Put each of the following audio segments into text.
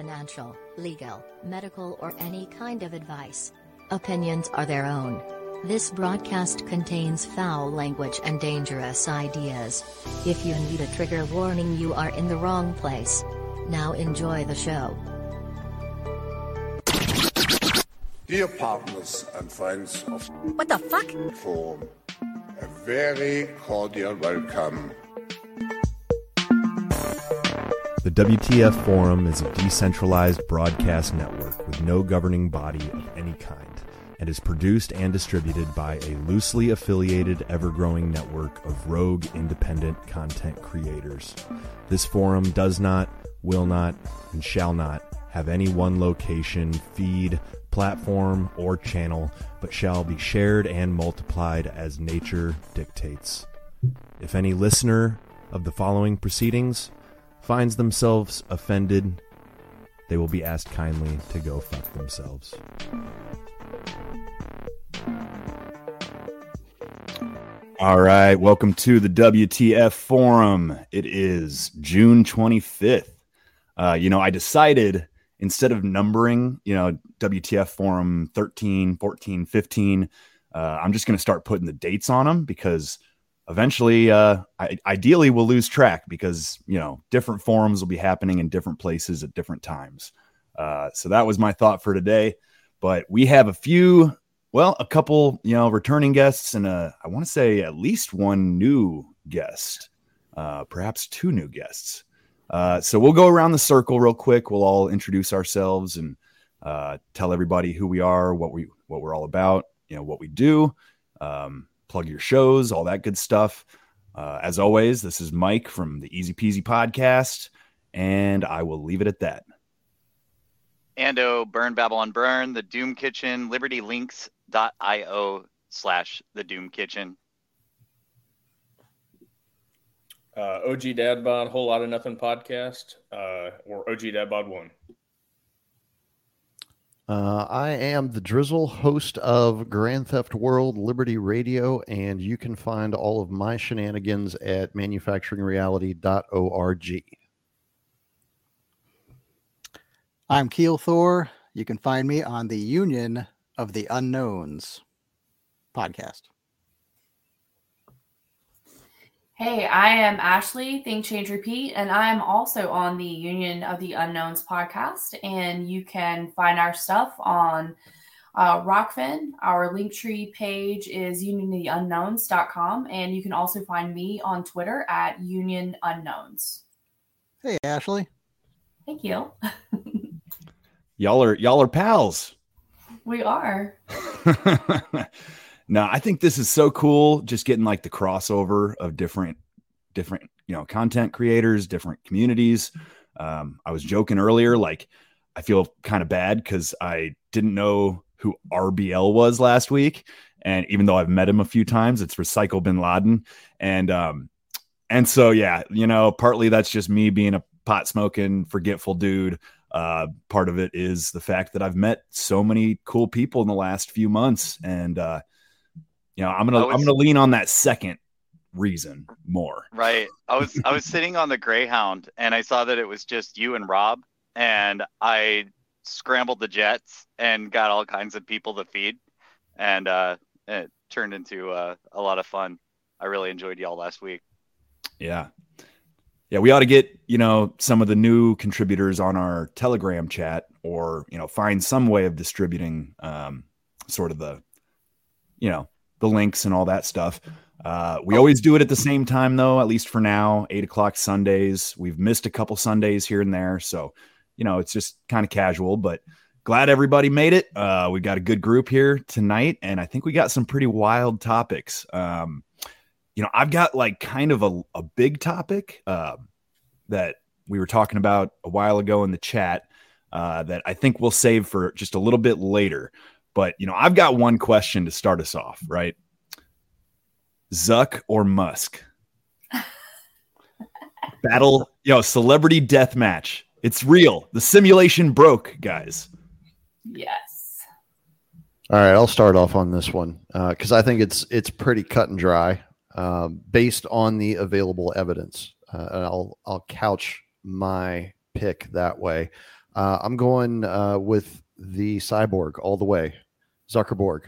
financial, legal, medical, or any kind of advice. Opinions are their own. This broadcast contains foul language and dangerous ideas. If you need a trigger warning, you are in the wrong place. Now enjoy the show. Dear partners and friends of What the fuck? Forum, a very cordial welcome. The WTF Forum is a decentralized broadcast network with no governing body of any kind and is produced and distributed by a loosely affiliated, ever growing network of rogue independent content creators. This forum does not, will not, and shall not have any one location, feed, platform, or channel, but shall be shared and multiplied as nature dictates. If any listener of the following proceedings finds themselves offended, they will be asked kindly to go fuck themselves. All right, welcome to the WTF Forum. It is June 25th. Uh, you know, I decided instead of numbering, you know, WTF Forum 13, 14, 15, uh, I'm just going to start putting the dates on them because eventually, uh, I, ideally, we'll lose track because, you know, different forums will be happening in different places at different times. Uh, so that was my thought for today. But we have a few well, a couple, you know, returning guests and a, I want to say at least one new guest, uh, perhaps two new guests. Uh, so we'll go around the circle real quick. We'll all introduce ourselves and uh, tell everybody who we are, what we what we're all about, you know, what we do, um, plug your shows, all that good stuff. Uh, as always, this is Mike from the Easy Peasy Podcast, and I will leave it at that. Ando, Burn Babylon Burn, The Doom Kitchen, Liberty Links, io slash the Doom Kitchen. Uh, OG Dadbod, Whole Lot of Nothing podcast, uh, or OG Dad Bod One. Uh, I am the Drizl, host of Grand Theft World Liberty Radio, and you can find all of my shenanigans at manufacturingreality.org. I'm Keelthor. You can find me on the Union of the Unknowns podcast. Hey, I am Ashley, Think Change Repeat, and I'm also on the Union of the Unknowns podcast. And you can find our stuff on uh, Rokfin. Our Linktree page is unionoftheunknowns.com. And you can also find me on Twitter at Union Unknowns. Hey, Ashley. Thank you. y'all are y'all are pals. We are. no, I think this is so cool. Just getting like the crossover of different, different, you know, content creators, different communities. Um, I was joking earlier, like I feel kind of bad because I didn't know who RBL was last week, and even though I've met him a few times, it's Recycle Bin Laden, and um, and so yeah, you know, partly that's just me being a pot smoking, forgetful dude. Uh, part of it is the fact that I've met so many cool people in the last few months, and uh, you know, I'm gonna was, I'm gonna lean on that second reason more. Right. I was I was sitting on the Greyhound, and I saw that it was just you and Rob, and I scrambled the jets and got all kinds of people to feed, and uh, it turned into uh, a lot of fun. I really enjoyed y'all last week. Yeah, yeah, we ought to get, you know, some of the new contributors on our Telegram chat or, you know, find some way of distributing um, sort of the, you know, the links and all that stuff. Uh, we always do it at the same time, though, at least for now, eight o'clock Sundays. We've missed a couple Sundays here and there. So, you know, it's just kind of casual, but glad everybody made it. Uh, we got a good group here tonight, and I think we got some pretty wild topics. Um, you know, I've got like kind of a, a big topic uh, that we were talking about a while ago in the chat uh, that I think we'll save for just a little bit later. But, you know, I've got one question to start us off, right? Zuck or Musk? Battle, you know, celebrity death match. It's real. The simulation broke, guys. Yes. All right, I'll start off on this one because uh, I think it's it's pretty cut and dry um, based on the available evidence. uh, and I'll I'll couch my pick that way. Uh, I'm going uh, with the cyborg all the way, Zuckerberg.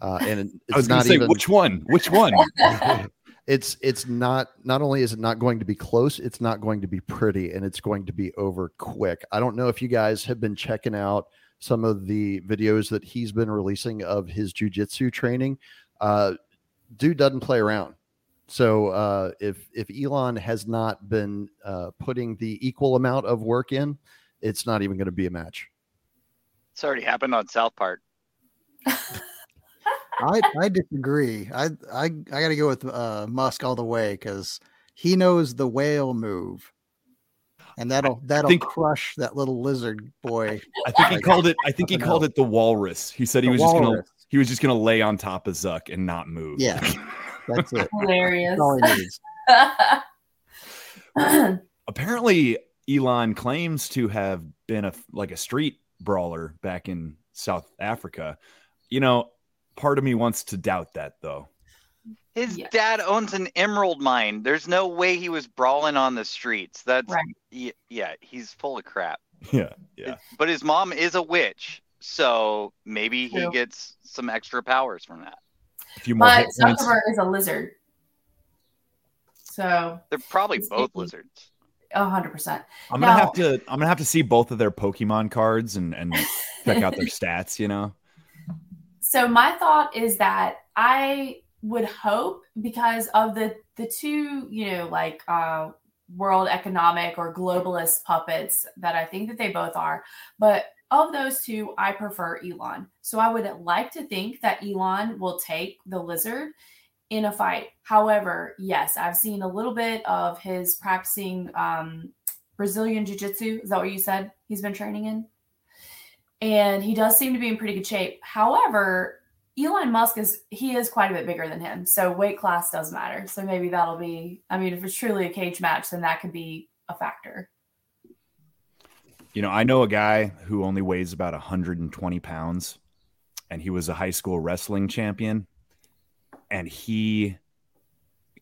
Uh, and it's I was not say even which one? Which one? it's it's not not only is it not going to be close, it's not going to be pretty, and it's going to be over quick. I don't know if you guys have been checking out some of the videos that he's been releasing of his jujitsu training. Uh, dude doesn't play around. So uh, if if Elon has not been uh, putting the equal amount of work in, it's not even going to be a match. It's already happened on South Park. I I disagree. I I I got to go with uh, Musk all the way because he knows the whale move, and that'll that'll think- crush that little lizard boy. I think he called it. I think he called else. it the walrus. He said he The was just gonna. He was just gonna lay on top of Zuck and not move. Yeah, that's it. Hilarious. That's all he needs. Apparently, Elon claims to have been a like a street brawler back in South Africa. You know, part of me wants to doubt that though. His Yes. dad owns an emerald mine. There's no way he was brawling on the streets. That's Right. y- yeah, he's full of crap. Yeah, yeah. But his mom is a witch, so maybe he True. gets some extra powers from that. A few more but hit points. Zuckerberg is a lizard. So They're probably both sneaky. lizards. Hundred percent. I'm gonna No. have to. I'm gonna have to see both of their Pokemon cards and and check out their stats. You know. So my thought is that I would hope because of the the two, you know, like uh world economic or globalist puppets that I think that they both are, but of those two, I prefer Elon. So I would like to think that Elon will take the lizard in a fight. However, yes, I've seen a little bit of his practicing um, Brazilian Jiu Jitsu. Is that what you said he's been training in? And he does seem to be in pretty good shape. However, Elon Musk is he is quite a bit bigger than him. So weight class does matter. So maybe that'll be I mean, if it's truly a cage match, then that could be a factor. You know, I know a guy who only weighs about 120 pounds, and he was a high school wrestling champion, and he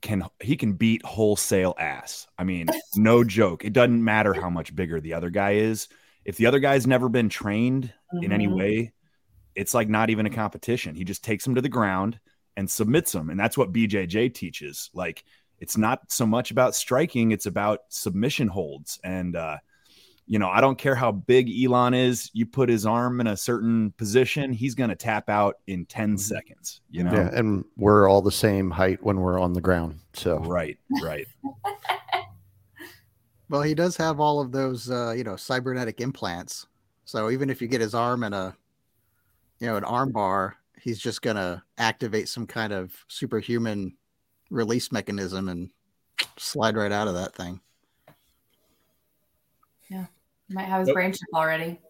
can he can beat wholesale ass. I mean, no joke. It doesn't matter how much bigger the other guy is. If the other guy's never been trained in any Mhm. way, it's like not even a competition. He just takes him to the ground and submits him, and that's what BJJ teaches. Like, it's not so much about striking; it's about submission holds and. uh you know, I don't care how big Elon is. You put his arm in a certain position, he's going to tap out in 10 seconds, you know? Yeah, and we're all the same height when we're on the ground. So Right, right. Well, he does have all of those, uh, you know, cybernetic implants. So even if you get his arm in a, you know, an arm bar, he's just gonna activate some kind of superhuman release mechanism and slide right out of that thing. Might have his Nope. brain chip already.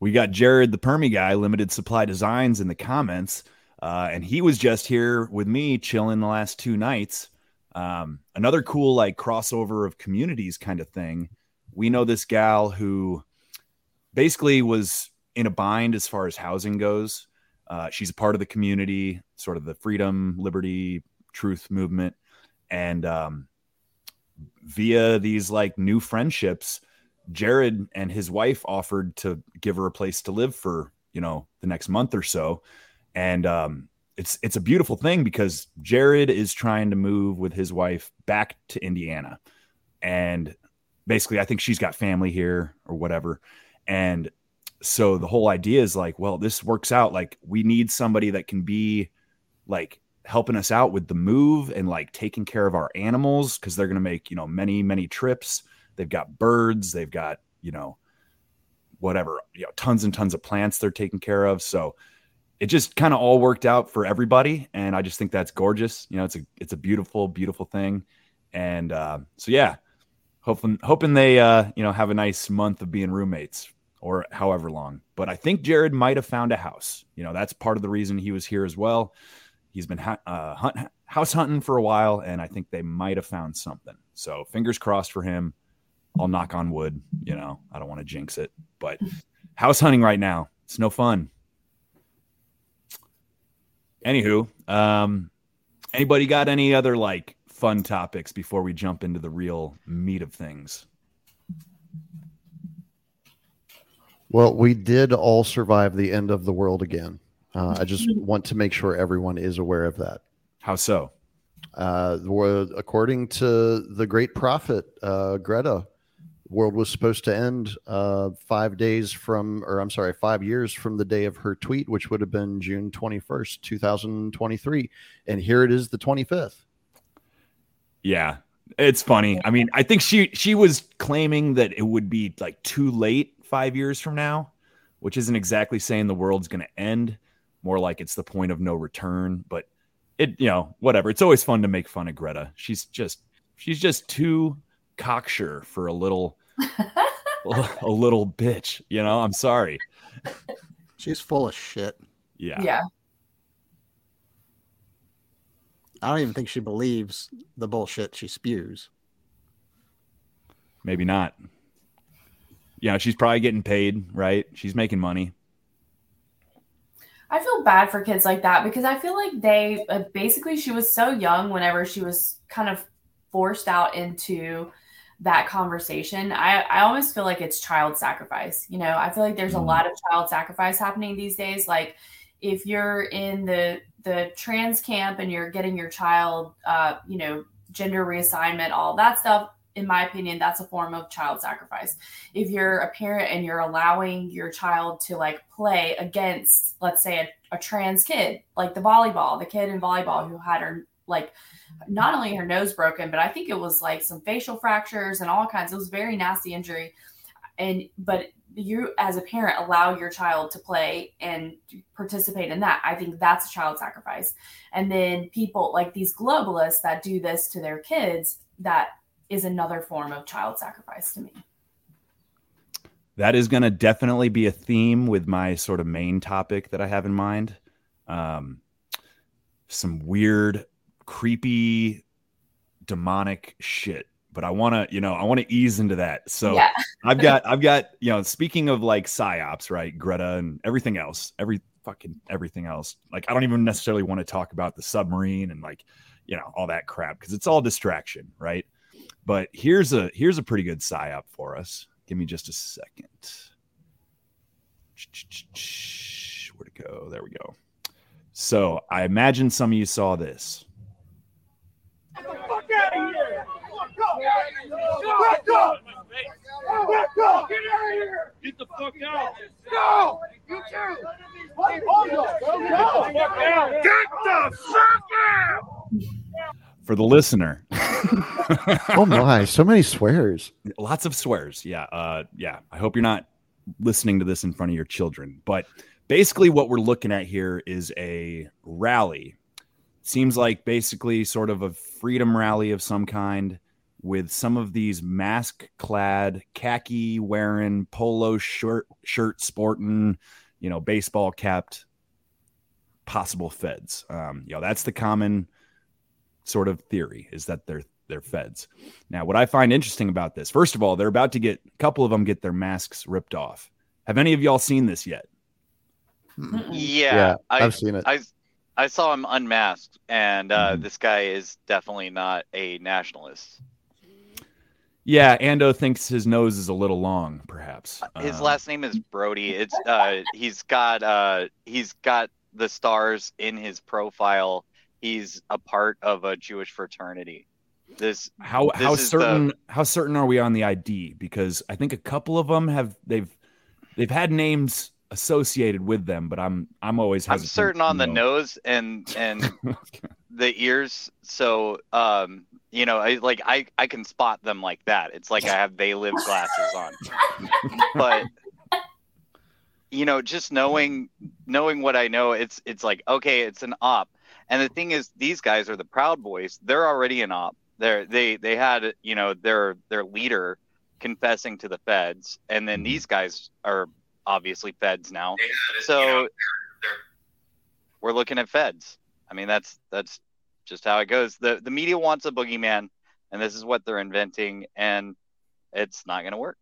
We got Jared, the Permy guy, limited supply designs in the comments. Uh, and he was just here with me chilling the last two nights. Um, another cool, like, crossover of communities kind of thing. We know this gal who basically was in a bind as far as housing goes. Uh, she's a part of the community, sort of the freedom, liberty, truth movement. And um, via these like new friendships, Jared and his wife offered to give her a place to live for, you know, the next month or so. And um, it's it's a beautiful thing because Jared is trying to move with his wife back to Indiana. And basically I think she's got family here or whatever. And so the whole idea is like, well, this works out like we need somebody that can be like helping us out with the move and like taking care of our animals because they're going to make, you know, many many trips they've got birds they've got you know whatever you know tons and tons of plants they're taking care of. So it just kind of all worked out for everybody and i just think that's gorgeous. You know it's a it's a beautiful beautiful thing. And uh, so yeah hoping hoping they uh you know have a nice month of being roommates or however long. But i think jared might have found a house. You know that's part of the reason he was here as well. He's been ha- uh, hunt, house hunting for a while and i think they might have found something. So fingers crossed for him I'll knock on wood. You know, I don't want to jinx it, but house hunting right now, it's no fun. Anywho, um, anybody got any other like fun topics before we jump into the real meat of things. Well, we did all survive the end of the world again. Uh, I just want to make sure everyone is aware of that. How so? Uh, according to the great prophet uh, Greta, world was supposed to end uh, five days from, or I'm sorry, five years from the day of her tweet, which would have been June 21st, 2023. And here it is, the 25th. Yeah, it's funny. I mean, I think she she was claiming that it would be like too late five years from now, which isn't exactly saying the world's going to end. More like it's the point of no return. But it, you know, whatever. It's always fun to make fun of Greta. She's just she's just too cocksure for a little a little bitch. You know, I'm sorry. She's full of shit. Yeah. Yeah. I don't even think she believes the bullshit she spews. Maybe not. Yeah, she's probably getting paid, right? She's making money. I feel bad for kids like that because I feel like they uh, basically she was so young whenever she was kind of forced out into that conversation. I, I almost feel like it's child sacrifice. You know, I feel like there's a lot of child sacrifice happening these days. Like if you're in the the trans camp and you're getting your child, uh, you know, gender reassignment, all that stuff, in my opinion, that's a form of child sacrifice. If you're a parent and you're allowing your child to like play against, let's say, a, a trans kid, like the volleyball, the kid in volleyball who had her like not only her nose broken, but I think it was like some facial fractures and all kinds. It was very nasty injury. And but you as a parent allow your child to play and participate in that. I think that's a child sacrifice. And then people like these globalists that do this to their kids, that is another form of child sacrifice to me. That is going to definitely be a theme with my sort of main topic that I have in mind. Um, some weird creepy demonic shit but i want to you know i want to ease into that. So yeah. i've got i've got you know speaking of like psyops right greta and everything else every fucking everything else like i don't even necessarily want to talk about the submarine and like you know all that crap because it's all distraction right? But here's a here's a pretty good psyop for us. Give me just a second. Where'd it go? There we go. So i imagine some of you saw this Get the fuck out of here! Back up! Back up! Get out of here! Get the fuck out! Go! You too! Go! Get the fuck out! For the listener. oh my, so many swears. Lots of swears. Yeah. Uh yeah. I hope you're not listening to this in front of your children. But basically what we're looking at here is a rally seems like basically sort of a freedom rally of some kind with some of these mask clad khaki wearing polo shirt shirt sporting you know baseball capped possible feds. Um you know that's the common sort of theory is that they're they're feds. Now what i find interesting about this first of all they're about to get a couple of them get their masks ripped off. Have any of y'all seen this yet? Yeah, yeah I, have seen it. I, I saw him unmasked, and uh, Mm-hmm. this guy is definitely not a nationalist. Yeah ando thinks his nose is a little long perhaps His Um, last name is Brody. It's uh, he's got uh, he's got the stars in his profile. He's a part of a Jewish fraternity. This how this how is the- certain how certain are we on the id because i think a couple of them have they've they've had names associated with them but i'm i'm always I'm certain on the nose and and the ears. So um, you know, I like I I can spot them like that. It's like I have they live glasses on. but you know, just knowing knowing what I know, it's it's like okay, it's an op. And the thing is, these guys are the Proud Boys. They're already an op. They're they they had you know their their leader confessing to the feds, and then these guys are obviously feds now. So we're looking at feds. I mean, that's that's just how it goes. the The media wants a boogeyman, and this is what they're inventing, and it's not going to work.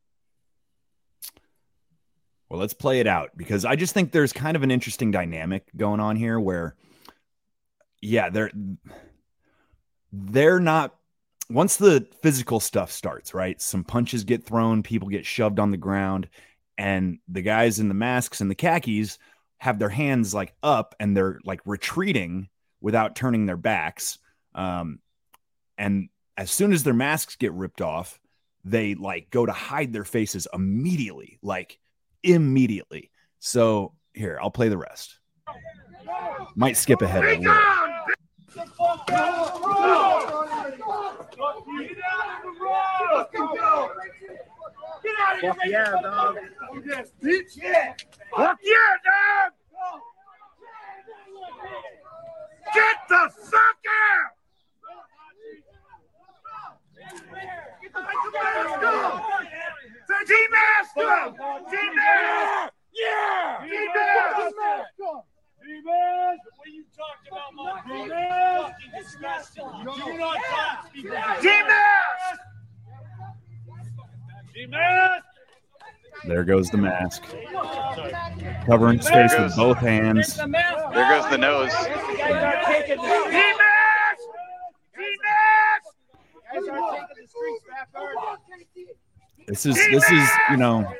Well, let's play it out because I just think there's kind of an interesting dynamic going on here where, yeah, they're they're not once the physical stuff starts, right? Some punches get thrown, people get shoved on the ground, and the guys in the masks and the khakis have their hands like up and they're like retreating without turning their backs. Um, and as soon as their masks get ripped off, they like go to hide their faces immediately, like immediately. So here, I'll play the rest. Might skip ahead a little. Fuck yeah, dog. Bitch, yeah. Fuck yeah, dog. Get the fuck out! T-Master! T-Master! Yeah! T-Master! Demons, when you talked about my brother, you fucking disgusting. Do not talk to people. T-Master! Demons! There goes the mask. Covering his face with both hands. There goes the nose. T-Master! T-Master! This is this is, you know,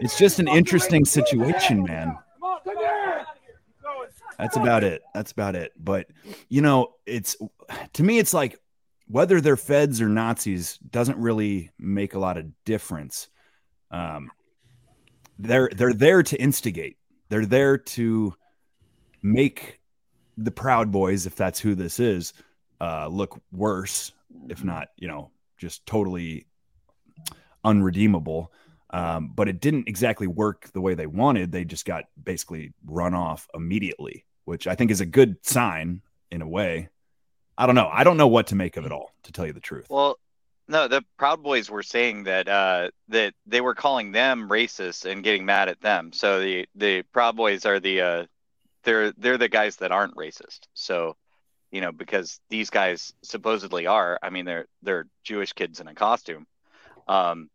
it's just an interesting situation, man. That's about it. That's about it. But you know, it's to me, it's like whether they're feds or Nazis doesn't really make a lot of difference. Um, they're they're there to instigate. They're there to make the Proud Boys, if that's who this is, uh, look worse, if not, you know, just totally unredeemable. Um, but it didn't exactly work the way they wanted. They just got basically run off immediately, which I think is a good sign in a way. I don't know. I don't know what to make of it all, to tell you the truth. Well, no, the Proud Boys were saying that uh, that they were calling them racist and getting mad at them. So the the Proud Boys are the uh, they're they're the guys that aren't racist. So you know because these guys supposedly are. I mean they're they're Jewish kids in a costume. Um,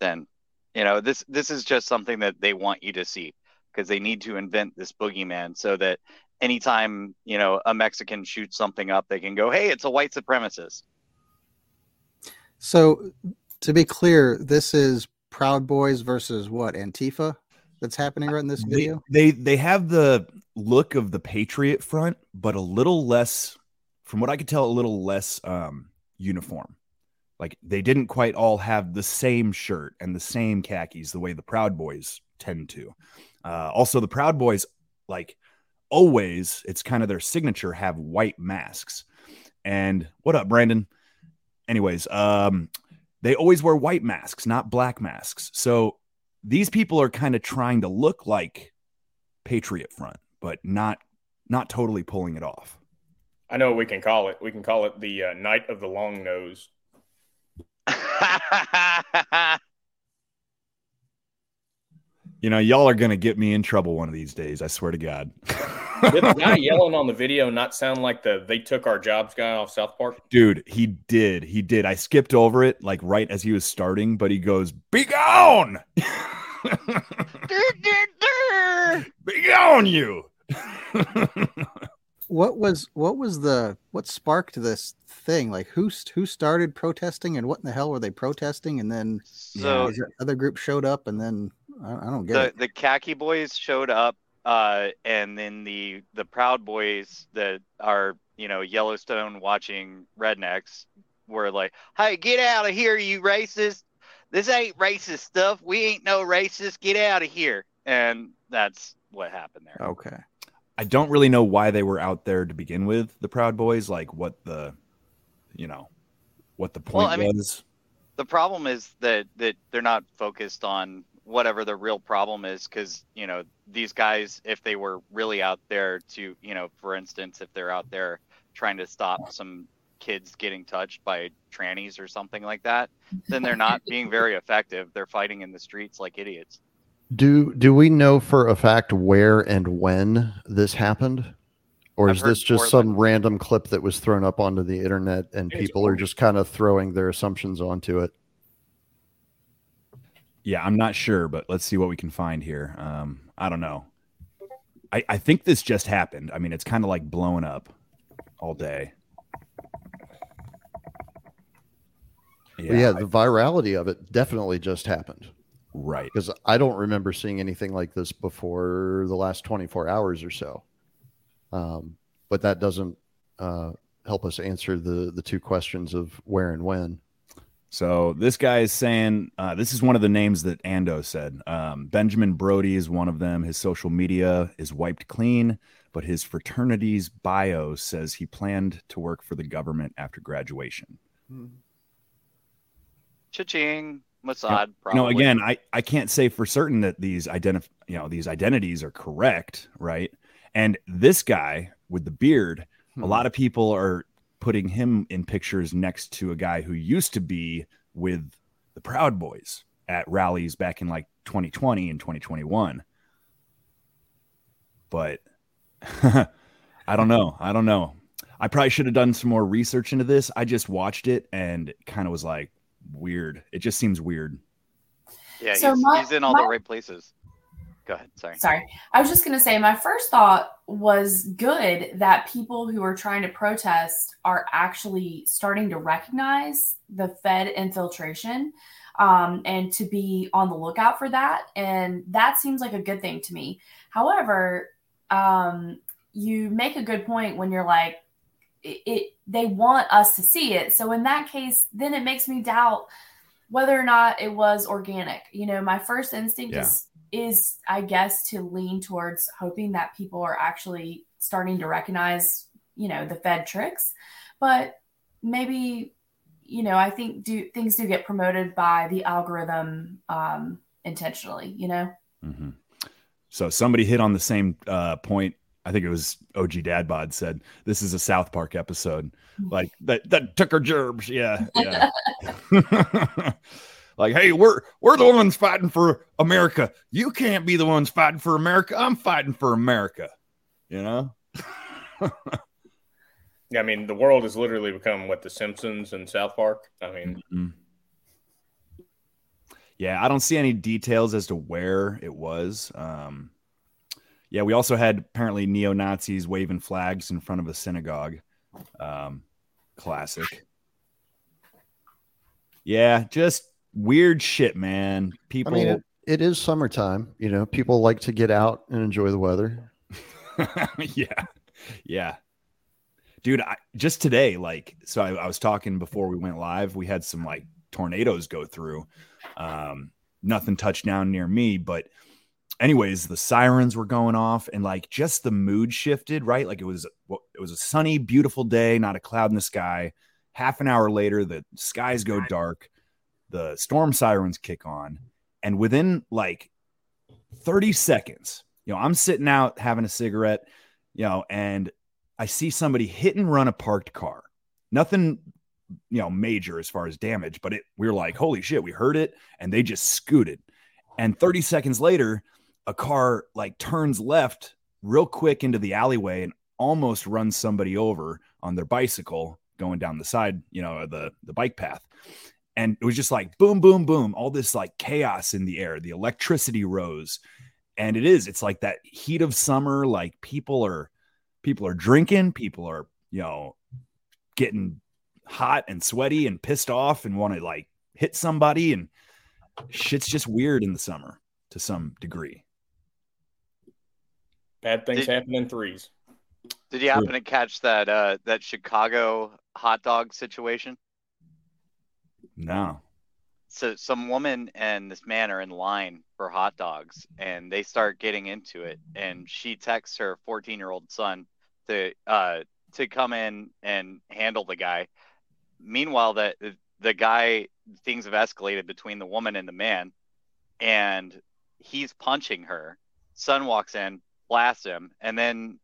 then you know this this is just something that they want you to see because they need to invent this boogeyman so that anytime you know a Mexican shoots something up, they can go, "Hey, it's a white supremacist." So, to be clear, this is Proud Boys versus what Antifa that's happening right in this They, video. they they have the look of the Patriot Front, but a little less, from what I could tell, a little less um, uniform. Like they didn't quite all have the same shirt and the same khakis the way the Proud Boys tend to. Uh, also, the Proud Boys, like always, it's kind of their signature, have white masks. And what up, Brandon? Anyways, um, they always wear white masks, not black masks. So these people are kind of trying to look like Patriot Front, but not not totally pulling it off. I know what we can call it. We can call it the uh, Night of the Long Nose. You know, y'all are gonna get me in trouble one of these days. I swear to God. Did the guy yelling on the video not sound like the "They took our jobs" guy off South Park? Dude, he did. He did. I skipped over it like right as he was starting, but he goes, "Be gone, be gone, you." What was what was the what sparked this thing? Like who who started protesting and what in the hell were they protesting? And then So these other group showed up, and then I, I don't get the it. the khaki boys showed up uh and then the the proud boys that are you know yellowstone watching rednecks were like hey get out of here you racist this ain't racist stuff we ain't no racist get out of here and that's what happened there Okay. I don't really know why they were out there to begin with, the Proud Boys, like what the you know, what the point Well, I mean- was. the problem is that that they're not focused on whatever the real problem is because you know these guys if they were really out there to you know for instance if they're out there trying to stop some kids getting touched by trannies or something like that then they're not being very effective they're fighting in the streets like idiots Do do we know for a fact where and when this happened? Or I've is this just some random clip that was thrown up onto the internet and people are just kind of throwing their assumptions onto it? Yeah, I'm not sure, but let's see what we can find here. Um, I don't know. I, I think this just happened. I mean, it's kind of like blowing up all day. Yeah, yeah the virality of it definitely just happened. Right. Because I don't remember seeing anything like this before the last 24 hours or so. Um, but that doesn't uh, help us answer the, the two questions of where and when. So this guy is saying uh, this is one of the names that Ando said. Um, Benjamin Brody is one of them. His social media is wiped clean, but his fraternity's bio says he planned to work for the government after graduation. Cha-ching. Mossad, probably. again, I, I can't say for certain that these identif- you know these identities are correct, right? And this guy with the beard, a lot of people are putting him in pictures next to a guy who used to be with the Proud Boys at rallies back in like 2020 and 2021. But I don't know. I don't know. I probably should have done some more research into this. I just watched it and kind of was like weird. It just seems weird. Yeah, So he's, my- he's in all my- the right places. Go ahead. Sorry. Sorry. I was just going to say my first thought was good that people who are trying to protest are actually starting to recognize the Fed infiltration um, and to be on the lookout for that. And that seems like a good thing to me. However, um, you make a good point when you're like, it, it they want us to see it. So in that case, then it makes me doubt whether or not it was organic. You know, my first instinct Yeah. is is I guess to lean towards hoping that people are actually starting to recognize, you know, the Fed tricks. But maybe, you know, I think do things do get promoted by the algorithm um intentionally, you know? Mhm. So somebody hit on the same uh, point. I think it was OG Dadbod said this is a South Park episode, like that that Tucker Gerbs, yeah, yeah. like, hey, we're we're the ones fighting for America. You can't be the ones fighting for America. I'm fighting for America. You know? yeah, I mean, the world has literally become what the Simpsons and South Park. I mean, Mhm. Yeah, I don't see any details as to where it was. Um, yeah, we also had apparently neo Nazis waving flags in front of a synagogue. Um, classic. Yeah, just weird shit, man. I People, mean, it, it is summertime. You know, people like to get out and enjoy the weather. yeah, yeah, dude. I, just today, like, so I, I was talking before we went live. We had some like tornadoes go through. Um, nothing touched down near me, but anyways, the sirens were going off, and like just the mood shifted. Right, like it was it was a sunny, beautiful day, not a cloud in the sky. Half an hour later, the skies go dark, the storm sirens kick on, and within like 30 seconds, you know, I'm sitting out having a cigarette, you know, and I see somebody hit and run a parked car. Nothing, you know, major as far as damage, but it we are like, holy shit, we heard it, and they just scooted. And 30 seconds later, a car like turns left real quick into the alleyway and almost runs somebody over on their bicycle going down the side, you know, the the bike path. And it was just like boom, boom, boom, all this like chaos in the air. The electricity rose. And it is, it's like that heat of summer, like people are people are drinking, people are, you know, getting hot and sweaty and pissed off and want to like hit somebody and shit's just weird in the summer to some degree. bad things Did- happen in threes. Did you happen to catch that uh, that Chicago hot dog situation? No. So some woman and this man are in line for hot dogs, and they start getting into it. And she texts her 14 year old son to uh, to come in and handle the guy. Meanwhile, that the guy things have escalated between the woman and the man, and he's punching her. Son walks in, blasts him, and then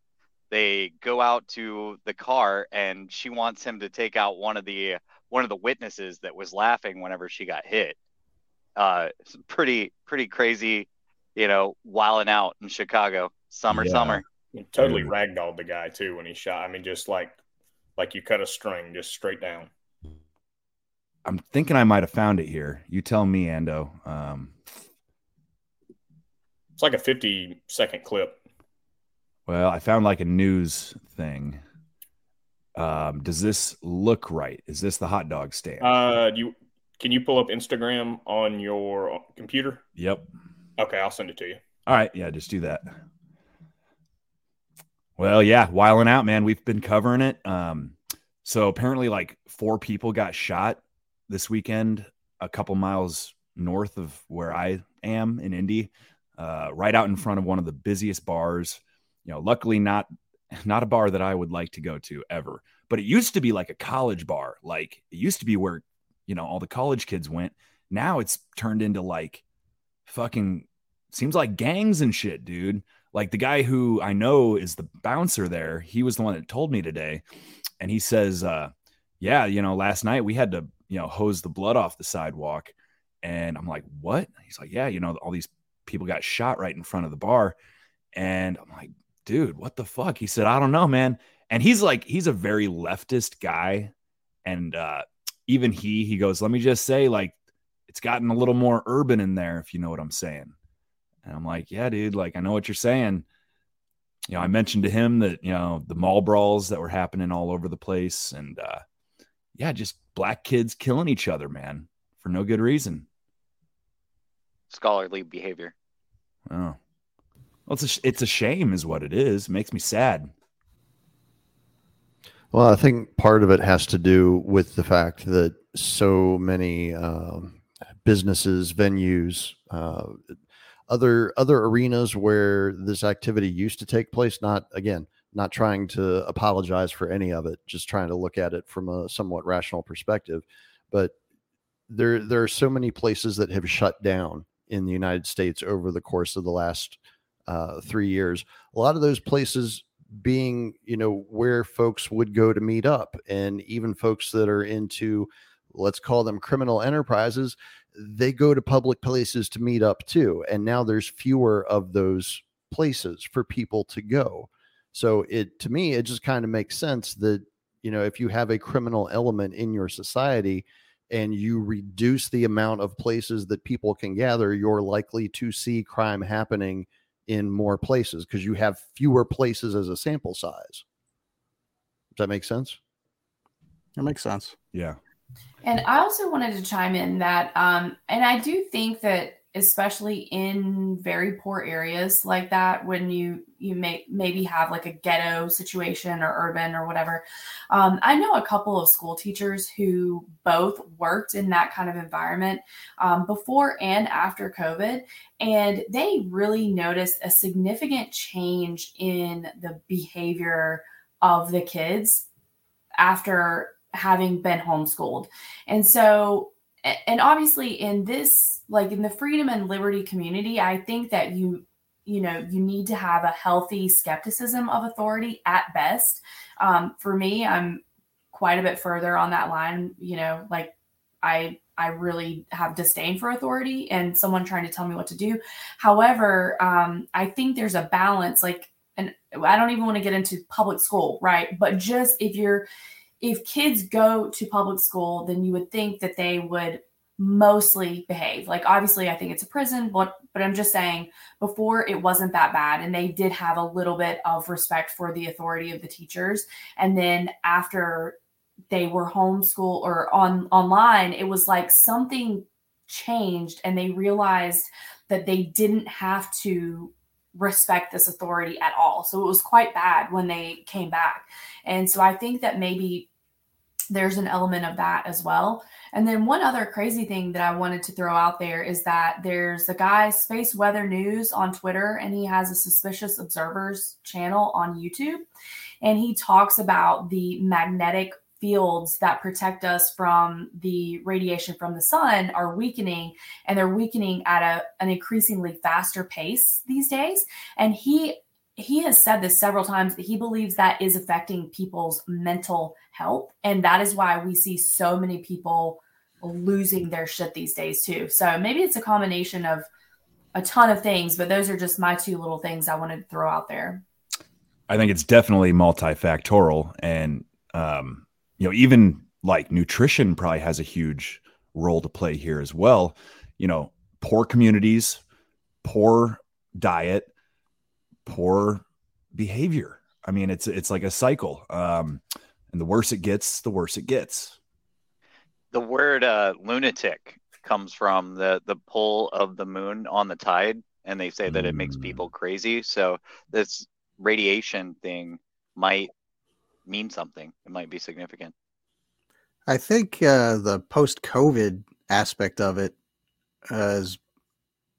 they go out to the car, and she wants him to take out one of the one of the witnesses that was laughing whenever she got hit. Uh, pretty pretty crazy, you know, wilding out in Chicago, summer, Yeah. summer. He totally Dude. ragdolled the guy too when he shot. I mean, just like like you cut a string, just straight down. I'm thinking I might have found it here. You tell me, Ando. Um, It's like a fifty second clip. well, I found like a news thing. Um, does this look right? Is this the hot dog stand? Uh, you Can you pull up Instagram on your computer? Yep. Okay, I'll send it to you. All right. Yeah, just do that. Well, yeah, wiling out, man. We've been covering it. Um, so apparently, like four people got shot this weekend, a couple miles north of where I am in Indy, uh, right out in front of one of the busiest bars. You know, luckily not not a bar that I would like to go to ever, but it used to be like a college bar. Like it used to be where you know all the college kids went. Now it's turned into like fucking seems like gangs and shit, dude. Like the guy who I know is the bouncer there, he was the one that told me today. And he says, uh, yeah, you know, last night we had to, you know, hose the blood off the sidewalk. And I'm like, what? He's like, yeah, you know, all these people got shot right in front of the bar. And I'm like, dude, what the fuck? He said, I don't know, man. And he's like, he's a very leftist guy. And uh, even he, he goes, let me just say, like, it's gotten a little more urban in there, if you know what I'm saying. And I'm like, yeah, dude, like I know what you're saying. You know, I mentioned to him that, you know, the mall brawls that were happening all over the place and uh yeah, just black kids killing each other, man, for no good reason. Scholarly behavior. Oh. Well, it's a, it's a shame is what it is. It makes me sad. Well, I think part of it has to do with the fact that so many um, businesses, venues, uh, other other arenas where this activity used to take place. Not again, not trying to apologize for any of it, just trying to look at it from a somewhat rational perspective. But there there are so many places that have shut down in the United States over the course of the last uh, three years. A lot of those places being you know where folks would go to meet up and even folks that are into let's call them criminal enterprises they go to public places to meet up too and now there's fewer of those places for people to go so it to me it just kind of makes sense that you know if you have a criminal element in your society and you reduce the amount of places that people can gather you're likely to see crime happening in more places because you have fewer places as a sample size does that make sense That makes sense. Yeah. And I also wanted to chime in that, um, and I do think that especially in very poor areas like that, when you you may maybe have like a ghetto situation or urban or whatever, um, I know a couple of school teachers who both worked in that kind of environment um, before and after COVID, and they really noticed a significant change in the behavior of the kids after having been homeschooled. And so, and obviously in this, like in the freedom and liberty community, I think that you, you know, you need to have a healthy skepticism of authority at best. Um, for me, I'm quite a bit further on that line, you know, like I, I really have disdain for authority and someone trying to tell me what to do. However, um, I think there's a balance, like, and I don't even want to get into public school, right? But just if you're, if kids go to public school, then you would think that they would mostly behave. Like obviously I think it's a prison, but but I'm just saying before it wasn't that bad and they did have a little bit of respect for the authority of the teachers. And then after they were homeschool or on online, it was like something changed and they realized that they didn't have to respect this authority at all. So it was quite bad when they came back. And so I think that maybe there's an element of that as well. And then one other crazy thing that I wanted to throw out there is that there's a guy, Space Weather News on Twitter, and he has a Suspicious Observers channel on YouTube. And he talks about the magnetic fields that protect us from the radiation from the sun are weakening and they're weakening at a, an increasingly faster pace these days and he he has said this several times that he believes that is affecting people's mental health. And that is why we see so many people losing their shit these days too. So maybe it's a combination of a ton of things but those are just my two little things i wanted to throw out there. I think it's definitely multifactorial. And um you know even like nutrition probably has a huge role to play here as well. You know poor communities poor diet poor behavior i mean it's it's like a cycle um and the worse it gets the worse it gets the word uh, lunatic comes from the the pull of the moon on the tide, and they say that it makes people crazy. So this radiation thing might mean something. It might be significant. I think uh, the post-COVID aspect of it uh, is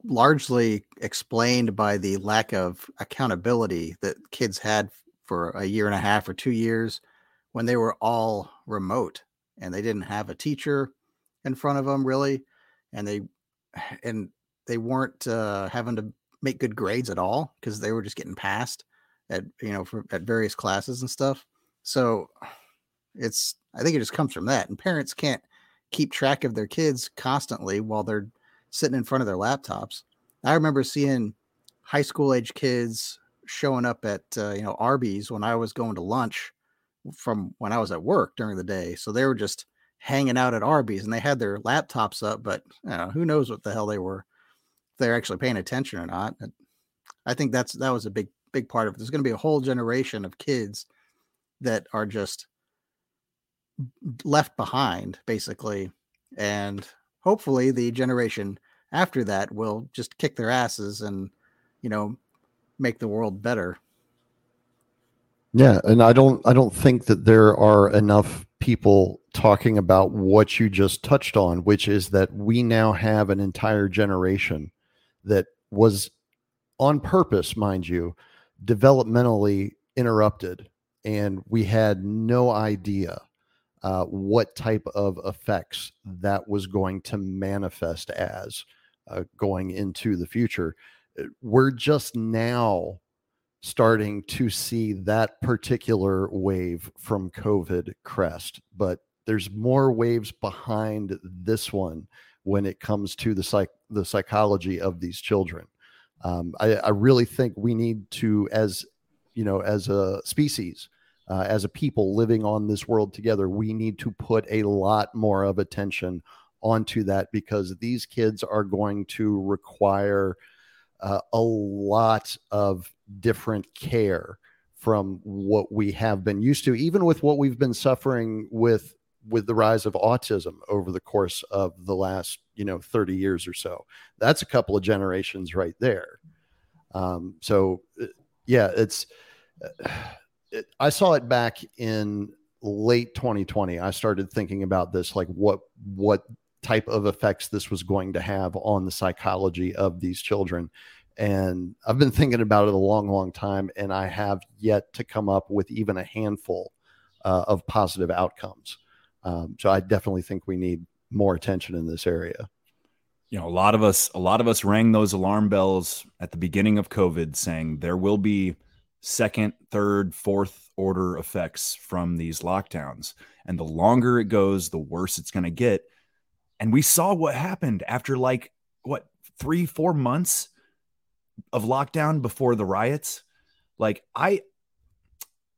largely explained by the lack of accountability that kids had for a year and a half or two years when they were all remote and they didn't have a teacher in front of them really and they and they weren't uh, having to make good grades at all because they were just getting passed at you know for at various classes and stuff. So it's i think it just comes from that and parents can't keep track of their kids constantly while they're sitting in front of their laptops. I remember seeing high school age kids showing up at uh, you know arby's when i was going to lunch from when i was at work during the day. So they were just hanging out at arby's and they had their laptops up but you know, who knows what the hell they were they're actually paying attention or not i think that's that was a big big part of it. There's going to be a whole generation of kids that are just left behind basically and hopefully the generation after that will just kick their asses and you know make the world better. Yeah, and I don't I don't think that there are enough people talking about what you just touched on, which is that we now have an entire generation that was on purpose, mind you, developmentally interrupted and we had no idea uh, what type of effects that was going to manifest as uh, going into the future. Uh, We're just now starting to see that particular wave from COVID crest, but there's more waves behind this one when it comes to the psych the psychology of these children. Um, I, I really think we need to, as you know, as a species, uh, as a people living on this world together, we need to put a lot more of attention onto that because these kids are going to require uh, a lot of different care from what we have been used to, even with what we've been suffering with with the rise of autism over the course of the last you know 30 years or so. That's a couple of generations right there. Um, so uh, yeah, it's. Uh, it, I saw it back in late 2020. I started thinking about this, like what what type of effects this was going to have on the psychology of these children. And I've been thinking about it a long, long time, and I have yet to come up with even a handful uh, of positive outcomes. Um, so I definitely think we need more attention in this area. you know a lot of us a lot of us rang those alarm bells at the beginning of covid saying there will be second third fourth order effects from these lockdowns and the longer it goes the worse it's going to get and we saw what happened after like what 3 4 months of lockdown before the riots like i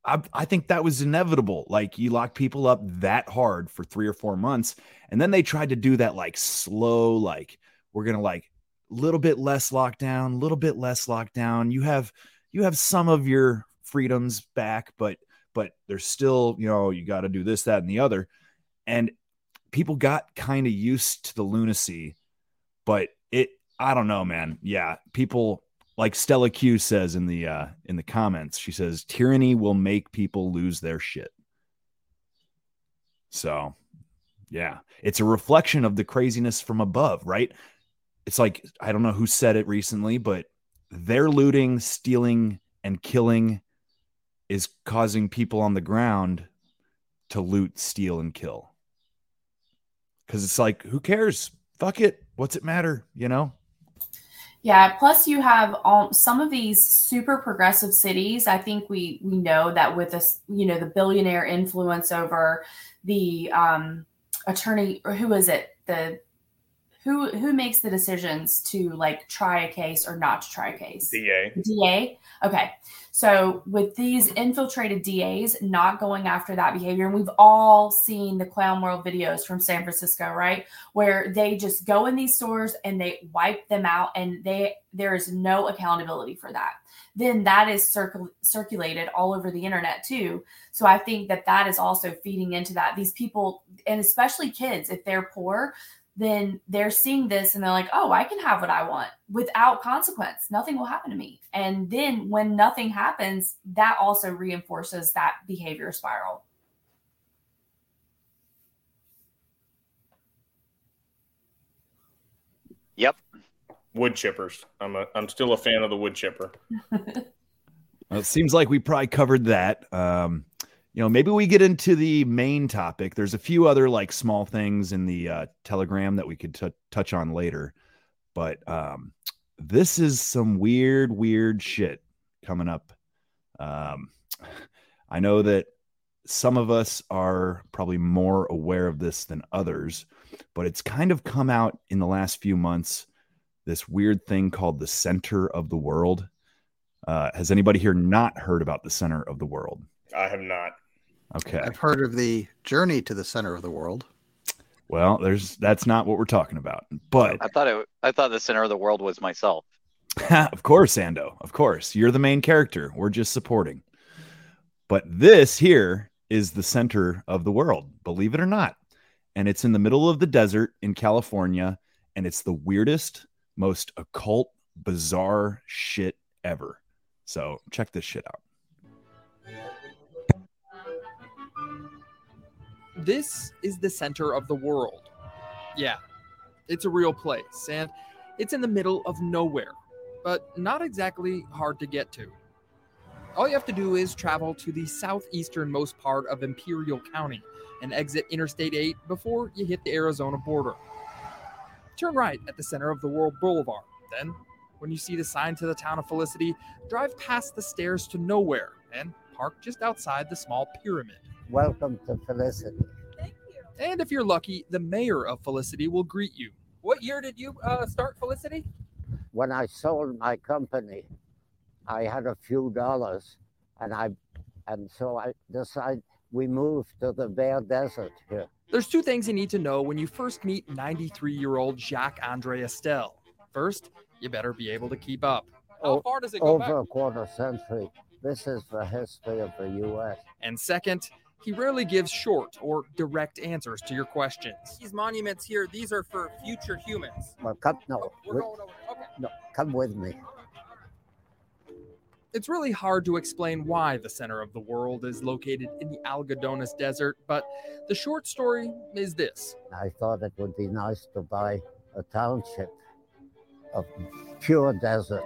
I, I think that was inevitable. Like you lock people up that hard for three or four months, and then they tried to do that like slow, like we're gonna like a little bit less lockdown, little bit less lockdown. You have you have some of your freedoms back, but but there's still you know you got to do this, that, and the other, and people got kind of used to the lunacy, but it I don't know, man. Yeah, people like Stella Q says in the uh in the comments, she says tyranny will make people lose their shit. So, yeah, it's a reflection of the craziness from above, right? It's like I don't know who said it recently, but they're looting, stealing, and killing is causing people on the ground to loot, steal, and kill. Cause it's like, who cares? Fuck it. What's it matter? You know? Yeah. Plus, you have all, some of these super progressive cities. I think we we know that with this, you know, the billionaire influence over the um, attorney, or who is it? The who who makes the decisions to like try a case or not to try a case? DA. DA. Okay. So with these infiltrated DAs not going after that behavior, and we've all seen the clown world videos from San Francisco, right? Where they just go in these stores and they wipe them out and they there is no accountability for that. Then that is circul- circulated all over the internet too. So I think that that is also feeding into that. These people, and especially kids, if they're poor, then they're seeing this and they're like, oh, I can have what I want without consequence. Nothing will happen to me. And then when nothing happens, that also reinforces that behavior spiral. Yep. Wood chippers. I'm a I'm still a fan of the wood chipper. Well, it seems like we probably covered that. Um, you know, maybe we get into the main topic. There's a few other like small things in the uh, telegram that we could t- touch on later, but um, this is some weird, weird shit coming up. Um, I know that some of us are probably more aware of this than others, but it's kind of come out in the last few months. This weird thing called the center of the world. Uh, has anybody here not heard about the center of the world? I have not. Okay. I've heard of the journey to the center of the world. Well, there's that's not what we're talking about. But I thought it. I thought the center of the world was myself. of course, Ando. Of course, you're the main character. We're just supporting. But this here is the center of the world, believe it or not. And it's in the middle of the desert in California, and it's the weirdest, most occult, bizarre shit ever. So check this shit out. This is the center of the world. Yeah, it's a real place, and it's in the middle of nowhere, but not exactly hard to get to. All you have to do is travel to the southeasternmost part of Imperial County and exit Interstate 8 before you hit the Arizona border. Turn right at the center of the World Boulevard. Then, when you see the sign to the town of Felicity, drive past the stairs to nowhere and park just outside the small pyramid. Welcome to Felicity. And if you're lucky, the mayor of Felicity will greet you. What year did you uh, start Felicity? When I sold my company, I had a few dollars, and I, and so I decided we moved to the bare Desert here. There's two things you need to know when you first meet 93 year old Jacques Andre Istel. First, you better be able to keep up. How far does it go over back? a quarter century. This is the history of the U.S. And second, he rarely gives short or direct answers to your questions. These monuments here, these are for future humans. Well, come no, We're wi- going over. Okay. no, come with me. It's really hard to explain why the center of the world is located in the Algodones Desert, but the short story is this. I thought it would be nice to buy a township of pure desert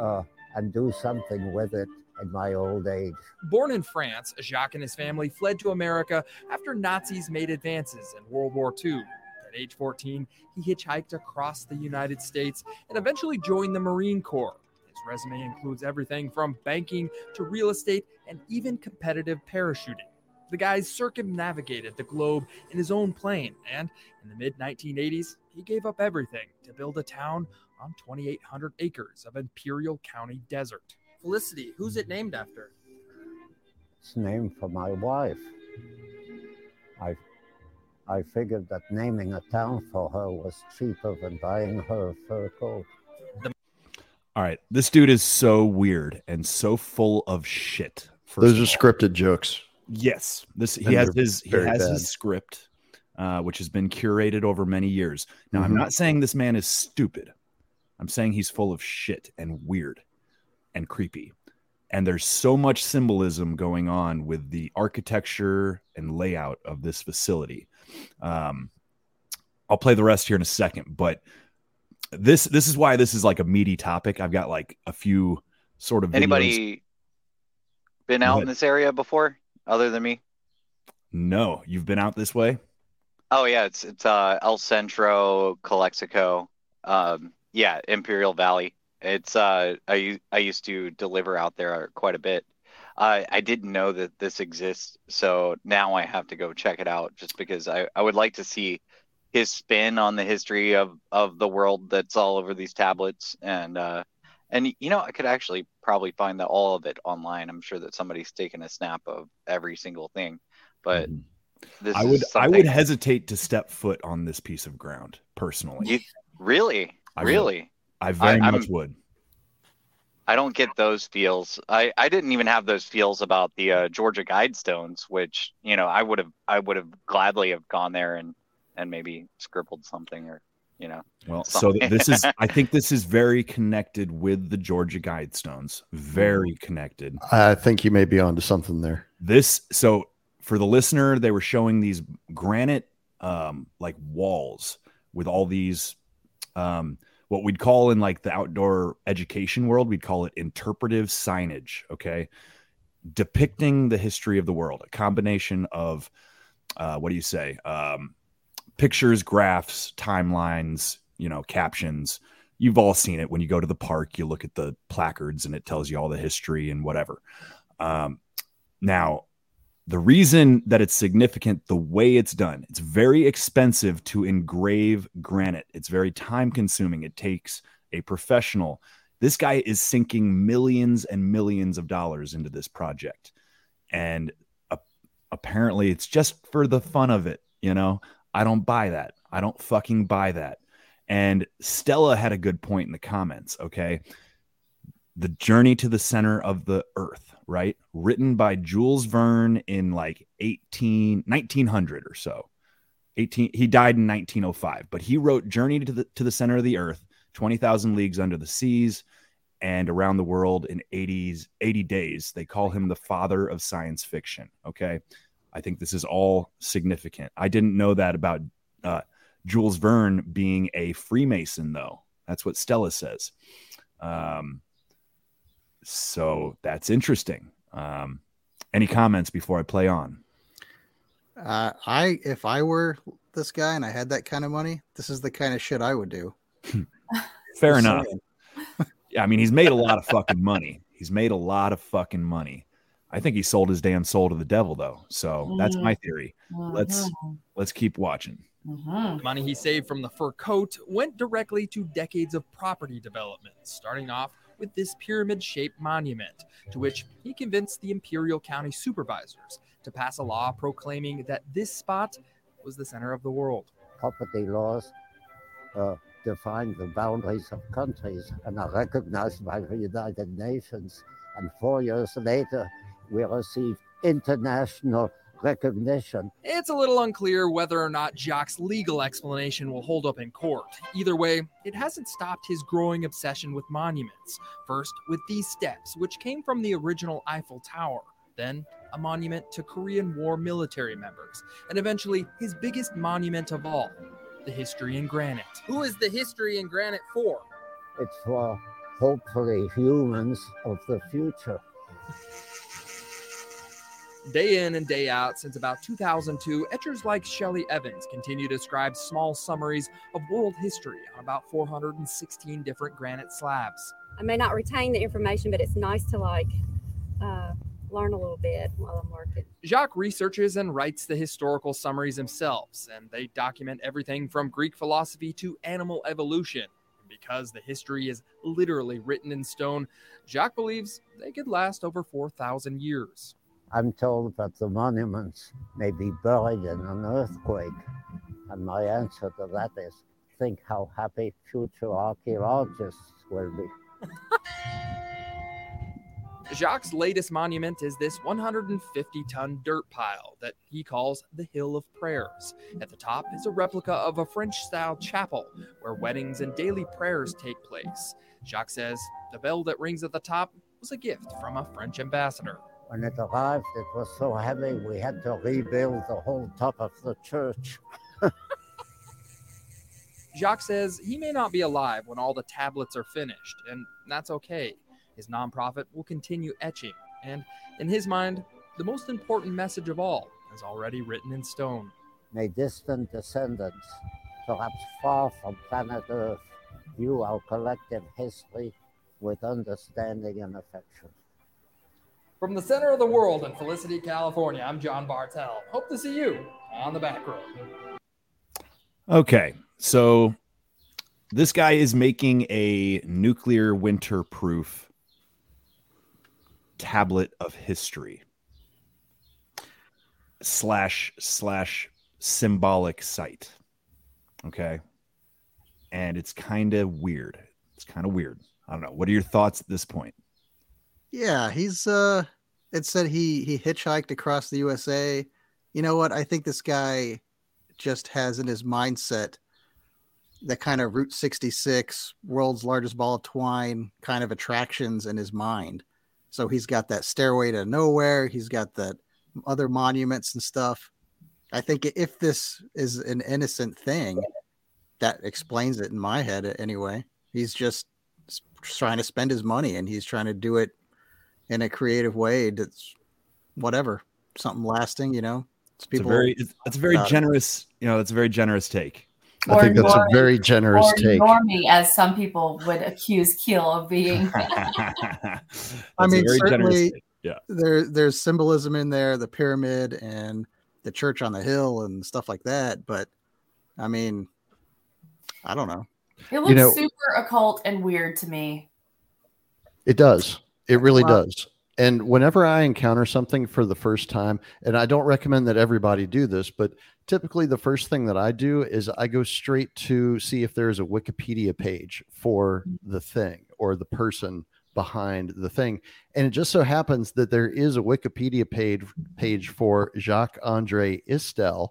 uh, and do something with it in my old age. Born in France, Jacques and his family fled to America after Nazis made advances in World War II. At age 14, he hitchhiked across the United States and eventually joined the Marine Corps. His resume includes everything from banking to real estate and even competitive parachuting. The guy circumnavigated the globe in his own plane, and in the mid 1980s, he gave up everything to build a town on 2,800 acres of Imperial County desert. Felicity, who's it named after? It's named for my wife. I, I figured that naming a town for her was cheaper than buying her a fur coat. All right, this dude is so weird and so full of shit. Those are scripted jokes. Yes, this he And has his he has bad. his script, uh, which has been curated over many years. Now, I'm Mhm. not saying this man is stupid. I'm saying he's full of shit and weird and creepy. And there's so much symbolism going on with the architecture and layout of this facility. Um, I'll play the rest here in a second, but this this is why this is like a meaty topic. I've got like a few sort of videos. Anybody been out in this area before, other than me? No, you've been out this way. Oh yeah, it's it's uh El Centro, Calexico, um, yeah, Imperial Valley. It's uh I I used to deliver out there quite a bit. Uh, I didn't know that this exists, so now I have to go check it out just because I, I would like to see his spin on the history of of the world that's all over these tablets and uh and you know I could actually probably find that all of it online. I'm sure that somebody's taken a snap of every single thing, but this Mm-hmm. I would I would hesitate to step foot on this piece of ground personally. You, really, I really. I very I- I'm- much would. I don't get those feels. I, I didn't even have those feels about the uh, Georgia Guidestones, which you know I would have I would have gladly have gone there and and maybe scribbled something or you know. Well, so something. th- this is I think this is very connected with the Georgia Guidestones. Very connected. I think you may be onto something there. This so for the listener, they were showing these granite um like walls with all these um what we'd call in like the outdoor education world, we'd call it interpretive signage, okay? Depicting the history of the world, a combination of uh what do you say? Um pictures, graphs, timelines, you know, captions. You've all seen it when you go to the park, you look at the placards and it tells you all the history and whatever. Um, now, the reason that it's significant, the way it's done, it's very expensive to engrave granite. It's very time consuming. It takes a professional. This guy is sinking millions and millions of dollars into this project. And uh, apparently it's just for the fun of it. You know, I don't buy that. I don't fucking buy that. And Stella had a good point in the comments. Okay. The Journey to the Center of the Earth, right? Written by Jules Verne in like 18, 1900 or so. 18, he died in 1905, but he wrote Journey to the, to the Center of the Earth, 20,000 Leagues Under the Seas, and Around the World in 80s, 80 days. They call him the father of science fiction. Okay. I think this is all significant. I didn't know that about uh, Jules Verne being a Freemason, though. That's what Stella says. Um, so that's interesting. Um, any comments before I play on? Uh, I if I were this guy and I had that kind of money, this is the kind of shit I would do. Fair Just enough. saying. Yeah, I mean, he's made a lot of fucking money. He's made a lot of fucking money. I think he sold his damn soul to the devil, though. So that's my theory. Let's let's keep watching. Mm-hmm. Money he saved from the fur coat went directly to decades of property development, starting off with this pyramid shaped monument, to which he convinced the Imperial County supervisors to pass a law proclaiming that this spot was the center of the world. Property laws uh, define the boundaries of countries and are recognized by the United Nations. And four years later, we received international recognition. It's a little unclear whether or not Jacques' legal explanation will hold up in court. Either way, it hasn't stopped his growing obsession with monuments. First, with these steps, which came from the original Eiffel Tower, then a monument to Korean War military members, and eventually his biggest monument of all, the History in Granite. Who is the history in granite for? It's for hopefully humans of the future. Day in and day out since about 2002, etchers like Shelley Evans continue to describe small summaries of world history on about 416 different granite slabs. I may not retain the information, but it's nice to like uh, learn a little bit while I'm working. Jacques researches and writes the historical summaries himself, and they document everything from Greek philosophy to animal evolution. And because the history is literally written in stone, Jacques believes they could last over 4,000 years. I'm told that the monuments may be buried in an earthquake. And my answer to that is think how happy future archaeologists will be. Jacques' latest monument is this 150 ton dirt pile that he calls the Hill of Prayers. At the top is a replica of a French style chapel where weddings and daily prayers take place. Jacques says the bell that rings at the top was a gift from a French ambassador. When it arrived, it was so heavy we had to rebuild the whole top of the church. Jacques says he may not be alive when all the tablets are finished, and that's okay. His nonprofit will continue etching, and in his mind, the most important message of all is already written in stone. May distant descendants, perhaps far from planet Earth, view our collective history with understanding and affection. From the center of the world in Felicity, California, I'm John Bartel. Hope to see you on the back road. Okay, so this guy is making a nuclear winter proof tablet of history slash slash symbolic site. Okay. And it's kind of weird. It's kind of weird. I don't know. What are your thoughts at this point? Yeah, he's uh it said he he hitchhiked across the USA. You know what? I think this guy just has in his mindset that kind of Route 66, world's largest ball of twine kind of attractions in his mind. So he's got that stairway to nowhere, he's got that other monuments and stuff. I think if this is an innocent thing, that explains it in my head anyway. He's just trying to spend his money and he's trying to do it in a creative way that's whatever, something lasting, you know. It's It's a very it's, it's a very about it. generous, you know, it's a very generous take. I think that's a very generous or take. normie, as some people would accuse Keel of being. I mean, certainly. Yeah. there there's symbolism in there, the pyramid and the church on the hill and stuff like that. But I mean, I don't know. It looks know- super occult and weird to me. It does. It really Wow. does. And whenever I encounter something for the first time, and I don't recommend that everybody do this, but typically the first thing that I do is I go straight to see if there's a Wikipedia page for the thing or the person behind the thing. And it just so happens that there is a Wikipedia page page for Jacques Andre Istel.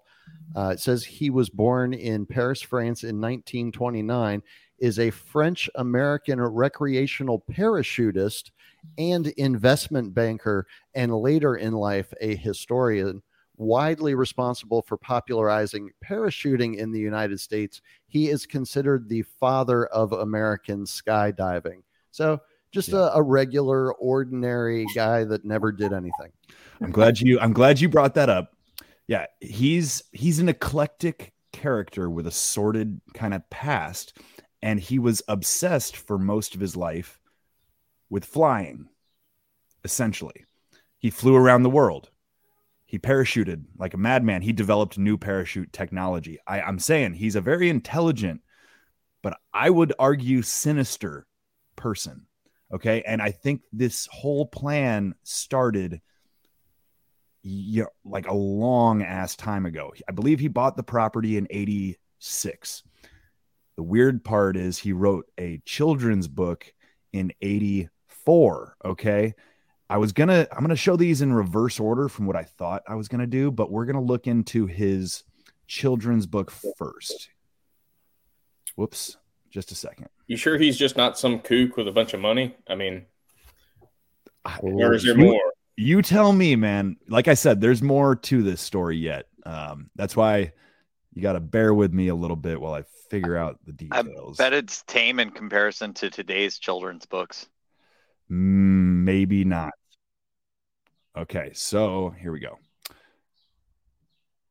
Uh, it says he was born in Paris, France in 1929, is a French American recreational parachutist and investment banker, and later in life, a historian. Widely responsible for popularizing parachuting in the United States, he is considered the father of American skydiving. So, just a, a regular, ordinary guy that never did anything. I'm glad you I'm glad you brought that up. Yeah, he's he's an eclectic character with a sordid kind of past and he was obsessed for most of his life with flying essentially. He flew around the world. He parachuted like a madman. He developed new parachute technology. I, I'm saying he's a very intelligent, but I would argue sinister person. Okay. And I think this whole plan started yeah, like a long ass time ago. I believe he bought the property in 86. The weird part is he wrote a children's book in 84. Okay. I was gonna I'm gonna show these in reverse order from what I thought I was gonna do, but we're gonna look into his children's book first. Whoops, just a second. You sure he's just not some kook with a bunch of money? I mean, or is there You- more? You tell me, man. Like I said, there's more to this story yet. Um, that's why you got to bear with me a little bit while I figure out the I details. bet it's tame in comparison to today's children's books. Mm, maybe not. Okay, so here we go.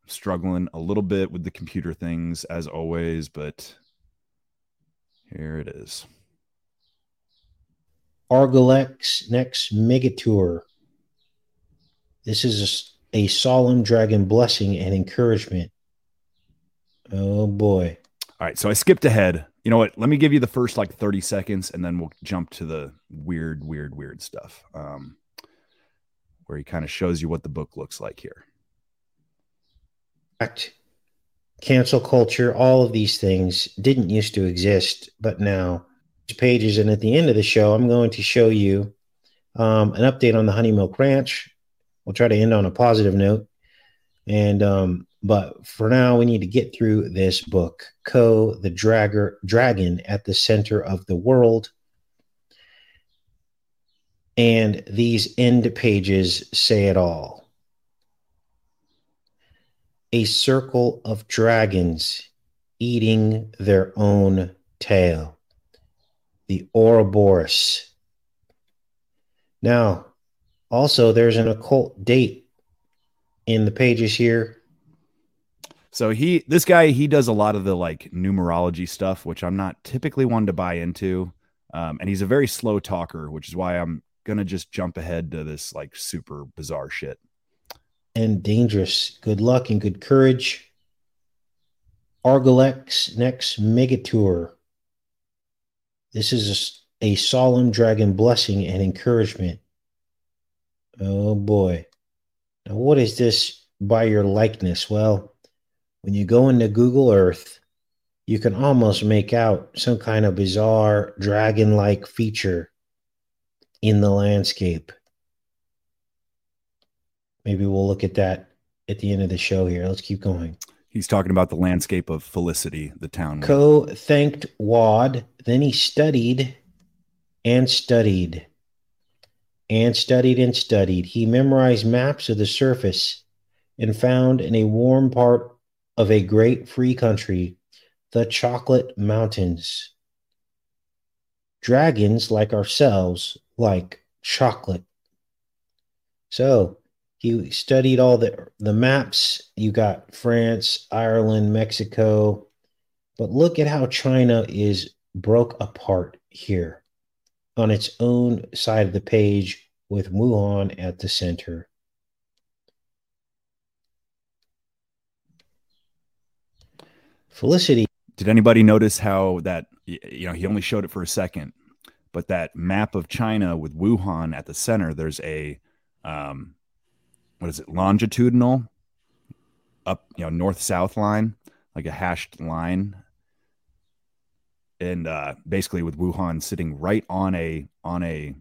Struggling a little bit with the computer things as always, but here it is. Argolex next Megatour. This is a solemn dragon blessing and encouragement. Oh boy. All right, so I skipped ahead. You know what? Let me give you the first like 30 seconds and then we'll jump to the weird, weird, weird stuff. Um, where he kind of shows you what the book looks like here. Fact, cancel culture, all of these things didn't used to exist, but now pages. And at the end of the show, I'm going to show you um, an update on the Honey Milk Ranch. We'll try to end on a positive note. And um, but for now, we need to get through this book, Coe, the Dragger Dragon at the Center of the World. And these end pages say it all. A circle of dragons eating their own tail. The Ouroboros. Now, also, there's an occult date in the pages here. So he, this guy, he does a lot of the like numerology stuff, which I'm not typically one to buy into. Um, and he's a very slow talker, which is why I'm gonna just jump ahead to this like super bizarre shit. And dangerous. Good luck and good courage. Argolex next Megatour. This is a, a solemn dragon blessing and encouragement. Oh boy. Now, what is this by your likeness? Well, when you go into Google Earth, you can almost make out some kind of bizarre dragon like feature in the landscape. Maybe we'll look at that at the end of the show here. Let's keep going. He's talking about the landscape of Felicity, the town. Coe thanked Wad. Then he studied and studied and studied and studied. He memorized maps of the surface and found in a warm part of a great free country the Chocolate Mountains. Dragons, like ourselves, like chocolate. So he studied all the, the maps. You got France, Ireland, Mexico. But look at how China is broke apart here on its own side of the page with Wuhan at the center. Felicity. Did anybody notice how that you know he only showed it for a second, but that map of China with Wuhan at the center, there's a um, what is it longitudinal up you know north south line like a hashed line and uh, basically with Wuhan sitting right on a on a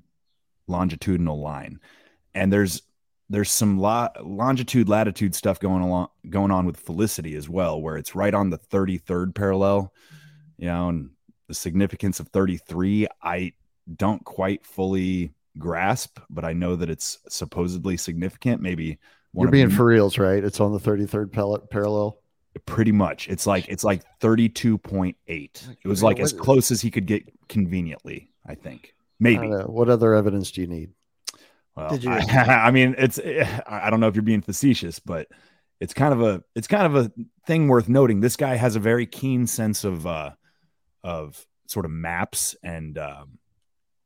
longitudinal line, and there's there's some la- longitude latitude stuff going along going on with Felicity as well, where it's right on the 33rd parallel, you know, and the significance of 33. I don't quite fully grasp, but I know that it's supposedly significant. Maybe You're being for reals, right? It's on the 33rd pel- parallel. pretty much. It's like it's like 32.8. It was like as close as he could get conveniently, I think. Maybe. I. What other evidence do you need? Well, Did you- I, I mean, it's. I don't know if you're being facetious, but it's kind of a. It's kind of a thing worth noting. This guy has a very keen sense of, uh, of sort of maps and um,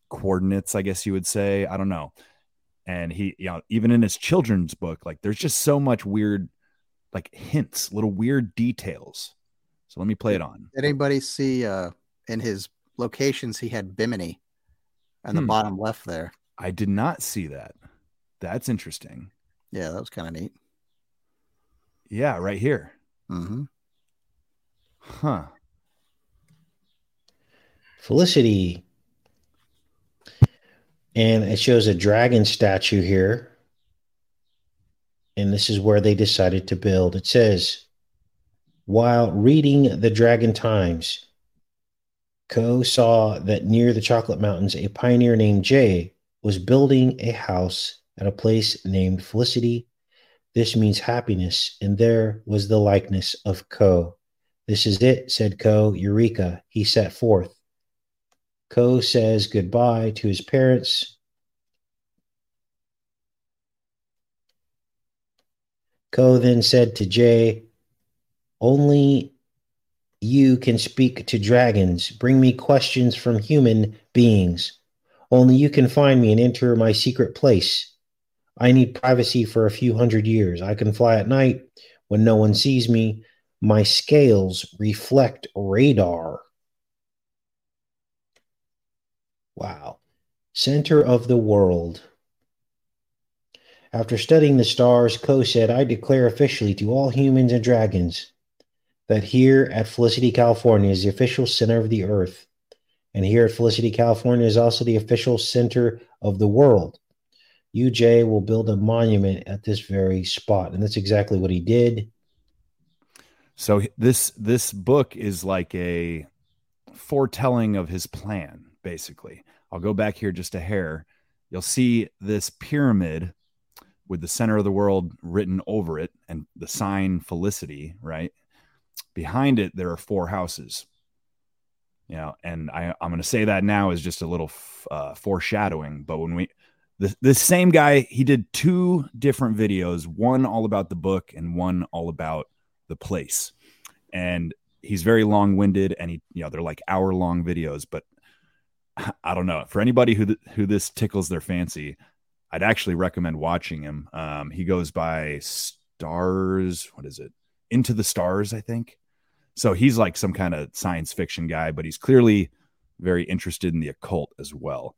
coordinates. I guess you would say. I don't know. And he, you know, even in his children's book, like there's just so much weird, like hints, little weird details. So let me play it on. Did anybody see uh, in his locations he had Bimini on the Hmm. bottom left there? I did not see that. That's interesting. Yeah, that was kind of neat. Yeah, right here. Mm-hmm. Huh. Felicity. And it shows a dragon statue here. And this is where they decided to build. It says, while reading the Dragon Times, Coe saw that near the Chocolate Mountains, a pioneer named Jay was building a house at a place named Felicity. This means happiness, and there was the likeness of Coe. This is it, said Coe. Eureka. He set forth. Coe says goodbye to his parents. Coe then said to Jay, Only you can speak to dragons. Bring me questions from human beings. Only you can find me and enter my secret place. I need privacy for a few hundred years. I can fly at night when no one sees me. My scales reflect radar. Wow. Center of the world. After studying the stars, Coe said, I declare officially to all humans and dragons that here at Felicity, California is the official center of the earth. And here at Felicity, California is also the official center of the world. UJ will build a monument at this very spot. And that's exactly what he did. So this this book is like a foretelling of his plan, basically. I'll go back here just a hair. You'll see this pyramid with the center of the world written over it and the sign Felicity, right? Behind it, there are four houses. You know, and I, I'm going to say that now is just a little uh, foreshadowing. But when we, the, this same guy, he did two different videos, one all about the book and one all about the place. And he's very long winded and he, you know, they're like hour long videos, but I don't know. For anybody who th- who this tickles their fancy, I'd actually recommend watching him. Um, he goes by Stars. What is it? Into the Stars, I think. So he's like some kind of science fiction guy, but he's clearly very interested in the occult as well.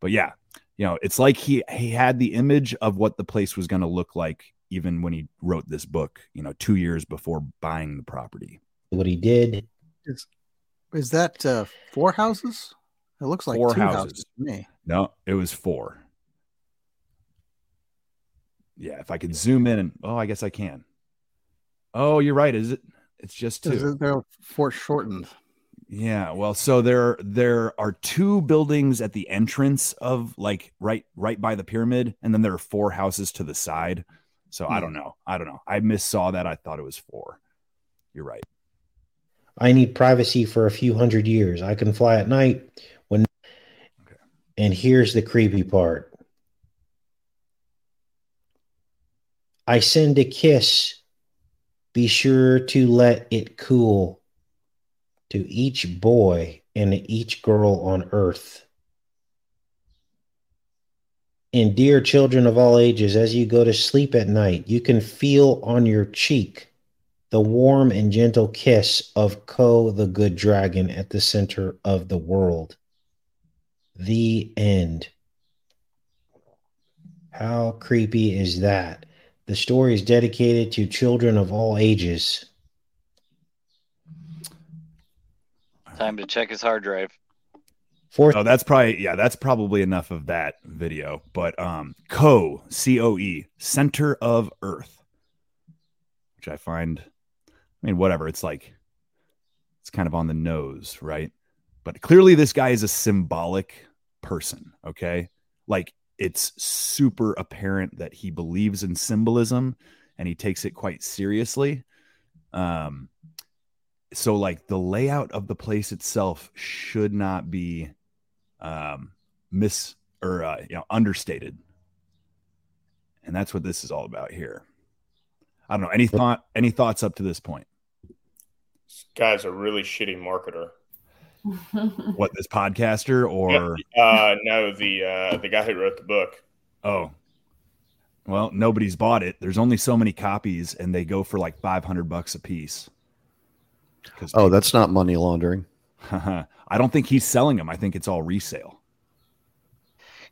But yeah, you know, it's like he he had the image of what the place was going to look like even when he wrote this book, you know, 2 years before buying the property. What he did Is, is that uh, four houses? It looks like Four two houses. houses. to me. No, it was 4. Yeah, if I could zoom in and oh, I guess I can. Oh, you're right. Is it? It's just two. They're foreshortened. Yeah, well, so there there are two buildings at the entrance of like right right by the pyramid, and then there are four houses to the side. So I Hmm. don't know. I don't know. I missaw that. I thought it was four. You're right. I need privacy for a few hundred years. I can fly at night when and here's the creepy part. I send a kiss. Be sure to let it cool to each boy and each girl on earth. And dear children of all ages, as you go to sleep at night, you can feel on your cheek the warm and gentle kiss of Coe the good dragon at the center of the world. The end. How creepy is that? The story is dedicated to children of all ages. Time to check his hard drive. Fourth. Oh, that's probably yeah, that's probably enough of that video. But um Coe C O E Center of Earth. Which I find I mean, whatever. It's like it's kind of on the nose, right? But clearly this guy is a symbolic person, okay? Like it's super apparent that he believes in symbolism and he takes it quite seriously. Um so like the layout of the place itself should not be um mis or uh, you know understated. And that's what this is all about here. I don't know. Any thought any thoughts up to this point? This guy's a really shitty marketer. what this podcaster or Uh, no, the uh, the guy who wrote the book. oh. Well nobody's bought it. There's only so many copies and they go for like 500 bucks a piece. Oh, that's not money laundering. i don't think he's selling them i think it's all resale.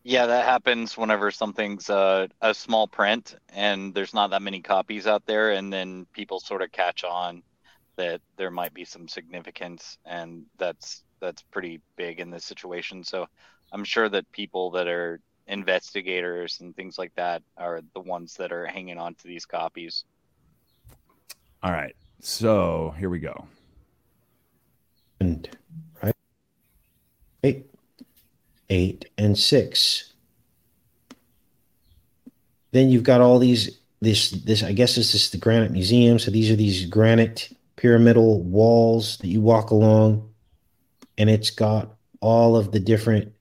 Yeah, that happens whenever something's uh, a small print and there's not that many copies out there, and then people sort of catch on that there might be some significance, and that's that's pretty big in this situation. So I'm sure that people that are investigators and things like that are the ones that are hanging on to these copies. all right so here we go And right? Eight, eight, and six. Then you've got all these. This, this, I guess this is the Granite Museum. So these are these granite pyramidal walls that you walk along, and it's got all of the different.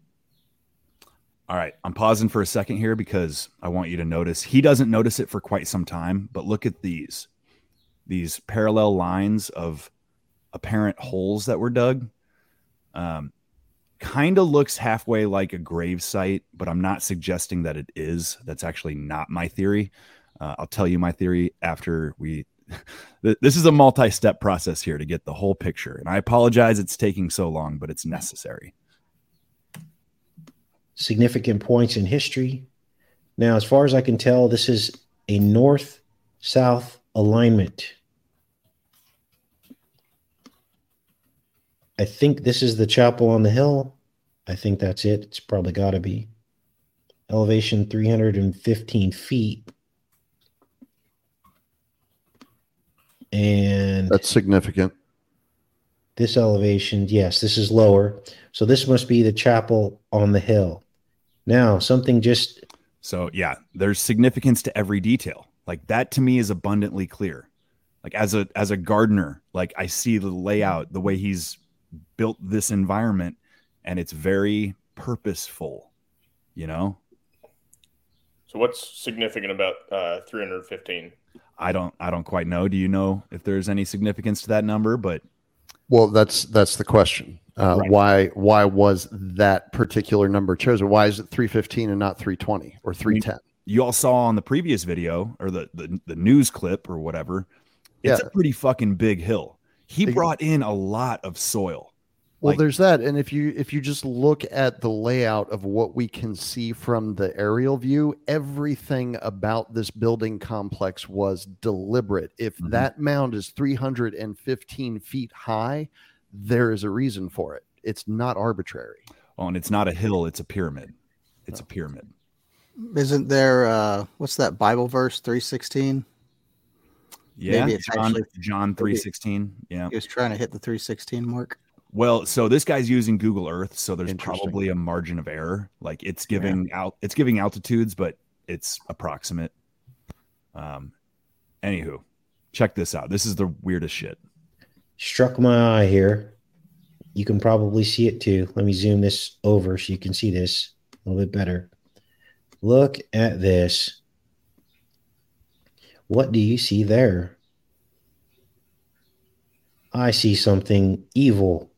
All right, I'm pausing for a second here because I want you to notice. He doesn't notice it for quite some time, but look at these. These parallel lines of apparent holes that were dug. Um, kind of looks halfway like a grave site, but I'm not suggesting that it is. That's actually not my theory. Uh, I'll tell you my theory after we. Th- this is a multi-step process here to get the whole picture, and I apologize it's taking so long, but it's necessary. significant points in history. Now, as far as I can tell, this is a north south alignment. I think this is the chapel on the hill. I think that's it. It's probably got to be elevation 315 feet. And That's significant. this elevation, yes, this is lower. So this must be the chapel on the hill. Now, something just So yeah, there's significance to every detail. Like that to me is abundantly clear. Like as a as a gardener, like I see the layout, the way he's built this environment, and it's very purposeful. You know, So what's significant about uh, 315? I don't I don't quite know. Do you know if there's any significance to that number? But Well, that's that's the question. Uh, Right. Why why was that particular number chosen? Why is it 315 and not 320 or 310? you all saw on the previous video or the the, the news clip or whatever, it's Yeah. a pretty fucking big hill. he brought in a lot of soil. Well, Like- there's that, and if you if you just look at the layout of what we can see from the aerial view, everything about this building complex was deliberate. If Mm-hmm. that mound is 315 feet high, there is a reason for it. It's not arbitrary. Oh, and it's not a hill; it's a pyramid. It's Oh. a pyramid. Isn't there uh what's that Bible verse 316? Yeah, Maybe it's John, actually- John three sixteen. Yeah. He was trying to hit the 316 mark. Well, so this guy's using Google Earth, so there's probably a margin of error. Like it's giving out, it's giving altitudes, but it's approximate. Um, anywho, check this out. This is the weirdest shit. Struck my eye here. You can probably see it too. Let me zoom this over so you can see this a little bit better. Look at this. What do you see there? I see something evil.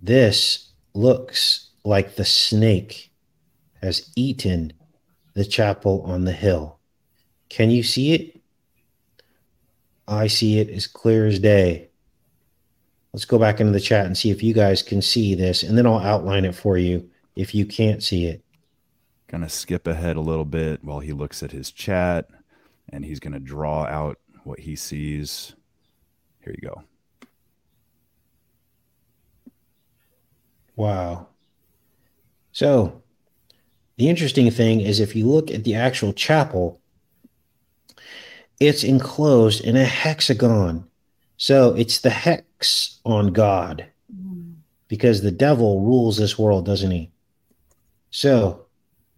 This looks like the snake has eaten the chapel on the hill. Can you see it? I see it as clear as day. Let's go back into the chat and see if you guys can see this, and then I'll outline it for you if you can't see it. Gonna skip ahead a little bit while he looks at his chat, and he's gonna draw out what he sees. Here you go. Wow. So, the interesting thing is if you look at the actual chapel, it's enclosed in a hexagon. So, it's the hex on God because the devil rules this world, doesn't he? So,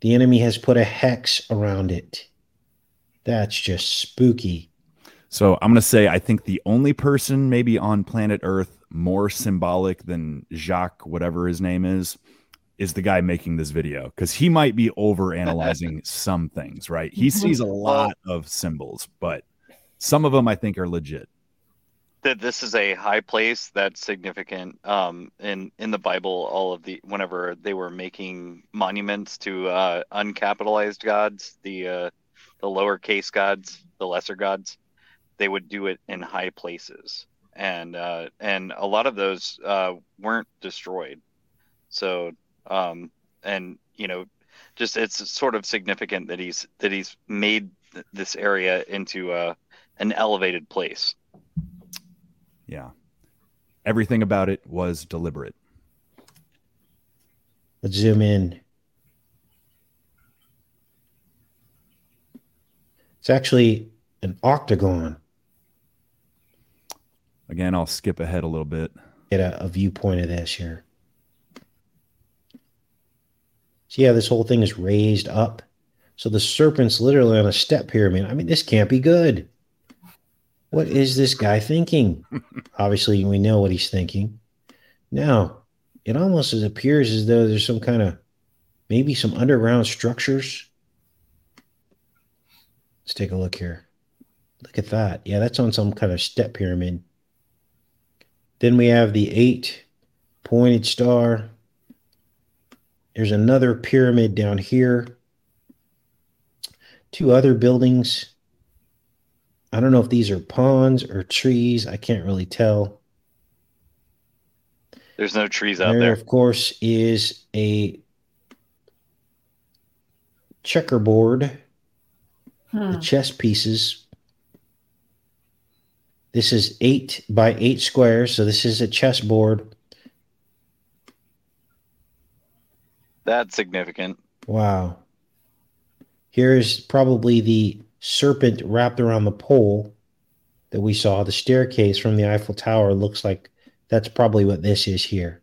the enemy has put a hex around it. That's just spooky. So I'm gonna say I think the only person maybe on planet Earth more symbolic than Jacques, whatever his name is, is the guy making this video because he might be over analyzing some things. Right? He sees a lot of symbols, but some of them I think are legit. that this is a high place that's significant um in in the bible all of the whenever they were making monuments to uh uncapitalized gods the uh the lowercase gods the lesser gods they would do it in high places and uh and a lot of those uh weren't destroyed so um and you know just it's sort of significant that he's that he's made th- this area into uh an elevated place Yeah. Everything about it was deliberate. Let's zoom in. It's actually an octagon. Again, I'll skip ahead a little bit. Get a, a viewpoint of this here. See how this whole thing is raised up? So the serpent's literally on a step pyramid. I mean, this can't be good. What is this guy thinking? Obviously, we know what he's thinking. Now, it almost appears as though there's some kind of maybe some underground structures. Let's take a look here. Look at that. Yeah, that's on some kind of step pyramid. Then we have the eight pointed star. There's another pyramid down here. Two other buildings. I don't know if these are ponds or trees. I can't really tell. there's no trees out There, there of course, is a checkerboard, the hmm. chess pieces. This is eight by eight squares, so this is a chessboard. that's significant Wow. Here is probably the serpent wrapped around the pole that we saw. The staircase from the Eiffel Tower looks like that's probably what this is here.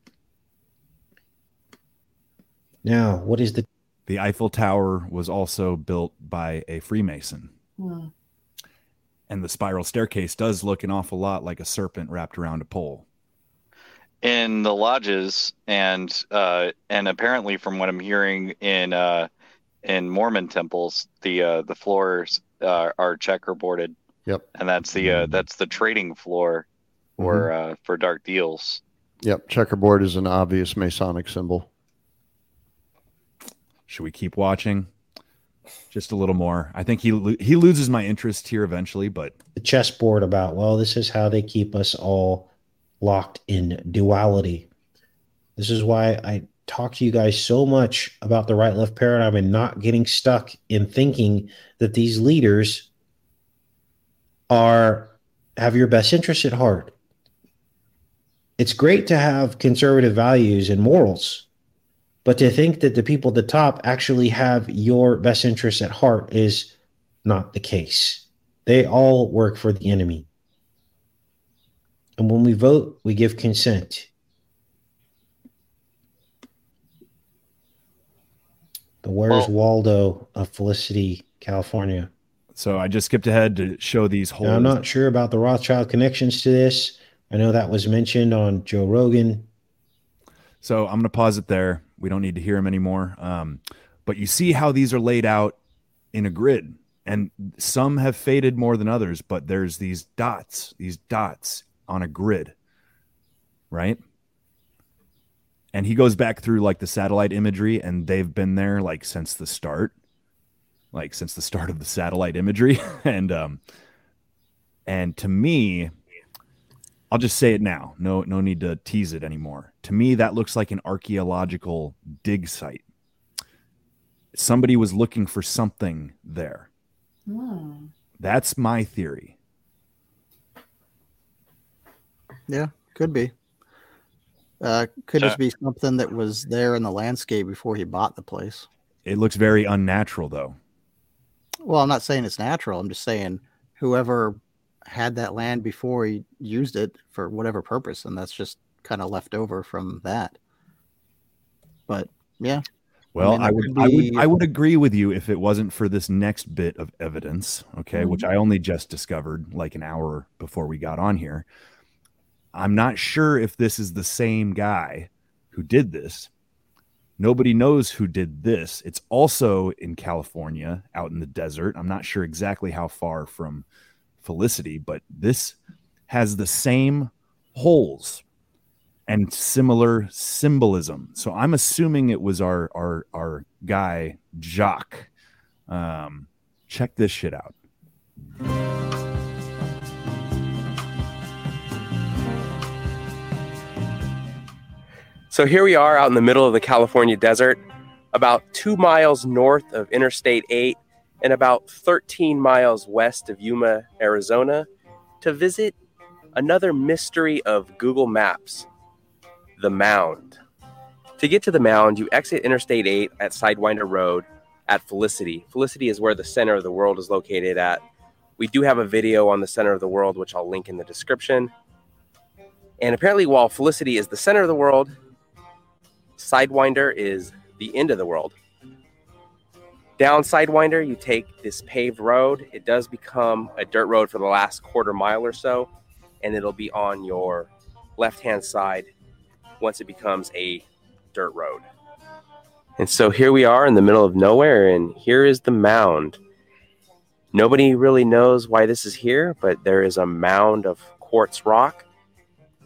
Now, what is the The Eiffel Tower was also built by a Freemason. Hmm. And the spiral staircase does look an awful lot like a serpent wrapped around a pole. in the lodges and uh and apparently from what i'm hearing in uh in mormon temples the uh the floors uh, are checkerboarded Yep. and that's the uh that's the trading floor for uh for dark deals Yep. Checkerboard is an obvious Masonic symbol. Should we keep watching? Just a little more. I think he lo- he loses my interest here eventually, but the chessboard about well this is how they keep us all locked in duality this is why i talk to you guys so much about the right left paradigm and not getting stuck in thinking that these leaders are have your best interest at heart it's great to have conservative values and morals but to think that the people at the top actually have your best interests at heart is not the case they all work for the enemy. And when we vote, we give consent. The Where's Waldo of Felicity, California. So I just skipped ahead to show these holes. Now, I'm not sure about the Rothschild connections to this. I know that was mentioned on Joe Rogan. So I'm going to pause it there. We don't need to hear him anymore. Um, but you see how these are laid out in a grid, and some have faded more than others. But there's these dots, these dots on a grid, right? And he goes back through like the satellite imagery, and they've been there like since the start, like since the start of the satellite imagery, and um, and to me, I'll just say it now. No, no need to tease it anymore. To me, that looks like an archaeological dig site. Somebody was looking for something there. Hmm. That's my theory. Yeah, could be. Uh, could just be something that was there in the landscape before he bought the place. It looks very unnatural, though. Well, I'm not saying it's natural. I'm just saying whoever had that land before he used it for whatever purpose, and that's just kind of left over from that. But yeah. Well, mean, I, would, could I would, I would agree with you if it wasn't for this next bit of evidence, okay, mm-hmm. which I only just discovered like an hour before we got on here. I'm not sure if this is the same guy who did this. Nobody knows who did this. It's also in California, out in the desert. I'm not sure exactly how far from Felicity, but this has the same holes and similar symbolism. So I'm assuming it was our our our guy Jock. Um, check this shit out. So here we are out in the middle of the California desert, about two miles north of Interstate 8 and about 13 miles west of Yuma, Arizona, to visit another mystery of Google Maps the Mound. To get to the Mound, you exit Interstate 8 at Sidewinder Road at Felicity. Felicity is where the center of the world is located at. We do have a video on the center of the world, which I'll link in the description. And apparently, while Felicity is the center of the world, Sidewinder is the end of the world. Down Sidewinder, you take this paved road. It does become a dirt road for the last quarter mile or so, and it'll be on your left hand side once it becomes a dirt road. And so here we are in the middle of nowhere, and here is the mound. Nobody really knows why this is here, but there is a mound of quartz rock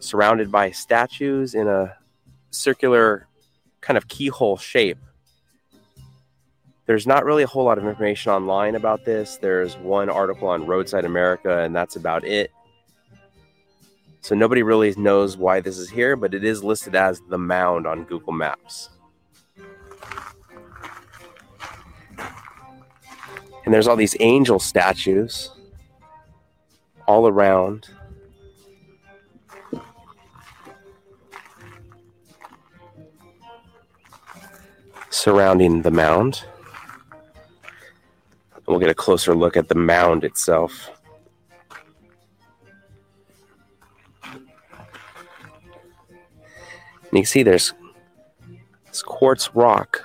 surrounded by statues in a circular kind of keyhole shape. There's not really a whole lot of information online about this. There's one article on Roadside America, and that's about it. So nobody really knows why this is here, but it is listed as the mound on Google Maps. And there's all these angel statues all around. Surrounding the mound. And we'll get a closer look at the mound itself. And you can see there's this quartz rock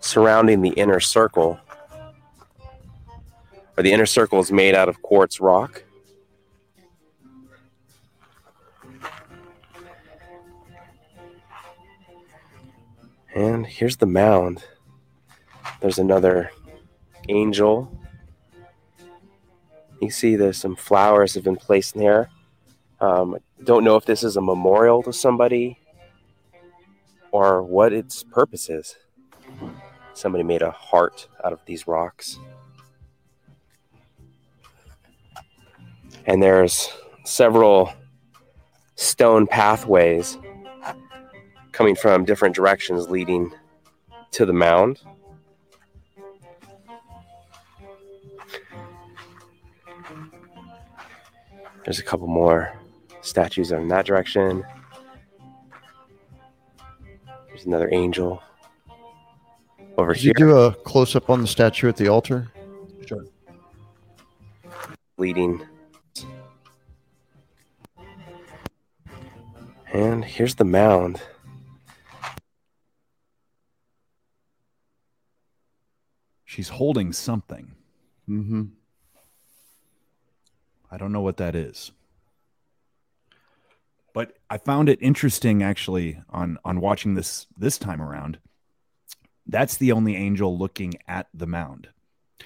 surrounding the inner circle. Or the inner circle is made out of quartz rock. And here's the mound. There's another angel. You see there's some flowers have been placed in there. Um, don't know if this is a memorial to somebody or what its purpose is. Somebody made a heart out of these rocks. And there's several stone pathways coming from different directions leading to the mound. There's a couple more statues in that direction. There's another angel over Did you do a close up on the statue at the altar? Sure. leading. And here's the mound. She's holding something. Mm-hmm. I don't know what that is. But I found it interesting actually on on watching this this time around. That's the only angel looking at the mound.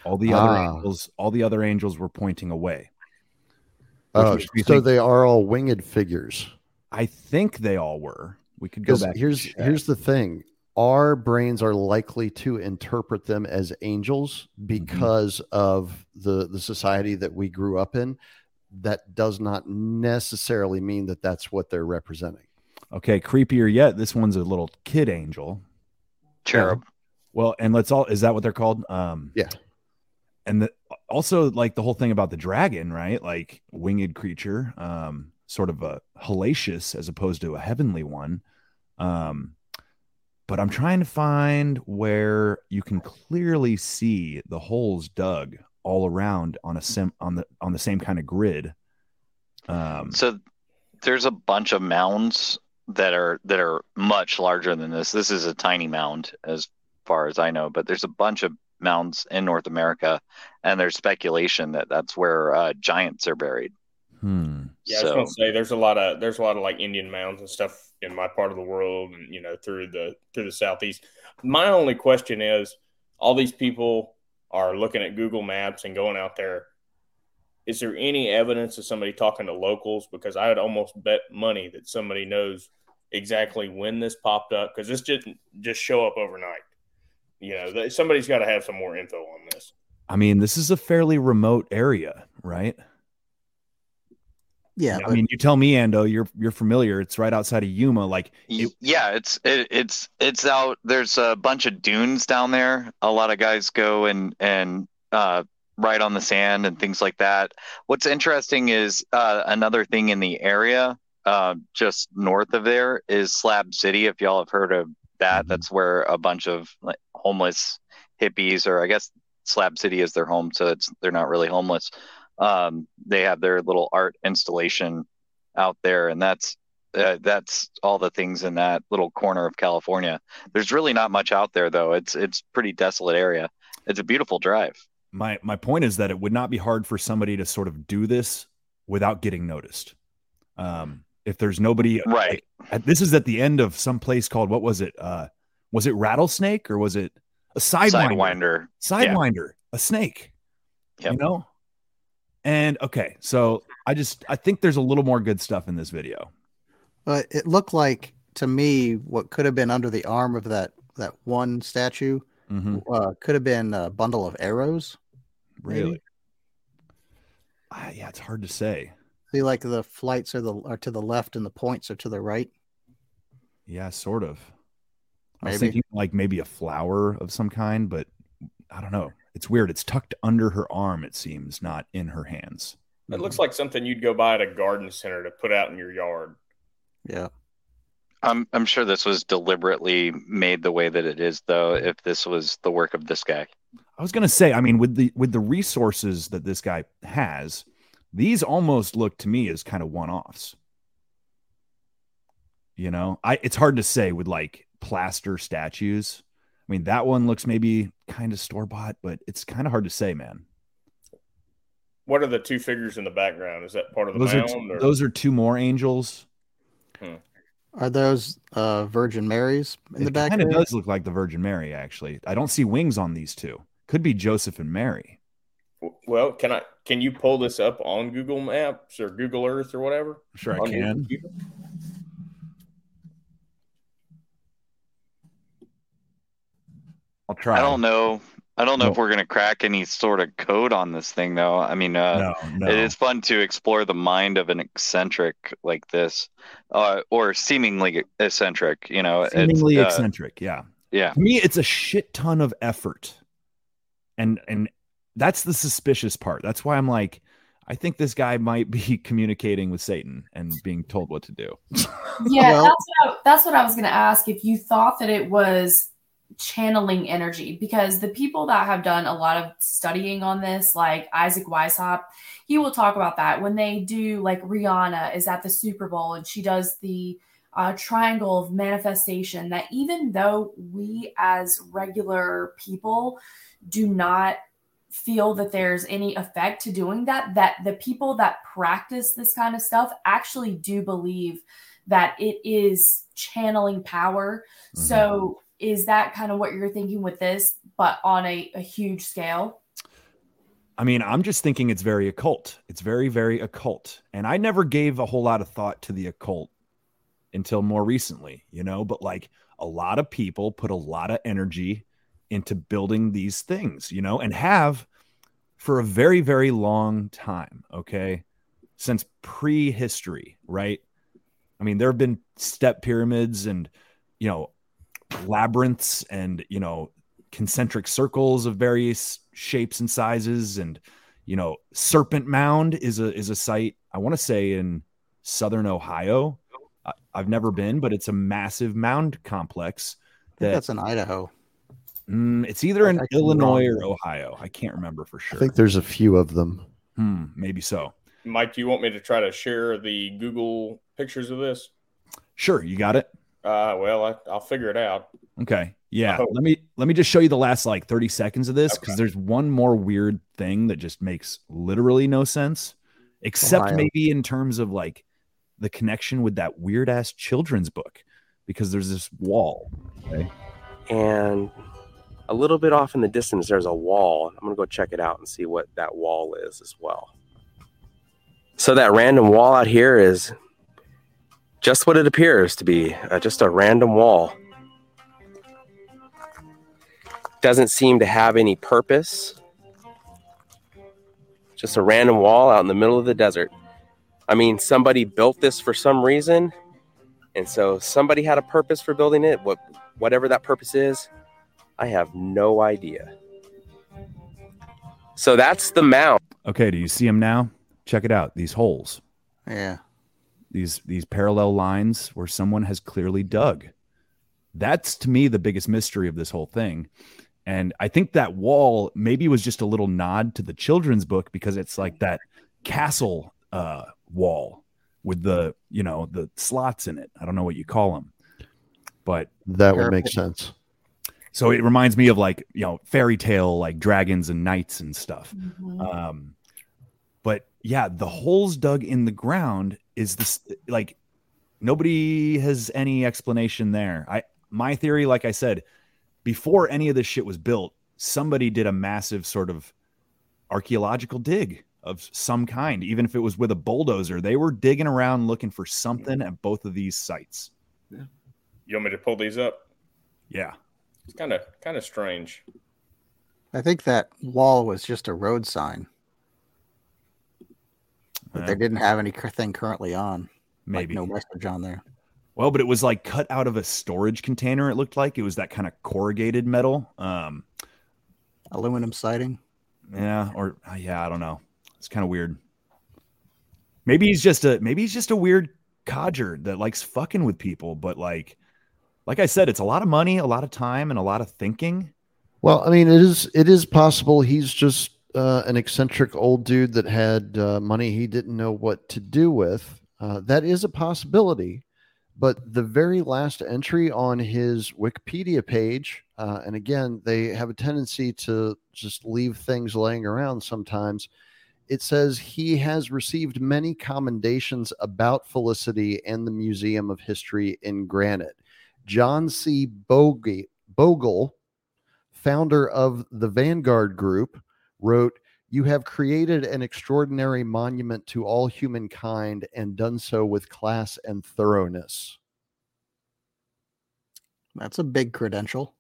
All the other Ah. angels, all the other angels were pointing away. Oh, so think- they are all winged figures. I think they all were. We could go back. here's here's the thing: our brains are likely to interpret them as angels Mm-hmm. because of the the society that we grew up in. That does not necessarily mean that that's what they're representing. Okay, creepier yet, this one's a little kid angel. Cherub. Well, and let's all is that what they're called? Um Yeah. And the, also like the whole thing about the dragon, right? Like winged creature, um sort of a hellacious as opposed to a heavenly one. Um but I'm trying to find where you can clearly see the holes dug all around on a sim on the on the same kind of grid. Um So there's a bunch of mounds that are that are much larger than this. This is a tiny mound as far as I know, but there's a bunch of mounds in North America, and there's speculation that that's where uh, giants are buried. Hmm. Yeah, I was gonna say there's a lot of there's a lot of like Indian mounds and stuff in my part of the world, and you know through the through the southeast. My only question is, all these people are looking at Google Maps and going out there. Is there any evidence of somebody talking to locals? Because I would almost bet money that somebody knows exactly when this popped up because this didn't just show up overnight. You know, somebody's got to have some more info on this. I mean, this is a fairly remote area, right? Yeah, I mean, you tell me, Ando, you're you're familiar. It's right outside of Yuma. Like, Y- yeah, it's it, it's it's out. There's a bunch of dunes down there. A lot of guys go and and uh, ride on the sand and things like that. What's interesting is uh, another thing in the area, uh, just north of there, is Slab City. If y'all have heard of that, that's where a bunch of like, homeless hippies, or I guess Slab City is their home, so it's they're not really homeless. Um, they have their little art installation out there, and that's uh, that's all the things in that little corner of California. There's really not much out there though. It's it's pretty desolate area. It's a beautiful drive. my my point is that it would not be hard for somebody to sort of do this without getting noticed. Um, if there's nobody, right? Like, this is at the end of some place called what was it? Uh, was it rattlesnake or was it a sidewinder? Sidewinder. Sidewinder, a snake. You know. And okay, so I just I think there's a little more good stuff in this video. But it looked like to me what could have been under the arm of that that one statue Mhm. uh, could have been a bundle of arrows. maybe. Really? Ah, yeah, it's hard to say. See, like the flights are the are to the left and the points are to the right. Yeah, sort of. I was thinking like maybe a flower of some kind, but I don't know. It's weird. It's tucked under her arm, it seems, not in her hands. It looks like something you'd go buy at a garden center to put out in your yard. Yeah. I'm I'm sure this was deliberately made the way that it is though. If this was the work of this guy, I was gonna say, I mean, with the with the resources that this guy has, these almost look to me as kind of one-offs. You know, I it's hard to say with like plaster statues. I mean, that one looks maybe kind of store-bought, but it's kind of hard to say, man. What are the two figures in the background? Is that part of the Those are mound? two, or? those are two more angels. Are those uh, Virgin Marys in the it back? kind of does look like the Virgin Mary, actually. I don't see wings on these two. Could be Joseph and Mary. Well, can I? Can you pull this up on Google Maps or Google Earth or whatever? Sure, I On your can. computer? I'll try. I don't know. I don't know if we're gonna crack any sort of code on this thing, though. I mean, uh, No, no. it is fun to explore the mind of an eccentric like this, uh, or seemingly eccentric. You know, It's, Seemingly uh, eccentric. Yeah. Yeah. To me, it's a shit ton of effort, and and that's the suspicious part. That's why I'm like, I think this guy might be communicating with Satan and being told what to do. Yeah, Well- that's what I, that's what I was going to ask. If you thought that it was channeling energy, because the people that have done a lot of studying on this, like Isaac Weishaupt, he will talk about that when they do like Rihanna is at the Super Bowl and she does the uh, triangle of manifestation. That even though we as regular people do not feel that there's any effect to doing that that the people that practice this kind of stuff actually do believe that it is channeling power so is that kind of what you're thinking with this but on a, a huge scale I mean, I'm just thinking it's very occult. It's very, very occult. And I never gave a whole lot of thought to the occult until more recently, you know, but like a lot of people put a lot of energy into building these things, you know, and have for a very, very long time. Okay. Since prehistory, right? I mean, there have been step pyramids and, you know, labyrinths and, you know, concentric circles of various shapes and sizes. And you know serpent mound is a is a site i want to say in southern ohio. I, i've never been but it's a massive mound complex I think that that's in Idaho. Mm, it's either in I could be illinois or ohio. I can't remember for sure. I think there's a few of them. hmm, maybe so. Mike, do you want me to try to share the Google pictures of this? sure you got it Uh, well, I, I'll figure it out. Okay. Yeah. Oh. Let me let me just show you the last like 30 seconds of this because there's one more weird thing that just makes literally no sense, except Ohio. maybe in terms of like the connection with that weird ass children's book, because there's this wall. Okay. And a little bit off in the distance, there's a wall. I'm going to go check it out and see what that wall is as well. So, that random wall out here is just what it appears to be uh, just a random wall. Doesn't seem to have any purpose. Just a random wall out in the middle of the desert. I mean, somebody built this for some reason. And so somebody had a purpose for building it. What whatever that purpose is, I have no idea. So that's the mound. Okay. Do you see them now? Check it out. These holes. Yeah. These these parallel lines where someone has clearly dug. That's to me the biggest mystery of this whole thing. And I think that wall maybe was just a little nod to the children's book because it's like that castle uh, wall with the you know the slots in it. I don't know what you call them, but That would make sense. so it reminds me of like you know fairy tale like dragons and knights and stuff. Um, but yeah, the holes dug in the ground is this like nobody has any explanation there. I my theory, like I said, before any of this shit was built, somebody did a massive sort of archaeological dig of some kind, even if it was with a bulldozer. They were digging around looking for something at both of these sites. Yeah. You want me to pull these up? Yeah. It's kind of kind of strange. I think that wall was just a road sign. But they didn't have anything currently on. Maybe. Like no message on there. Well, but it was like cut out of a storage container. It looked like it was that kind of corrugated metal. Um, Aluminum siding. yeah, or uh, yeah, I don't know. It's kind of weird. Maybe he's just a maybe he's just a weird codger that likes fucking with people. But like, like I said, it's a lot of money, a lot of time, and a lot of thinking. Well, I mean, it is it is possible he's just uh, an eccentric old dude that had uh, money he didn't know what to do with. Uh, that is a possibility. But the very last entry on his Wikipedia page, uh, and again, they have a tendency to just leave things laying around sometimes. It says he has received many commendations about Felicity and the Museum of History in Granite. John C. Bogle, Bogle founder of the Vanguard Group, wrote, You have created an extraordinary monument to all humankind and done so with class and thoroughness. That's a big credential.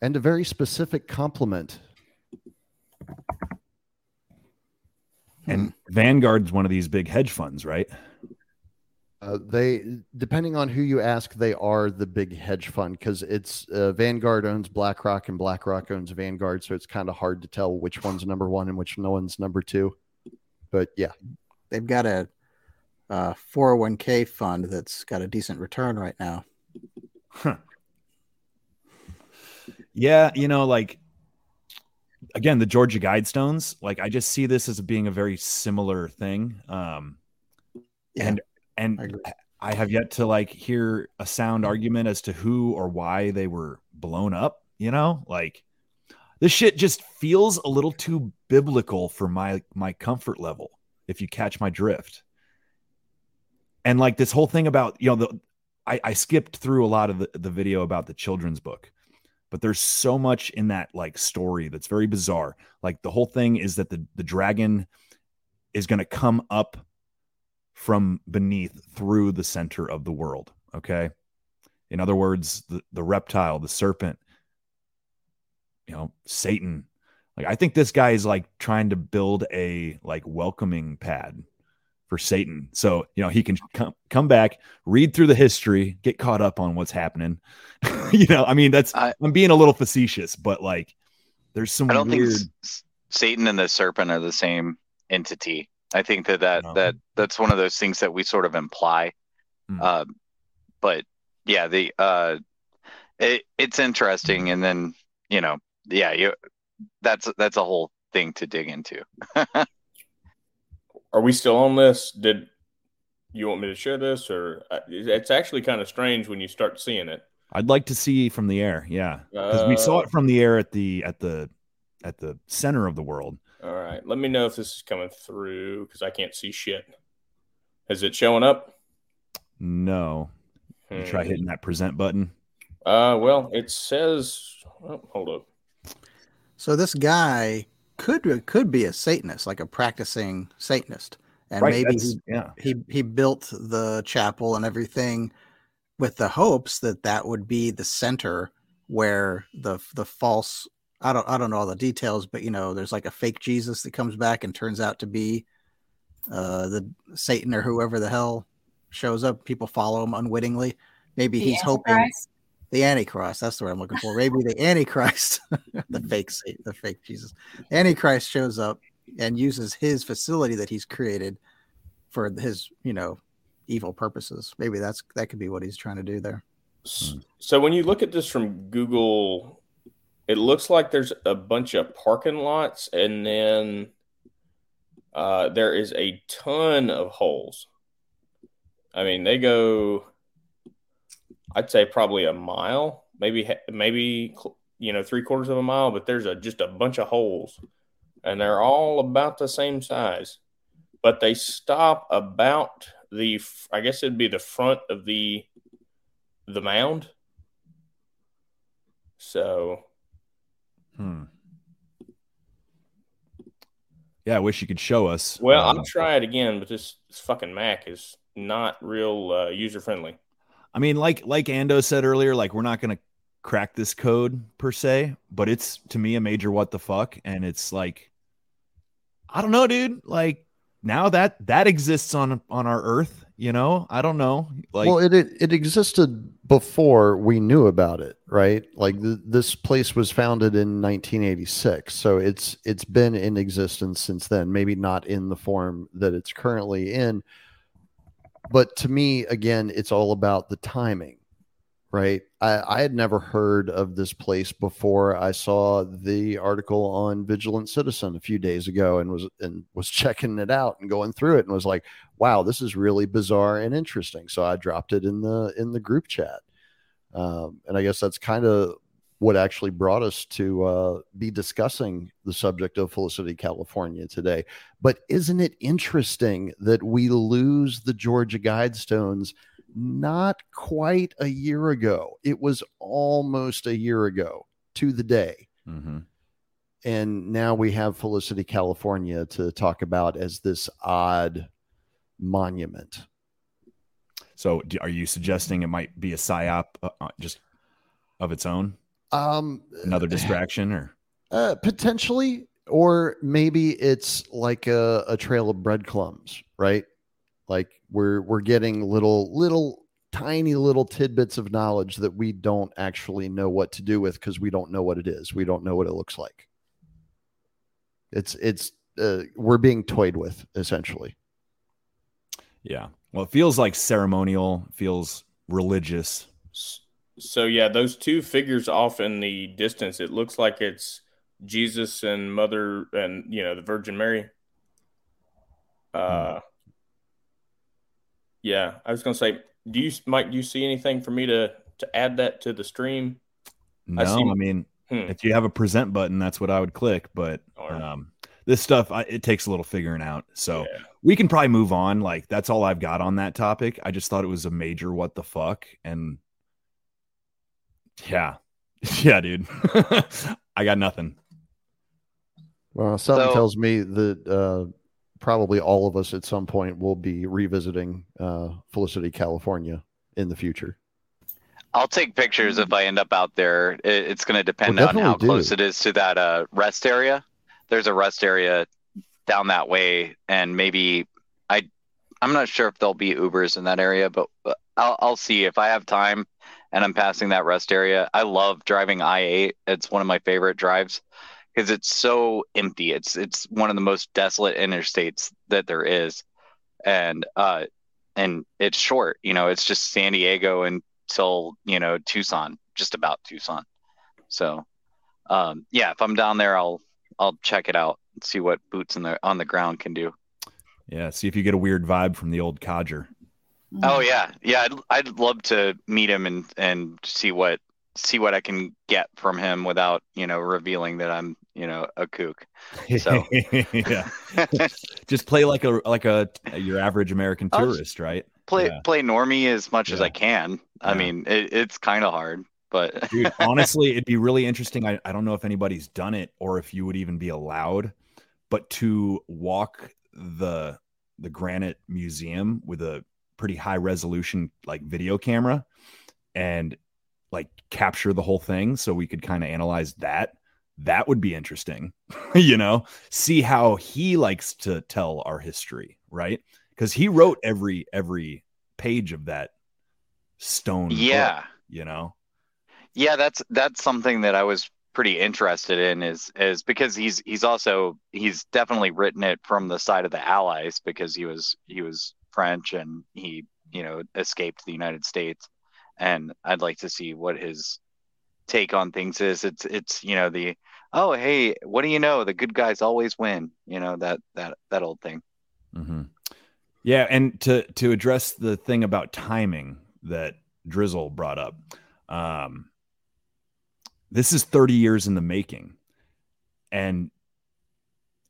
and a very specific compliment. And Vanguard's one of these big hedge funds, right? Uh, they, depending on who you ask, they are the big hedge fund because it's uh, Vanguard owns BlackRock and BlackRock owns Vanguard, so it's kind of hard to tell which one's number one and which no one's number two. But yeah, They've got a, a 401k fund that's got a decent return right now. Huh. Yeah, you know, like again, the Georgia Guidestones, like I just see this as being a very similar thing. Um and and I have yet to like hear a sound argument as to who or why they were blown up, you know? Like this shit just feels a little too biblical for my my comfort level, if you catch my drift. And like this whole thing about, you know, the I, I skipped through a lot of the, the video about the children's book but there's so much in that like story that's very bizarre. Like the whole thing is that the the dragon is going to come up from beneath through the center of the world. Okay. In other words, the, the reptile, the serpent, you know, Satan. Like I think this guy is like trying to build a like welcoming pad for Satan. So, you know, he can come come back, read through the history, get caught up on what's happening. you know, I mean, that's I, am being a little facetious, but like there's some I don't weird... think S- Satan and the serpent are the same entity. I think that that that that's one of those things that we sort of imply. Hmm. Uh, but yeah, the uh, it, it's interesting, and then you know, yeah, you that's that's a whole thing to dig into. Are we still on this? Did you want me to share this, or uh, it's actually kind of strange when you start seeing it? I'd like to see from the air, yeah, because we saw Uh, it from the air at the at the at the center of the world. All right, let me know if this is coming through because I can't see shit. Is it showing up? No, you try Hmm. hitting that present button. Uh, well, it says. Oh, hold up. So this guy could could be a Satanist, like a practicing Satanist, and Right, maybe he, yeah. he he built the chapel and everything with the hopes that that would be the center where the the false I don't I don't know all the details, but you know, there's like a fake Jesus that comes back and turns out to be uh the Satan or whoever the hell shows up. People follow him unwittingly. Maybe The he's hoping the Antichrist. That's the word I'm looking for. Maybe the Antichrist, the fake Satan, the fake Jesus. Antichrist shows up and uses his facility that he's created for his, you know, evil purposes. Maybe that's that could be what he's trying to do there. So when you look at this from Google, it looks like there's a bunch of parking lots, and then uh, there is a ton of holes. I mean, they go, I'd say probably a mile, maybe maybe you know three quarters of a mile, but there's a just a bunch of holes, and they're all about the same size, but they stop about the I guess it'd be the front of the the mound. So Hmm. Yeah, I wish you could show us. Well, Uh, I'll try it again, but this, this fucking Mac is not real uh, user friendly. I mean, like like Ando said earlier, like we're not gonna crack this code per se, but it's to me a major what the fuck, and it's like, I don't know, dude. Like now that that exists on on our Earth, you know, I don't know. Like, well, it, it it existed before we knew about it, right? Like th- this place was founded in 1986, so it's it's been in existence since then. Maybe not in the form that it's currently in, but to me, again, it's all about the timing, right? I, I had never heard of this place before I saw the article on Vigilant Citizen a few days ago, and was and was checking it out and going through it, and was like, "Wow, this is really bizarre and interesting." So I dropped it in the in the group chat, um, and I guess that's kind of what actually brought us to uh, be discussing the subject of Felicity, California today. But isn't it interesting that we lose the Georgia Guidestones not quite a year ago? It was almost a year ago to the day. Mhm. And now we have Felicity, California to talk about as this odd monument. so are you suggesting it might be a psyop uh, uh, just of its own? Um, Another distraction, or Uh, potentially, or maybe it's like a, a trail of breadcrumbs, right? Like we're we're getting little little tiny little tidbits of knowledge that we don't actually know what to do with because we don't know what it is. We don't know what it looks like. It's it's uh, we're being toyed with essentially. Yeah. Well, it feels like ceremonial, feels religious. So yeah, those two figures off in the distance, it looks like it's Jesus and Mother and you know the Virgin Mary. Uh, yeah, I was gonna say, do you Mike? Do you see anything for me to to add that to the stream? No, I I, mean, Hmm. if you have a present button, that's what I would click. But um, this stuff, I, it takes a little figuring out. So we can probably move on. Like that's all I've got on that topic. I just thought it was a major what the fuck, and yeah, yeah, dude, I got nothing. Well, something So- tells me that uh, probably all of us at some point will be revisiting uh, Felicity, California in the future. I'll take pictures if I end up out there. It's going to depend Well, on how do. close it is to that uh, rest area. There's a rest area down that way, and maybe I, I'm not sure if there'll be Ubers in that area, but, I'll, I'll see if I have time and I'm passing that rest area. I love driving I-8. It's one of my favorite drives because it's so empty. It's it's one of the most desolate interstates that there is, and uh, and it's short. You know, it's just San Diego until you know Tucson, just about Tucson. So, um, yeah, if I'm down there, I'll I'll check it out see what boots in the on the ground can do. Yeah, see if you get a weird vibe from the old codger. Oh yeah, yeah. I'd I'd love to meet him and and see what see what I can get from him without you know revealing that I'm you know a kook. So yeah, just play like a like a your average American I'll tourist, right? play Yeah. play normie as much as I can. I mean, it, it's kind of hard, but Dude, honestly, it'd be really interesting. I, I don't know if anybody's done it or if you would even be allowed, but to walk the the Granite Museum with a pretty high resolution like video camera and like capture the whole thing so we could kind of analyze that. That would be interesting, you know, see how he likes to tell our history, right? Because he wrote every every page of that stone. book, Yeah. you know. Yeah, that's that's something that I was pretty interested in is is because he's he's also he's definitely written it from the side of the Allies because he was he was French and he you know escaped the United States. And I'd like to see what his take on things is. It's it's you know the oh hey what do you know? The good guys always win you know that that that old thing. Hmm Yeah, and to to address the thing about timing that Drizl brought up, um, this is 30 years in the making, and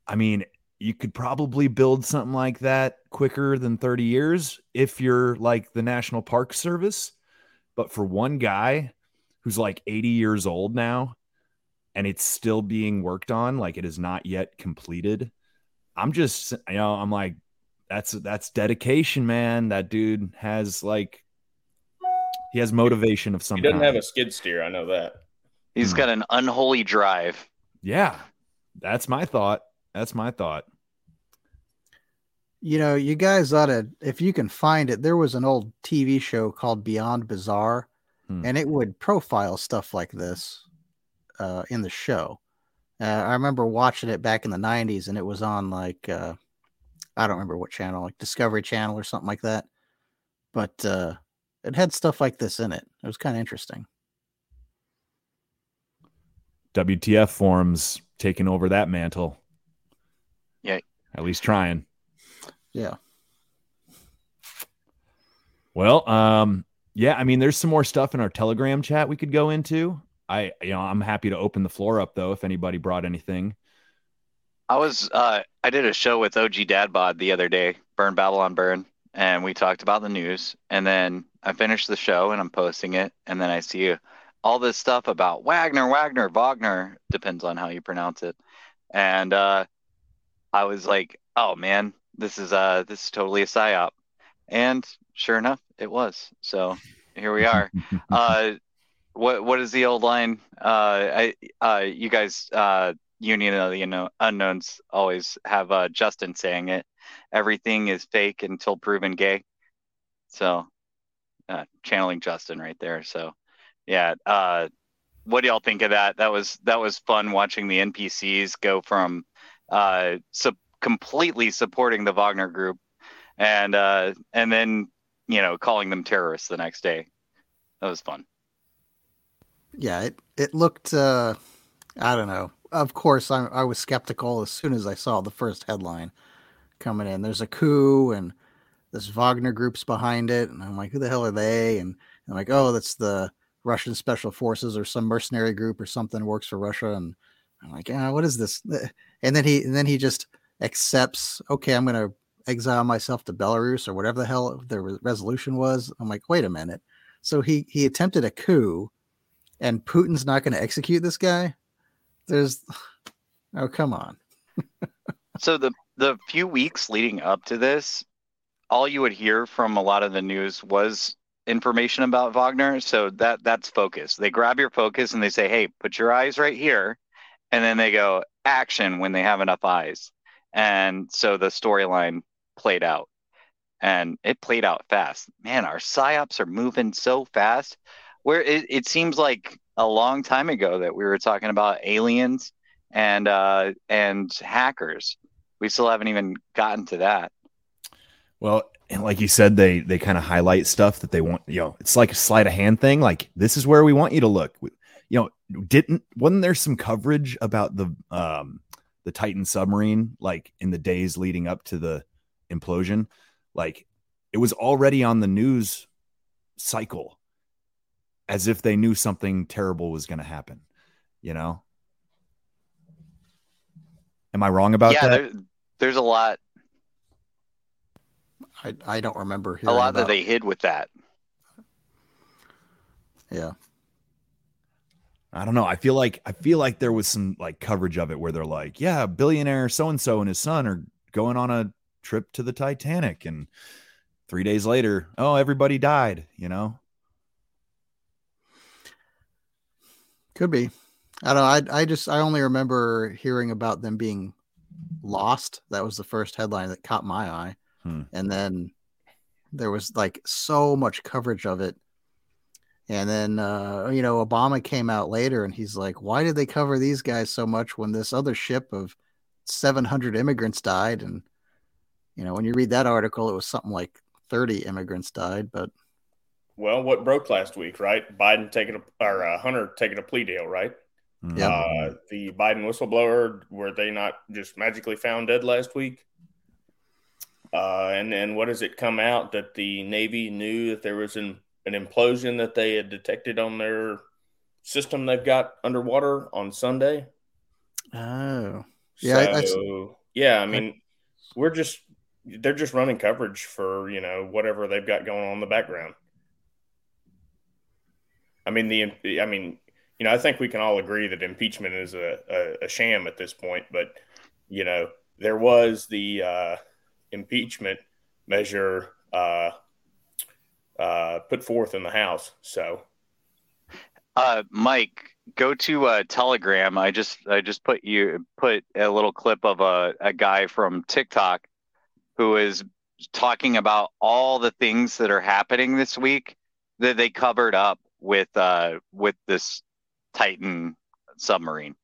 I mean, you could probably build something like that quicker than 30 years if you're like the National Park Service, but for one guy who's like 80 years old now, and it's still being worked on, like it is not yet completed. I'm just, you know, I'm like, that's that's dedication, man. That dude has like he has motivation of some He doesn't kind. have a skid steer. I know that. He's got an unholy drive yeah, that's my thought. That's my thought. You know, you guys ought to, if you can find it, there was an old TV show called Beyond Bizarre, Hmm. and it would profile stuff like this uh, in the show. Uh, I remember watching it back in the 90s, and it was on like, uh, I don't remember what channel, like Discovery Channel or something like that. But uh, it had stuff like this in it. It was kind of interesting. WTF forums taking over that mantle. Yeah. At least trying. Yeah. Well, um, yeah, I mean, there's some more stuff in our Telegram chat we could go into. I, you know, I'm happy to open the floor up though if anybody brought anything. I was uh I did a show with OG Dadbod the other day, Burn Babylon Burn, and we talked about the news. And then I finished the show and I'm posting it, and then I see all this stuff about Wagner, Wagner, Wagner, depends on how you pronounce it. And uh I was like, oh man, this is uh this is totally a psyop. And sure enough, it was. So here we are. uh what what is the old line? Uh, I uh, you guys, uh, Union of the Unknown- Unknowns always have uh, Justin saying it. Everything is fake until proven gay. So, uh, channeling Justin right there. So, yeah. Uh, what do y'all think of that? That was that was fun watching the NPCs go from uh, sup- completely supporting the Wagner group, and uh, and then you know calling them terrorists the next day. That was fun. Yeah, it it looked. uh I don't know. Of course, I I was skeptical as soon as I saw the first headline coming in. There's a coup and this Wagner group's behind it, and I'm like, who the hell are they? And I'm like, oh, that's the Russian special forces or some mercenary group or something works for Russia. And I'm like, yeah, what is this? Eh, and then he and then he just accepts. Okay, I'm going to exile myself to Belarus or whatever the hell the re- resolution was. I'm like, wait a minute. So he he attempted a coup, and Putin's not going to execute this guy. There's, oh come on. So the the few weeks leading up to this, all you would hear from a lot of the news was information about Wagner. So that that's focus. They grab your focus and they say, "Hey, put your eyes right here," and then they go action when they have enough eyes. And so the storyline played out, and it played out fast. Man, our psyops are moving so fast. Where it, it seems like a long time ago that we were talking about aliens and uh, and hackers. We still haven't even gotten to that. Well, and like you said, they they kind of highlight stuff that they want. You know, it's like a sleight of hand thing. Like this is where we want you to look. We- You know, didn't wasn't there some coverage about the um the Titan submarine like in the days leading up to the implosion? Like it was already on the news cycle as if they knew something terrible was going to happen. You know, am I wrong about yeah, that? there, there's a lot I I don't remember a hearing lot that they hid with that. Yeah. I don't know. I feel like I feel like there was some like coverage of it where they're like, yeah, billionaire so and so and his son are going on a trip to the Titanic, and three days later, oh, everybody died. You know, Could be. I don't know. I I just I only remember hearing about them being lost. That was the first headline that caught my eye. Hmm. And then there was like so much coverage of it. And then uh, you know, Obama came out later and he's like, Why did they cover these guys so much when this other ship of seven hundred immigrants died? And you know, when you read that article, it was something like thirty immigrants died, but Well, what broke last week, right? Biden taking a or uh, Hunter taking a plea deal, right? Yeah. Uh, the Biden whistleblower, were they not just magically found dead last week? Uh, and then what does it come out that the Navy knew that there was an, an implosion that they had detected on their system they've got underwater on Sunday? oh. Yeah, I- I So, yeah, I mean, we're just they're just running coverage for you know whatever they've got going on in the background. I mean the I mean you know I think we can all agree that impeachment is a, a, a sham at this point, but you know there was the uh, impeachment measure uh, uh, put forth in the House, so Uh, Mike, go to uh, Telegram. I just I just put you put a little clip of a, a guy from TikTok who is talking about all the things that are happening this week that they covered up with uh with this Titan submarine.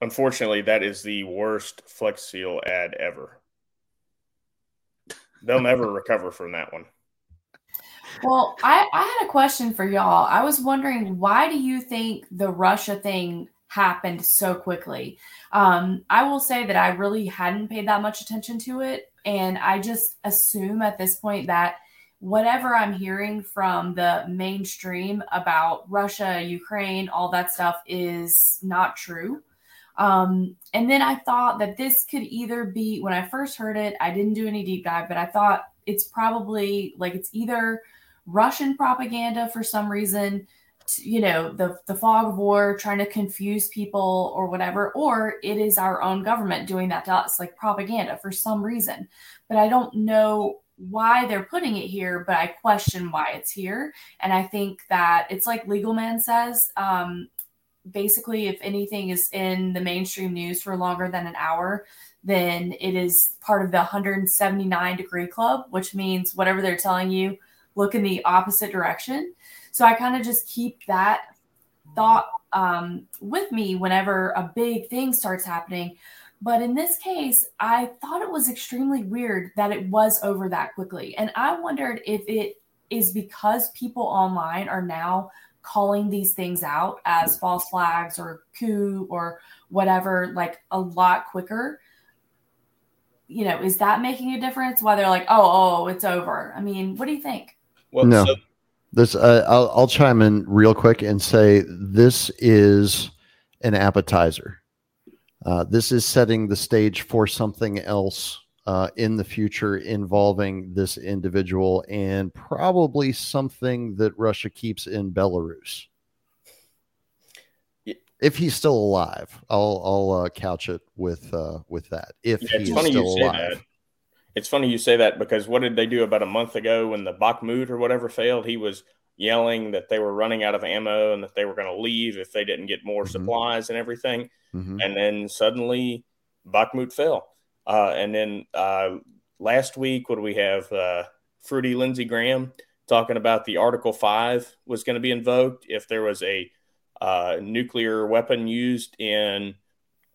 Unfortunately that is the worst Flex Seal ad ever. They'll never recover from that one. Well, I, I had a question for y'all. I was wondering why do you think the Russia thing happened so quickly? Um, I will say that I really hadn't paid that much attention to it. And I just assume at this point that whatever I'm hearing from the mainstream about Russia, Ukraine, all that stuff is not true. Um, and then I thought that this could either be when I first heard it, I didn't do any deep dive, but I thought it's probably like it's either Russian propaganda for some reason you know the the fog of war trying to confuse people or whatever or it is our own government doing that to us like propaganda for some reason. But i don't know why they're putting it here but i question why it's here. And i think that it's like legal man says um, basically if anything is in the mainstream news for longer than an hour then it is part of the 179 degree club which means whatever they're telling you look in the opposite direction so I kind of just keep that thought um, with me whenever a big thing starts happening. But in this case, I thought it was extremely weird that it was over that quickly. And I wondered if it is because people online are now calling these things out as false flags or coup or whatever, like a lot quicker. You know, is that making a difference? Why they're like, oh, oh, it's over. I mean, what do you think? Well, no. so This uh, I'll, I'll chime in real quick and say this is an appetizer. Uh, this is setting the stage for something else uh, in the future involving this individual and probably something that Russia keeps in Belarus. If he's still alive, I'll I'll uh, couch it with uh, with that. If Yeah, he it's is funny still you say alive, that. It's funny you say that because what did they do about a month ago when the Bakhmut or whatever failed? He was yelling that they were running out of ammo and that they were going to leave if they didn't get more supplies and everything. Mhm. And then suddenly Bakhmut fell. Uh, and then uh, last week, what do we have? Uh, Fruity Lindsey Graham talking about the Article 5 was going to be invoked if there was a uh, nuclear weapon used in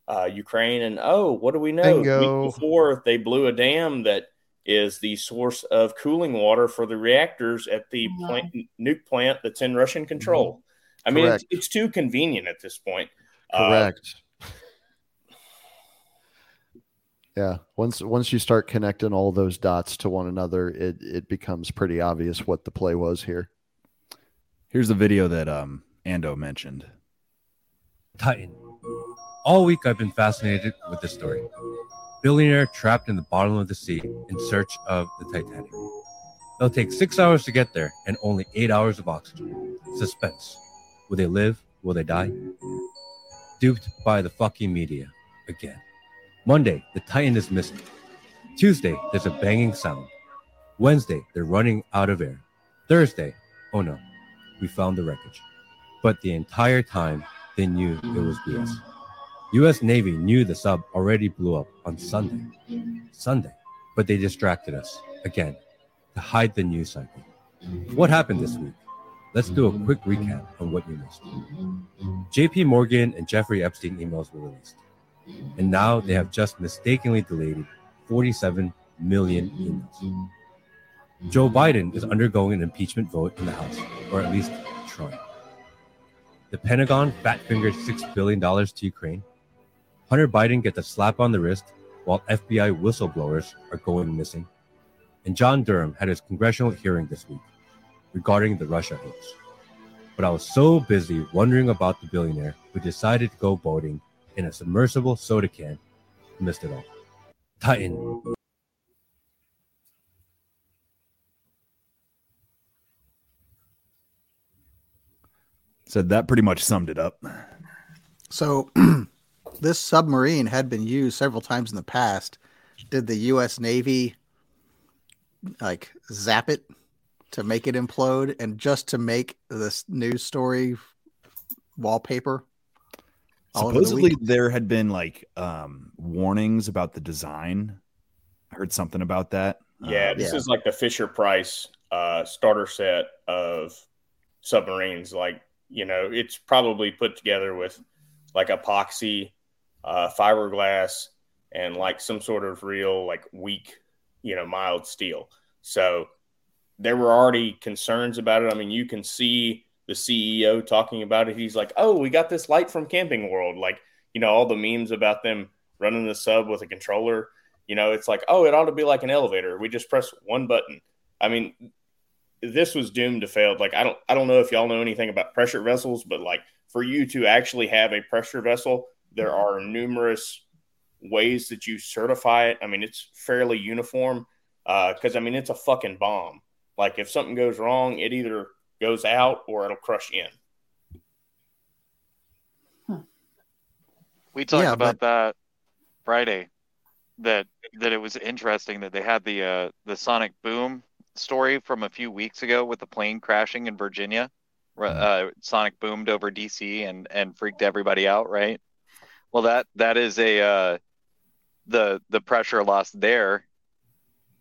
uh, Ukraine. And oh, what do we know? Bingo. week before, they blew a dam that is the source of cooling water for the reactors at the Wow. plant, nuke plant that's in Russian control. I mean, it's, it's too convenient at this point. Uh, correct. Yeah, once once you start connecting all those dots to one another, it it becomes pretty obvious what the play was here. Here's the video that um Ando mentioned. Titan. All week I've been fascinated with this story. Billionaire trapped in the bottom of the sea in search of the Titanic. It'll take six hours to get there and only eight hours of oxygen. Suspense. Will they live? Will they die? Duped by the fucking media again. Monday, the Titan is missing. Tuesday, there's a banging sound. Wednesday, they're running out of air. Thursday, oh no, we found the wreckage. But the entire time, they knew it was BS. US Navy knew the sub already blew up on Sunday. Sunday. But they distracted us again to hide the news cycle. What happened this week? Let's do a quick recap on what you missed. JP Morgan and Jeffrey Epstein emails were released. And now they have just mistakenly deleted 47 million emails. Joe Biden is undergoing an impeachment vote in the House, or at least trying. The Pentagon fat fingered $6 billion to Ukraine. Hunter Biden gets a slap on the wrist while FBI whistleblowers are going missing. And John Durham had his congressional hearing this week regarding the Russia hoax. But I was so busy wondering about the billionaire who decided to go boating in a submersible soda can, missed it all. Titan. Said that pretty much summed it up. So this submarine had been used several times in the past. Did the U.S. Navy like zap it to make it implode and just to make this news story wallpaper? All over the Supposedly there had been like um warnings about the design. I heard something about that. Yeah, Um, this is like the Fisher Price uh, starter set of submarines. Like, you know, it's probably put together with like epoxy, uh, fiberglass, and like some sort of real, like weak, you know, mild steel. So there were already concerns about it. I mean, you can see the CEO talking about it. He's like, oh, we got this light from Camping World. Like, you know, all the memes about them running the sub with a controller. You know, it's like, oh, it ought to be like an elevator. We just press one button. I mean, this was doomed to fail. Like, I don't, I don't know if y'all know anything about pressure vessels, but like for you to actually have a pressure vessel, there are numerous ways that you certify it. I mean, it's fairly uniform uh, because I mean, it's a fucking bomb. Like, if something goes wrong, it either goes out or it'll crush in. We talked yeah, about but... that Friday. That that it was interesting that they had the uh, the sonic boom story from a few weeks ago with the plane crashing in Virginia. Hmm. Uh, sonic boomed over DC and and freaked everybody out, right? Well, that that is a uh, the the pressure loss there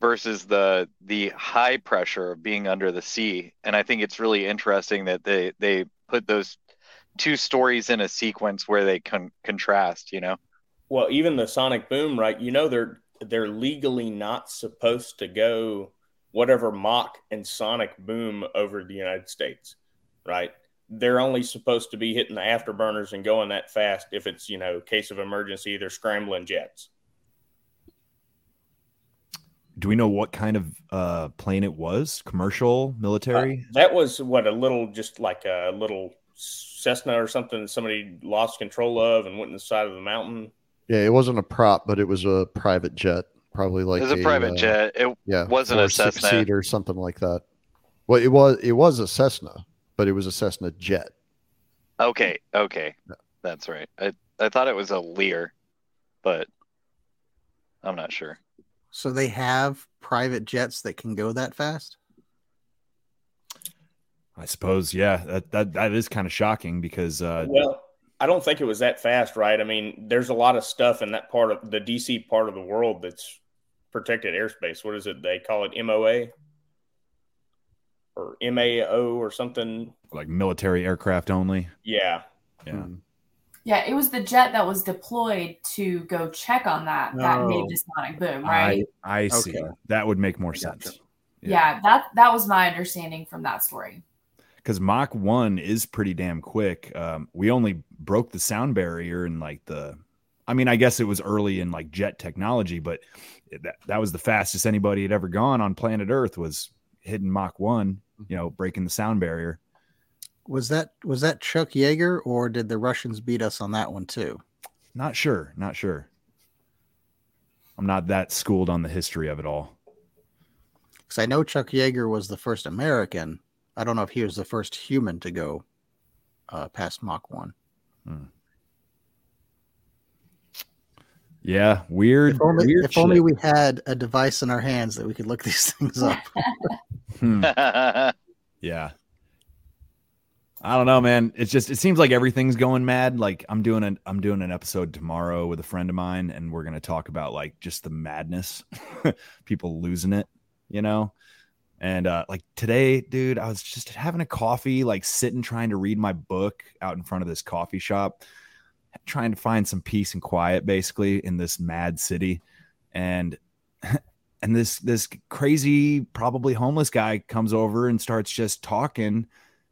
versus the the high pressure of being under the sea, and I think it's really interesting that they they put those two stories in a sequence where they con- contrast. You know. Well, even the Sonic Boom, right? You know they're they're legally not supposed to go whatever Mach and Sonic Boom over the United States, right? They're only supposed to be hitting the afterburners and going that fast if it's, you know, case of emergency, they're scrambling jets. Do we know what kind of uh, plane it was? Commercial, military? That was what a little, just like a little Cessna or something somebody lost control of and went in the side of the mountain. Yeah, it wasn't a prop, but it was a private jet, probably like It was a private uh, jet. It yeah, wasn't a Cessna. seat or something like that. Well, it was it was a Cessna, but it was a Cessna jet. Okay, okay, that's right. I I thought it was a Lear, but I'm not sure. So they have private jets that can go that fast. I suppose, yeah. That that, that is kind of shocking because uh, Well, I don't think it was that fast, right? I mean, there's a lot of stuff in that part of the DC part of the world that's protected airspace. What is it? They call it MOA or MAO or something. like military aircraft only. Yeah. Yeah. Yeah, it was the jet that was deployed to go check on that that made Oh. the sonic boom, right? I I see. Okay. That would make more sense. yeah. that that was my understanding from that story. because Mach 1 is pretty damn quick. Um, we only broke the sound barrier in like the, I mean, I guess it was early in like jet technology, but that, that was the fastest anybody had ever gone on planet Earth was hitting Mach 1, you know, breaking the sound barrier. Was that was that Chuck Yeager or did the Russians beat us on that one too? Not sure. Not sure. I'm not that schooled on the history of it all. Because I know Chuck Yeager was the first American. I don't know if he was the first human to go uh, past Mach one. Yeah. Weird. If only, weird if only we had a device in our hands that we could look these things up. Hmm. Yeah. I don't know, man. It's just it seems like everything's going mad. Like I'm doing an I'm doing an episode tomorrow with a friend of mine, and we're gonna talk about like just the madness, people losing it, you know. And uh like today, dude, I was just having a coffee, like sitting trying to read my book out in front of this coffee shop, trying to find some peace and quiet, basically in this mad city. And and this this crazy probably homeless guy comes over and starts just talking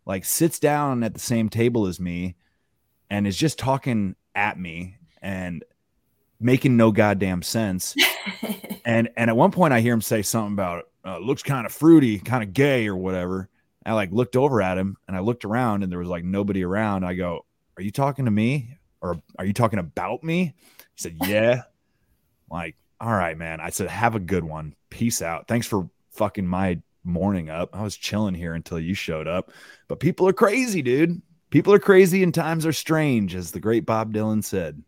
like sits down at the same table as me and is just talking at me and making no goddamn sense. And and at one point i hear him say something about uh, looks kind of fruity kind of gay or whatever. I like looked over at him and i looked around and there was like nobody around. I go are you talking to me? Or are you talking about me? He said yeah. Like all right man. I said have a good one. Peace out. Thanks for fucking my morning up. I was chilling here until you showed up. But people are crazy dude. People are crazy and times are strange as the great bob dylan said.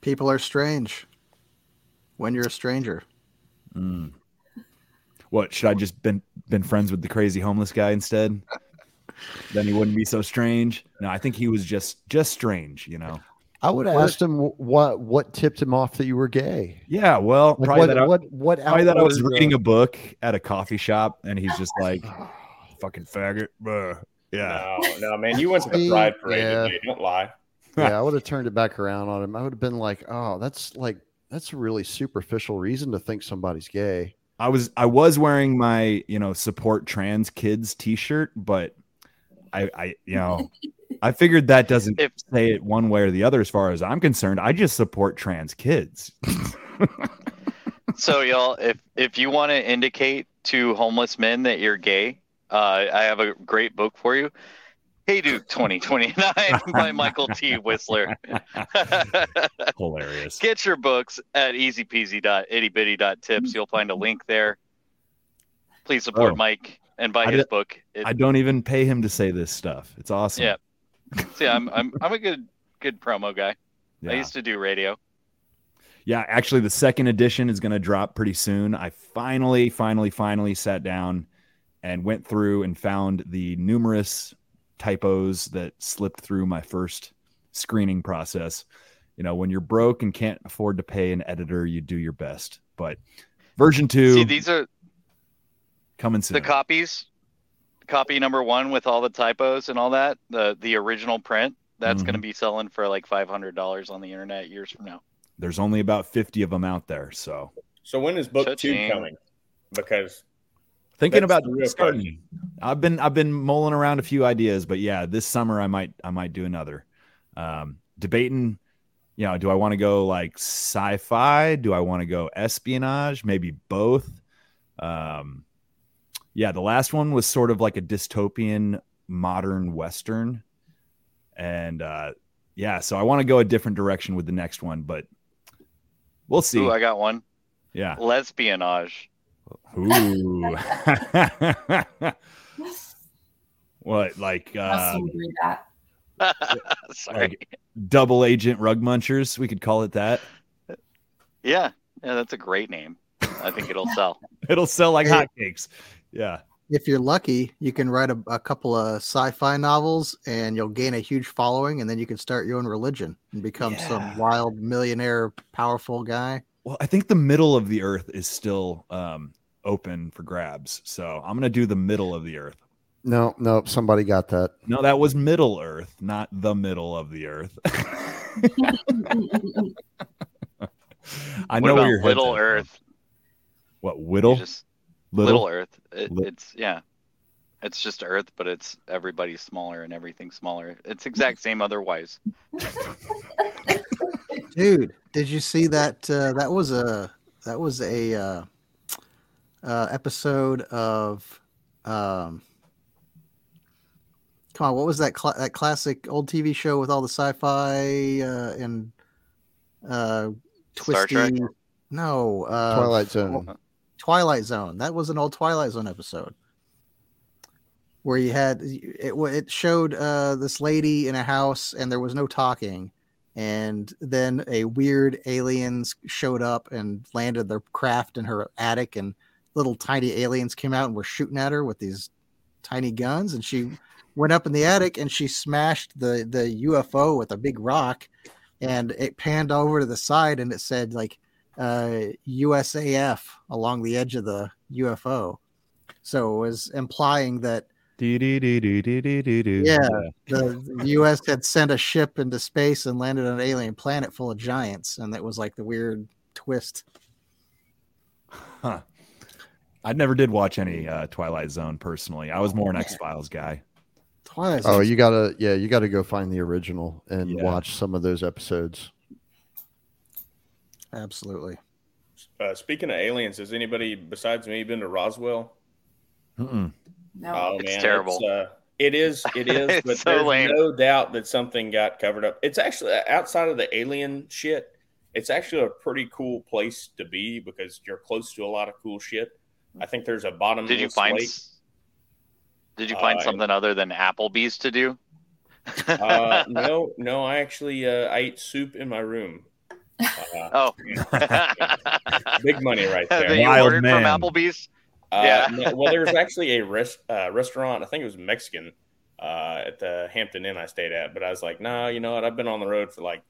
People are strange when you're a stranger. Mm. what should i just been been friends with the crazy homeless guy instead? Then he wouldn't be so strange? No i think he was just just strange you know I would have What- asked him what what tipped him off that you were gay. yeah well Like, probably what- that I, what- what probably that I was outward, reading a book at a coffee shop and he's just like fucking faggot bruh. yeah No, no, man. You went to the Pride Parade yeah. today. Don't lie. yeah, I would have turned it back around on him. I would have been like, "Oh, that's like that's a really superficial reason to think somebody's gay." I was I was wearing my you know support trans kids T-shirt, but I I you know I figured that doesn't say it one way or the other as far as I'm concerned. I just support trans kids. So y'all, if if you want to indicate to homeless men that you're gay, uh, I have a great book for you. Hey Duke 2029 by Michael T. Whistler. Hilarious. Get your books at easypeasy.ittybitty.tips. You'll find a link there. Please support Oh. Mike and buy I his di- book. It- I don't even pay him to say this stuff. It's awesome. yeah. See, I'm I'm I'm a good good promo guy. Yeah. I used to do radio. Yeah, actually, the second edition is going to drop pretty soon. I finally, finally, finally sat down and went through and found the numerous typos that slipped through my first screening process. You know, when you're broke and can't afford to pay an editor, you do your best. But version two See, these are coming soon. the copies. Copy number one with all the typos and all that. The the original print. That's Mm-hmm. going to be selling for like five hundred dollars on the internet years from now. There's only about 50 of them out there. So So when is book two Cha-ching. coming? Because thinking about the real starting. I've been I've been mulling around a few ideas, but yeah, this summer I might I might do another. Um, debating, you know, do I want to go like sci-fi? Do I want to go espionage? Maybe both. Um, yeah, the last one was sort of like a dystopian modern western, and uh, yeah, so I want to go a different direction with the next one, but we'll see. Ooh, I got one. yeah. Lesbianage. Ooh. what like uh still read that. Sorry. like double agent rug munchers? We could call it that. Yeah, yeah, that's a great name. I think it'll sell. It'll sell like Hey. hotcakes. Yeah. If you're lucky, you can write a, a couple of sci-fi novels, and you'll gain a huge following, and then you can start your own religion and become some wild millionaire, powerful guy. Well, I think the middle of the earth is still um open for grabs. So I'm gonna do the middle of the earth. No, no, somebody got that. No, that was Middle Earth, not the middle of the earth. I What know where about your head's Little at. Earth. What Whittle? Just Little, Earth. It, Lit- It's yeah. It's just Earth, but it's everybody's smaller and everything's smaller. It's exact same otherwise. Dude, did you see that? Uh, that was a that was a uh, uh, episode of. Um, come on, what was that cla that classic old TV show with all the sci-fi uh, and uh, Star twisty? Trek? No, uh, Twilight Zone. Twilight Zone. That was an old Twilight Zone episode where you had it. It showed uh, this lady in a house, and there was no talking. And then a weird aliens showed up and landed their craft in her attic, and little tiny aliens came out and were shooting at her with these tiny guns. And she went up in the attic and she smashed the the UFO with a big rock, and it panned over to the side and it said like uh, USAF along the edge of the UFO. So it was implying that yeah, the, U.S. had sent a ship into space and landed on an alien planet full of giants, and that was like the weird twist. Huh. I never did watch any uh, Twilight Zone personally. I was more an X Files guy. Twilight Oh, you gotta, yeah, you gotta go find the original and watch some of those episodes. Absolutely. uh, speaking of aliens, has anybody besides me been to Roswell? Mm-mm. No. Oh It's man, terrible. It's, uh, it is. It is. But so there's lame. no doubt that something got covered up. It's actually outside of the alien shit. It's actually a pretty cool place to be because you're close to a lot of cool shit. I think there's a bottomless Did you find? lake. Did you find Uh, something other than Applebee's to do? uh, no, no, I actually uh, I ate soup in my room. Uh, Oh, big money right that there. you Wild ordered from man. Applebee's. Uh, Yeah. well, there was actually a rest, uh, restaurant. I think it was Mexican uh, at the Hampton Inn I stayed at. But I was like, nah, you know what? I've been on the road for like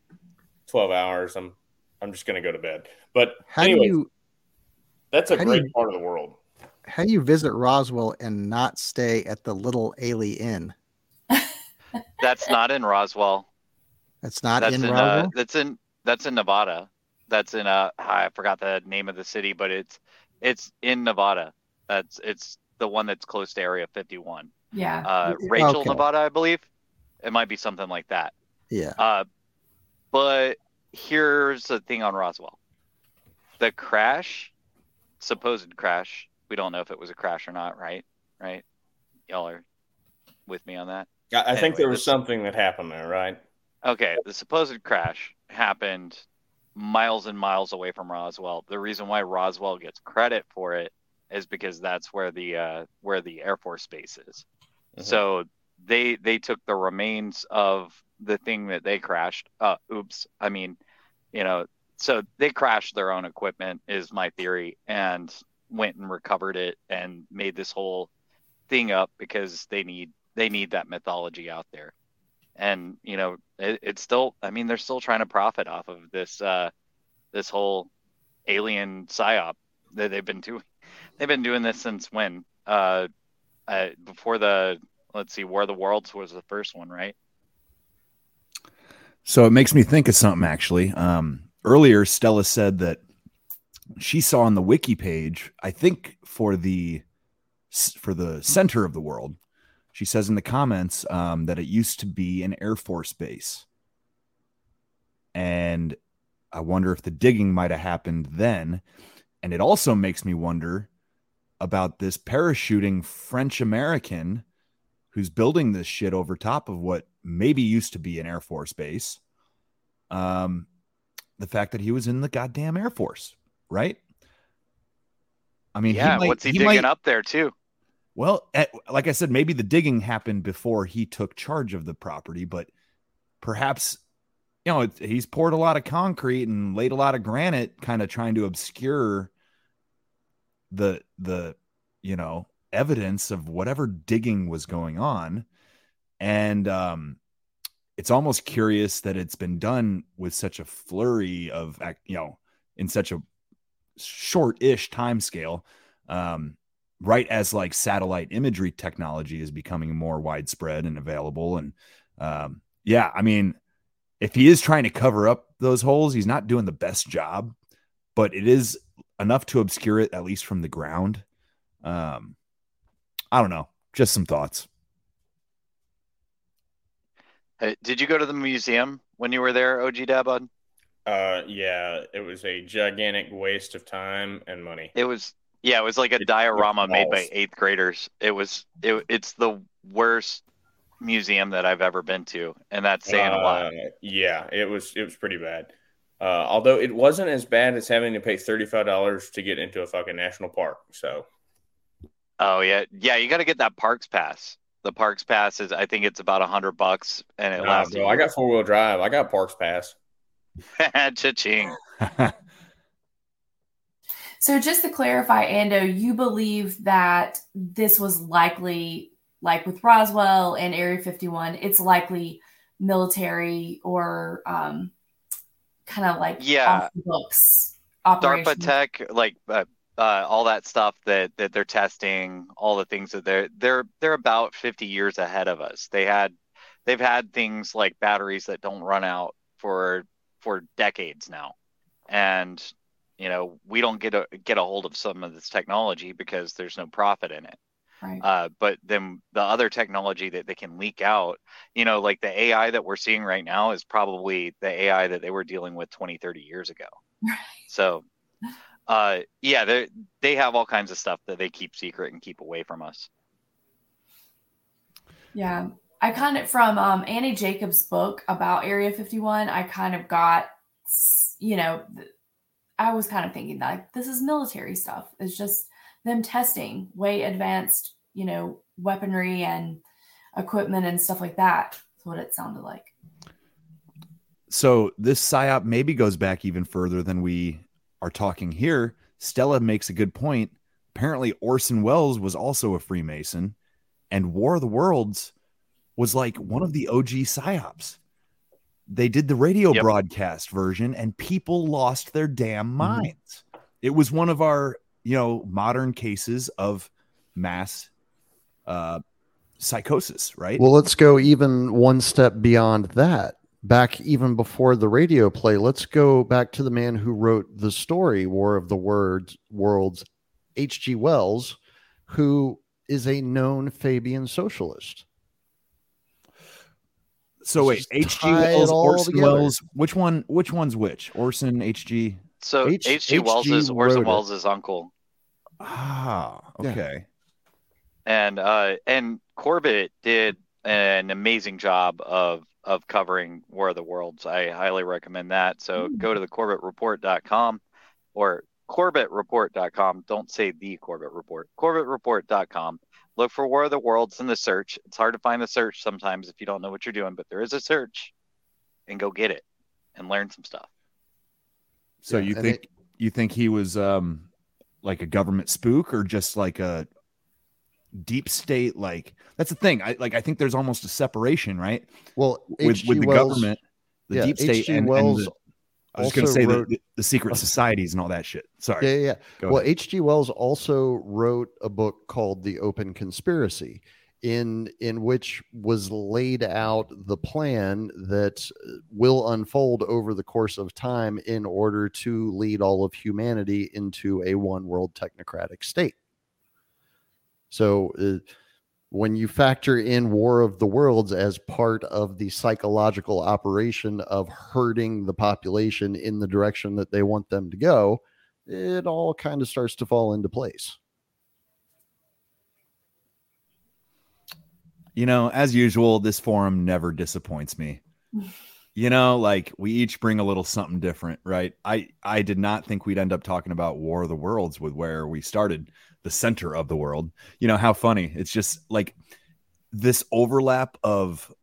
twelve hours. I'm I'm just gonna go to bed. But How anyway, you that's a great you- part of the world. how do you visit Roswell and not stay at the Little A'Le'Inn? That's not in Roswell. That's not that's in in, uh, Roswell. that's in that's in Nevada. That's in uh I forgot the name of the city, but it's it's in Nevada. That's it's the one that's close to Area 51. Yeah. Uh, Rachel, Okay. Nevada, I believe. It might be something like that. yeah. Uh, but here's the thing on Roswell: the crash, supposed crash. We don't know if it was a crash or not, right? Right? Y'all are with me on that. I, I think there was this- something that happened there, right? Okay, the supposed crash happened miles and miles away from Roswell. The reason why Roswell gets credit for it is because that's where the uh, where the Air Force base is. Mhm. So they they took the remains of the thing that they crashed. Uh, oops. I mean, you know, so they crashed their own equipment is my theory, and went and recovered it and made this whole thing up because they need they need that mythology out there. And you know, it, it's still. I mean, they're still trying to profit off of this uh, this whole alien psyop that they've been doing. They've been doing this since when? Uh, uh, before the let's see, War of the Worlds was the first one, right? So it makes me think of something actually. Um, earlier, Stella said that she saw on the wiki page, I think for the for the center of the world, she says in the comments um, that it used to be an Air Force base, and I wonder if the digging might have happened then. And it also makes me wonder about this parachuting French American who's building this shit over top of what maybe used to be an Air Force base. Um, the fact that he was in the goddamn Air Force, right? I mean, yeah. might- what's he, digging might- up there too? Well, eh, like I said, maybe the digging happened before he took charge of the property, but perhaps, you know, it, he's poured a lot of concrete and laid a lot of granite, kind of trying to obscure the the you know evidence of whatever digging was going on, and um, it's almost curious that it's been done with such a flurry of you know in such a short-ish time scale. Um, right as like satellite imagery technology is becoming more widespread and available and um, yeah i mean if he is trying to cover up those holes he's not doing the best job but it is enough to obscure it at least from the ground um, i don't know just some thoughts Uh, did you go to the museum when you were there, OG Dad Bod? Uh, yeah, it was a gigantic waste of time and money. It was yeah, it was like a diorama made by eighth graders. It was it, it's the worst museum that I've ever been to, and that's saying a lot. Uh, yeah, it was it was pretty bad. Uh, although it wasn't as bad as having to pay thirty five dollars to get into a fucking national park. So Oh yeah, yeah, you got to get that Parks Pass. The Parks Pass is I think it's about a hundred bucks, and it nah, lasts. bro, I got four wheel drive. I got Parks Pass. cha-ching. So just to clarify, Ando, you believe that this was likely, like with Roswell and Area 51, it's likely military or um, kind of like Yeah. books DARPA tech, like uh, uh, all that stuff that that they're testing, all the things that they're they're they're about 50 years ahead of us. They had they've had things like batteries that don't run out for for decades now, and you know we don't get a get a hold of some of this technology because there's no profit in it. Right. Uh, but then the other technology that they can leak out, you know, like the AI that we're seeing right now is probably the AI that they were dealing with 20, 30 years ago. So, uh, yeah, they they have all kinds of stuff that they keep secret and keep away from us. Yeah. I kind of, from um, Annie Jacobs' book about Area 51, I kind of got, you know, th- I was kind of thinking that like, this is military stuff. It's just them testing way advanced, you know, weaponry and equipment and stuff like that. That's what it sounded like. So this psyop maybe goes back even further than we are talking here. Stella makes a good point. Apparently, Orson Welles was also a Freemason, and War of the Worlds was like one of the OG psyops. They did the radio Yep. broadcast version, and people lost their damn minds. It was one of our, you know, modern cases of mass uh, psychosis, right? Well, let's go even one step beyond that. Back even before the radio play, let's go back to the man who wrote the story, War of the Words, Worlds, H.G. Wells, who is a known Fabian socialist. So wait, H.G. Wells, Orson together. Wells. Which one? Which one's which? Orson, H.G. So H- H.G. Wells is Orson wrote it. Welles' uncle, Ah, Yeah. okay. and uh, and Corbett did an amazing job of of covering War of the Worlds. I highly recommend that. So go to the CorbettReport.com or CorbettReport.com. Don't say the Corbett Report. CorbettReport.com. look for War of the Worlds in the search. It's hard to find the search sometimes if you don't know what you're doing, but there is a search, and go get it and learn some stuff. So Yeah, you think it- you think he was um like a government spook or just like a deep state like that's the thing. I like I think there's almost a separation, right? Well, with with the Wells- government, the yeah, deep state H.G. and, and the, I was going to say wrote- the, the secret societies and all that shit. Sorry. Yeah, yeah. well. H.G. Wells also wrote a book called The Open Conspiracy, in in which was laid out the plan that uh, will unfold over the course of time in order to lead all of humanity into a one world technocratic state. So. Uh, when you factor in War of the Worlds as part of the psychological operation of herding the population in the direction that they want them to go, it all kind of starts to fall into place. You know, as usual, this forum never disappoints me. You know, like we each bring a little something different, right? I I did not think we'd end up talking about War of the Worlds with where we started, the center of the world. You know how funny. It's just like this overlap of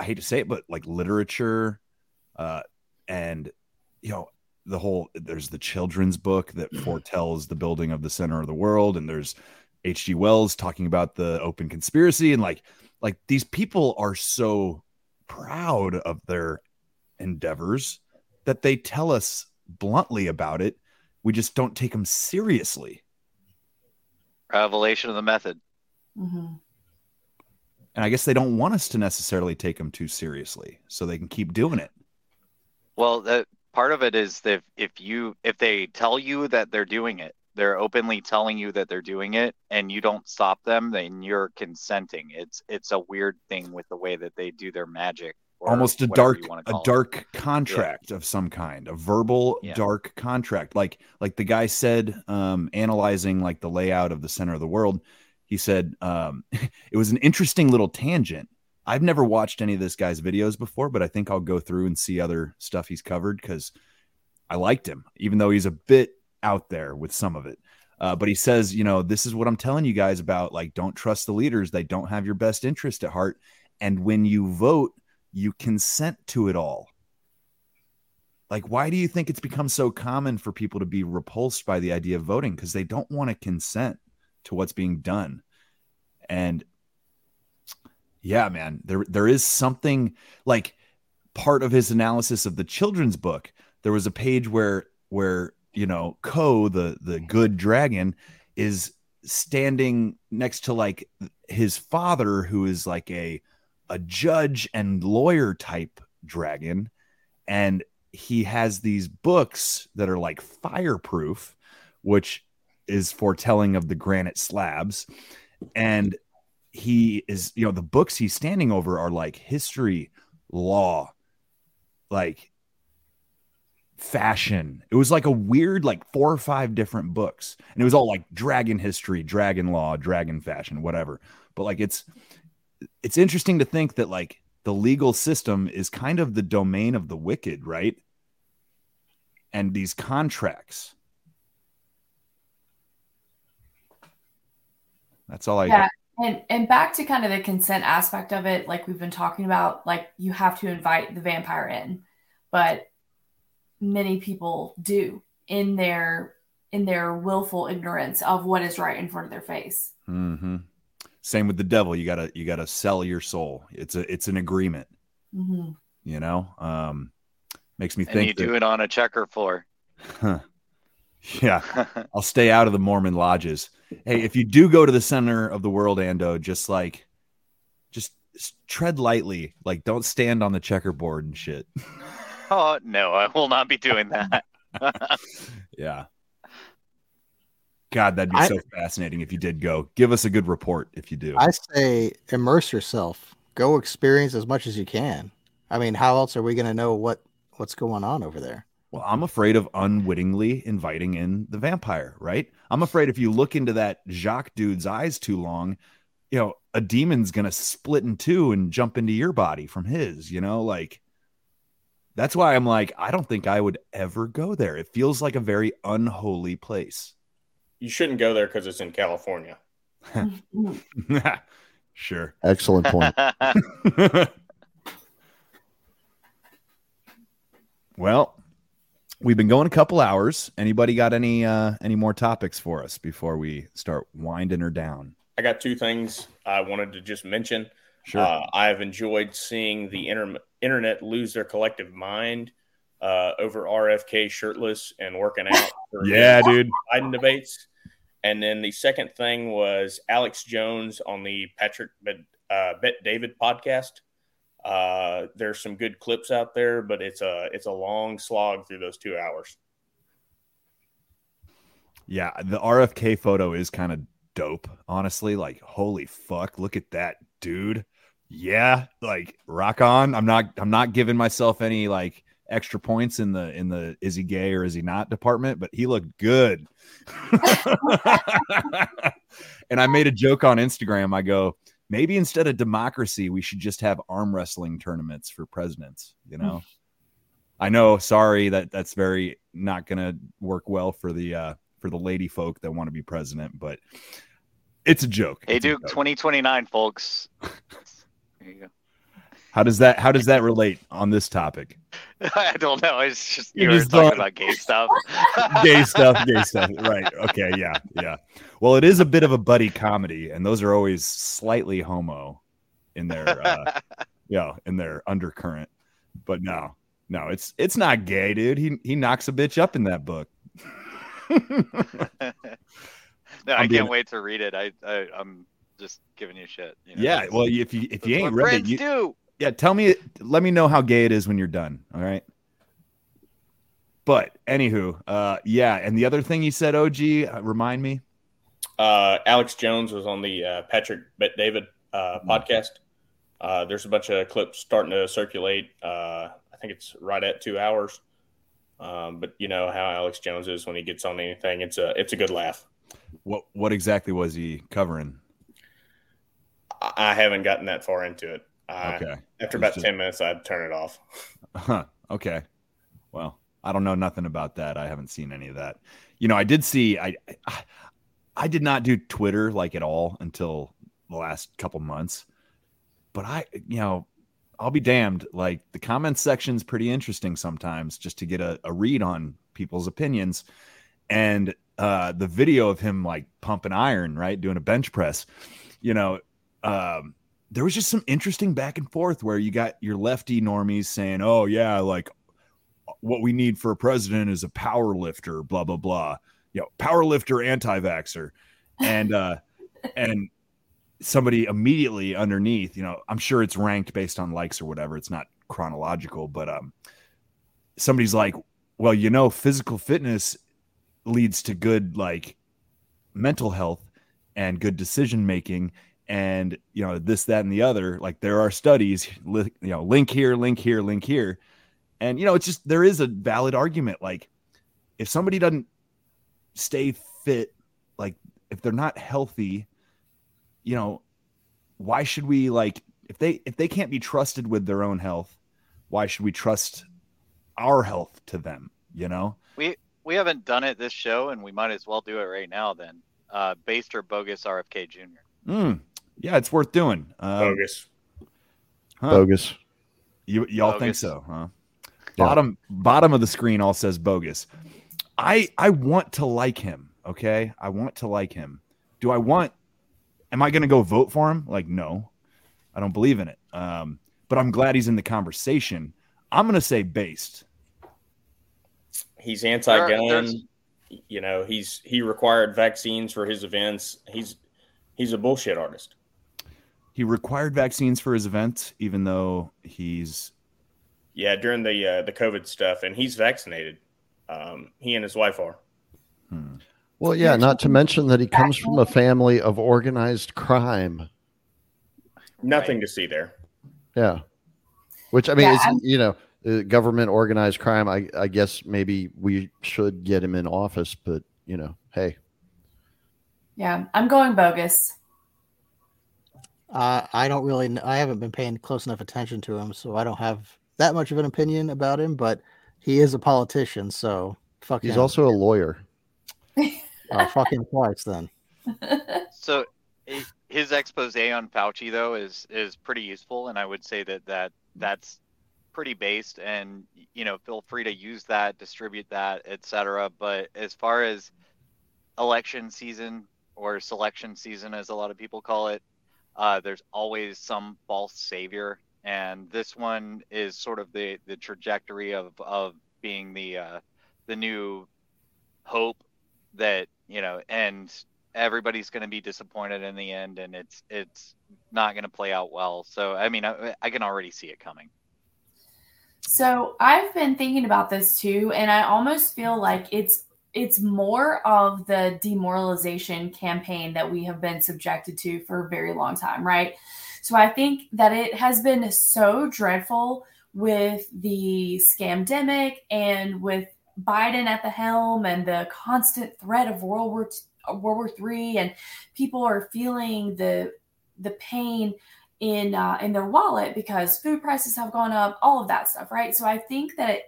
I hate to say it, but like literature, uh, and you know, the whole there's the children's book that foretells the building of the center of the world, and there's H.G. Wells talking about the open conspiracy, and like like these people are so proud of their endeavors that they tell us bluntly about it. We just don't take them seriously. Revelation of the method. Mm-hmm. And I guess they don't want us to necessarily take them too seriously so they can keep doing it. Well, that part of it is that if you if they tell you that they're doing it, they're openly telling you that they're doing it, and you don't stop them, then you're consenting. It's it's a weird thing with the way that they do their magic. Almost a dark a it. dark contract of some kind a verbal Yeah. dark contract. Like like the guy said um analyzing like the layout of the center of the world he said um it was an interesting little tangent. I've never watched any of this guy's videos before but i think i'll go through and see other stuff he's covered because i liked him even though he's a bit out there with some of it. Uh, but he says you know this is what i'm telling you guys about like don't trust the leaders. They don't have your best interest at heart. And when you vote you consent to it all. Like, why do you think it's become so common for people to be repulsed by the idea of voting? Because they don't want to consent to what's being done. And yeah, man, there there is something like part of his analysis of the children's book. There was a page where where you know Coe, the the mm-hmm. good dragon, is standing next to like his father, who is like a a judge and lawyer type dragon and he has these books that are like fireproof which is foretelling of the granite slabs and he is you know the books he's standing over are like history law like fashion. It was like a weird like four or five different books and it was all like dragon history dragon law dragon fashion whatever. But like it's it's interesting to think that like the legal system is kind of the domain of the wicked, right? And these contracts. That's all I yeah and and back to kind of the consent aspect of it like we've been talking about like you have to invite the vampire in but many people do in their in their willful ignorance of what is right in front of their face hmm Same with the devil. You gotta you gotta sell your soul. It's a it's an agreement. mm-hmm. You know, um, makes me And think. you that- do it on a checker floor. Huh. Yeah, I'll stay out of the Mormon lodges. Hey, if you do go to the center of the world, Ando, just like, just tread lightly. Like, don't stand on the checkerboard and shit. Oh no, I will not be doing that. Yeah. God, that'd be I- so fascinating if you did go. Give us a good report if you do. I say immerse yourself. Go experience as much as you can. I mean, how else are we going to know what what's going on over there? Well, I'm afraid of unwittingly inviting in the vampire, right? I'm afraid if you look into that Jacques dude's eyes too long, you know, a demon's going to split in two and jump into your body from his, you know, like that's why I'm like, I don't think I would ever go there. It feels like a very unholy place. You shouldn't go there because it's in California. sure. Excellent point. well, we've been going a couple hours. Anybody got any uh any more topics for us before we start winding her down? I got two things I wanted to just mention. Sure. Uh, I have enjoyed seeing the inter- internet lose their collective mind uh, over RFK shirtless and working out. For Yeah, dude. Biden debates. And then the second thing was Alex Jones on the Patrick Bet, uh, Bet David podcast. Uh, there's some good clips out there, but it's a it's a long slog through those two hours. Yeah, the RFK photo is kind of dope, honestly. Like, holy fuck, look at that dude. Yeah, like rock on. I'm not I'm not giving myself any like extra points in the in the is he gay or is he not department, but he looked good. and I made a joke on Instagram. I go, maybe instead of democracy, we should just have arm wrestling tournaments for presidents, you know? I know, sorry that that's very not going to work well for the uh for the lady folk that want to be president, but it's a joke. Hey, It's Duke, joke. 2029, folks. There you go. How does that how does that relate on this topic? I don't know. It's just You you were just talking about gay stuff. gay stuff, gay stuff. Right. Okay, yeah, yeah. Well, it is a bit of a buddy comedy, and those are always slightly homo in their uh yeah, in their undercurrent. But no, no, it's it's not gay, dude. He he knocks a bitch up in that book. No, I'm I can't wait to read it. I, I I'm just giving you shit. You know? Yeah, well, if you if you ain't read it, you, do. Yeah, tell me, let me know how gay it is when you're done. All right. But anywho, uh, yeah, and the other thing you said, OG, uh, remind me. Uh, Alex Jones was on the uh, Patrick Bet David uh, podcast. Uh, there's a bunch of clips starting to circulate. Uh, I think it's right at two hours. Um, but you know how Alex Jones is when he gets on anything. It's a it's a good laugh. What what exactly was he covering? I, I haven't gotten that far into it. I, Okay. After about just- ten minutes, I'd turn it off. Huh. Okay. Well, I don't know nothing about that. I haven't seen any of that. You know, I did see. I I, I did not do Twitter like at all until the last couple months. But I, you know, I'll be damned. Like the comments section's pretty interesting sometimes, just to get a, a read on people's opinions. And uh, the video of him like pumping iron, right, doing a bench press. You know, um, there was just some interesting back and forth where you got your lefty normies saying, "Oh yeah, like what we need for a president is a power lifter, blah blah blah." You know, power lifter, anti-vaxer, and uh, and somebody immediately underneath, you know, I'm sure it's ranked based on likes or whatever. It's not chronological, but um, somebody's like, "Well, you know, physical fitness leads to good like mental health and good decision making." And you know this that and the other like there are studies li- you know link here link here link here and you know it's just there is a valid argument like if somebody doesn't stay fit like if they're not healthy you know why should we like if they if they can't be trusted with their own health why should we trust our health to them you know We we haven't done it this show, and we might as well do it right now. Then, uh, based or bogus RFK Jr. Mm, yeah it's worth doing um, Bogus. huh. Bogus. You y'all think so, huh? Yeah. Bottom bottom of the screen all says bogus. I I want to like him, okay? I want to like him. Do I want am I going to go vote for him? Like no. I don't believe in it. Um but I'm glad he's in the conversation. I'm going to say based. He's anti-gun. You know, he's he required vaccines for his events. He's he's a bullshit artist. He required vaccines for his event even though he's Yeah, during the uh, the COVID stuff, and he's vaccinated. Um, he and his wife are. Well, yeah, not to mention that he comes from a family of organized crime. Nothing to see there. Yeah. Which I mean, Yeah, it's, you know, uh, government organized crime. I, I guess maybe we should get him in office, but you know, hey, Yeah, I'm going bogus. Uh, I don't really. kn- I haven't been paying close enough attention to him, so I don't have that much of an opinion about him. But he is a politician, so fuck he's him. also a lawyer. Uh, fuck him twice then. So his expose on Fauci though is is pretty useful, and I would say that that that's pretty based, and you know, feel free to use that, distribute that, etc. But as far as election season or selection season, as a lot of people call it, uh, there's always some false savior, and this one is sort of the the trajectory of of being the uh, the new hope that you know and everybody's going to be disappointed in the end and it's it's not going to play out well. So i mean I, I can already see it coming. So I've been thinking about this too, and I almost feel like it's it's more of the demoralization campaign that we have been subjected to for a very long time, right? So I think that it has been so dreadful with the scamdemic and with Biden at the helm and the constant threat of World War World War Three, and people are feeling the the pain in uh, in their wallet because food prices have gone up, all of that stuff, right? So I think that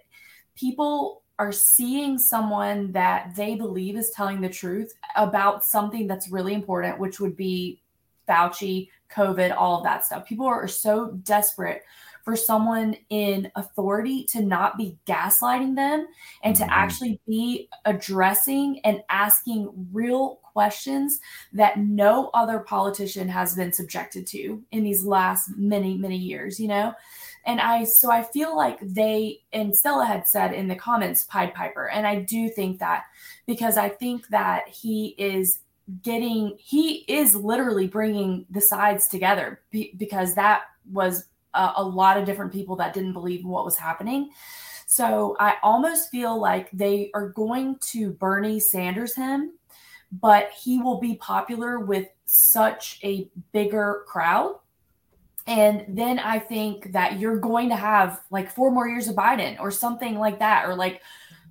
people are seeing someone that they believe is telling the truth about something that's really important, which would be Fauci, COVID, all of that stuff. People are so desperate for someone in authority to not be gaslighting them and to mm-hmm. actually be addressing and asking real questions that no other politician has been subjected to in these last many many years you know and i so i feel like they and stella had said in the comments pied piper and i do think that because i think that he is getting he is literally bringing the sides together be, because that was a, a lot of different people that didn't believe what was happening so i almost feel like they are going to bernie sanders him but he will be popular with such a bigger crowd. And then I think that you're going to have like four more years of Biden or something like that, or like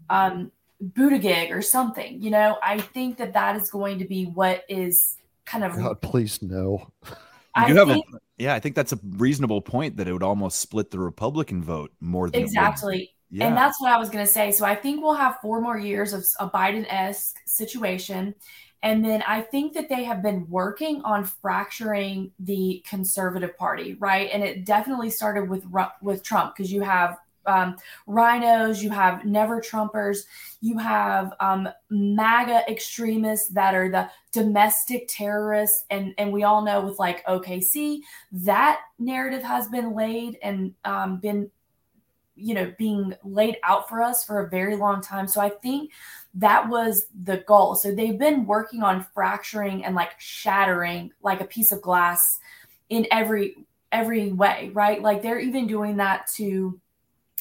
um, Buttigieg or something. You know, I think that that is going to be what is kind of. God, please no. I You have a, think- yeah, I think that's a reasonable point that it would almost split the Republican vote more than it would- Exactly. Yeah. And that's what I was going to say. So I think we'll have four more years of a Biden esque situation. And then I think that they have been working on fracturing the conservative party, right? And it definitely started with with Trump because you have um, RINOs, you have never Trumpers, you have um, MAGA extremists that are the domestic terrorists, and and we all know with like OKC that narrative has been laid and um, been you know being laid out for us for a very long time. So i think that was the goal. So they've been working on fracturing and like shattering like a piece of glass in every every way right? Like they're even doing that to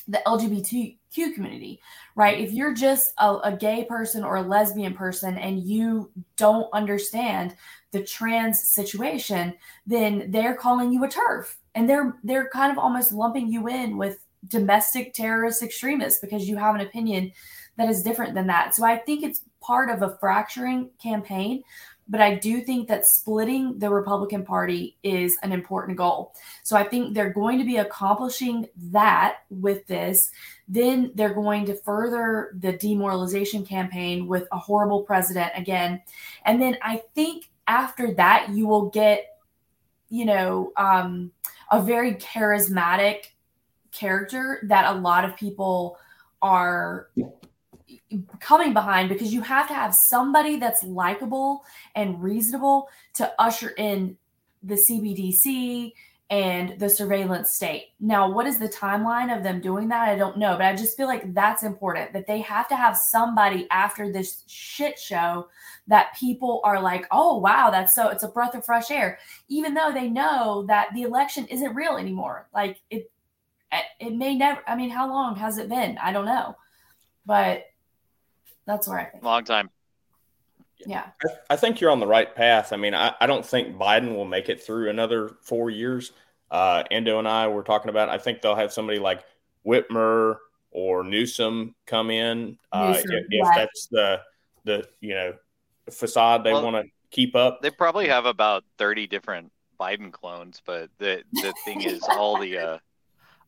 the lgbtq community right? If you're just a, a gay person or a lesbian person and you don't understand the trans situation then they're calling you a TERF and they're they're kind of almost lumping you in with domestic terrorist extremists because you have an opinion that is different than that. So I think it's part of a fracturing campaign, but I do think that splitting the Republican Party is an important goal. So I think they're going to be accomplishing that with this. Then they're going to further the demoralization campaign with a horrible president again. And then I think after that, you will get, you know, um, a very charismatic character that a lot of people are coming behind because you have to have somebody that's likable and reasonable to usher in the CBDC and the surveillance state. Now, what is the timeline of them doing that? I don't know, but I just feel like that's important that they have to have somebody after this shit show that people are like, "Oh, wow, that's so it's a breath of fresh air." Even though they know that the election isn't real anymore. Like it it may never I mean, how long has it been? I don't know. But that's where I think. long time Yeah. I, I think you're on the right path. I mean, I, I don't think Biden will make it through another four years. Uh, Ando and I were talking about. I think they'll have somebody like Whitmer or Newsom come in uh, Newsom, if, if yeah. that's the the you know facade they Well, want to keep up. They probably have about thirty different Biden clones, but the the thing is, all the uh,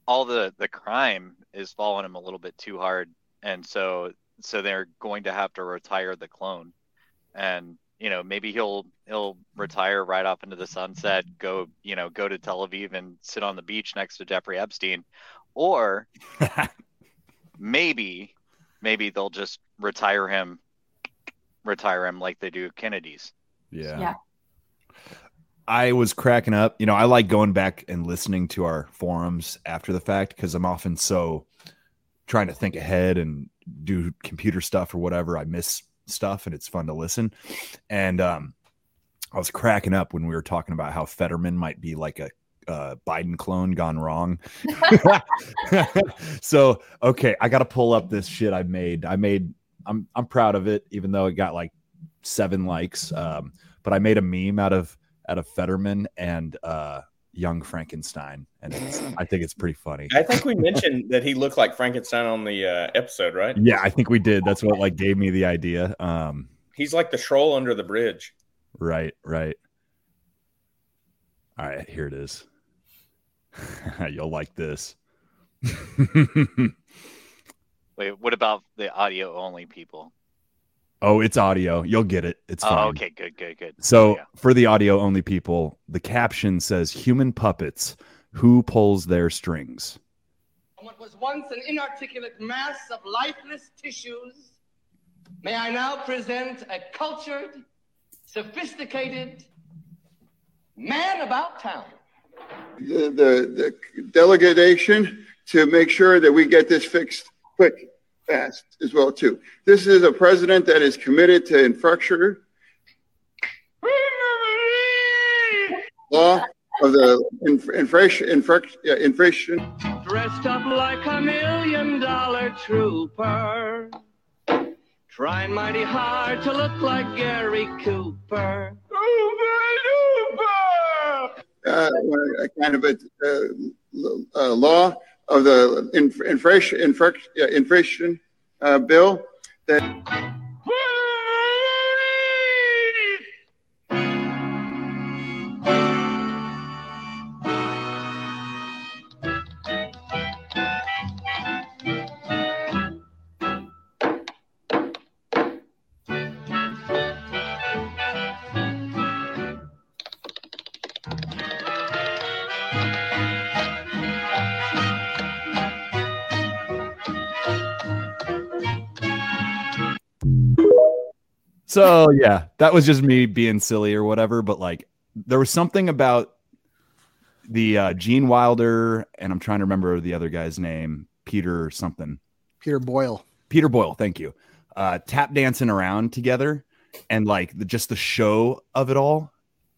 all the the crime is following him a little bit too hard, and so so they're going to have to retire the clone, and you know, maybe he'll he'll retire right off into the sunset, go you know, go to Tel Aviv and sit on the beach next to Jeffrey Epstein, or maybe maybe they'll just retire him, retire him like they do Kennedy's. Yeah. Yeah. I was cracking up. You know, I like going back and listening to our forums after the fact because I'm often so trying to think ahead and do computer stuff or whatever. I miss stuff and it's fun to listen. And um, I was cracking up when we were talking about how Fetterman might be like a uh, Biden clone gone wrong. so okay, I got to pull up this shit I made. I made. I'm I'm proud of it, even though it got like seven likes. Um, but I made a meme out of out of Fetterman and uh, young Frankenstein, and it's, I think it's pretty funny. I think we mentioned that he looked like Frankenstein on the uh, episode, right? Yeah, I think we did. That's what like gave me the idea. Um, He's like the troll under the bridge. right, right. All right, here it is. You'll like this. Wait, what about the audio only people? Oh, it's audio. You'll get it. It's oh, fine. Oh, okay, good, good, good. So for the audio only people, the caption says human puppets. Who pulls their strings? What was once an inarticulate mass of lifeless tissues, may I now present a cultured, sophisticated man about town. the, the, the delegation to make sure that we get this fixed quick, fast as well too. This is a president that is committed to infrastructure law of the inf- inflation, inflation. Dressed up like a million dollar trooper. Trying mighty hard to look like Gary Cooper. uh, a kind of a uh, uh, law of the inf- inflation, inflation uh, bill that So yeah, that was just me being silly or whatever. But like, there was something about the uh, Gene Wilder, and I'm trying to remember the other guy's name, Peter something. Peter Boyle. Peter Boyle, thank you. Uh, tap dancing around together, and like the, just the show of it all,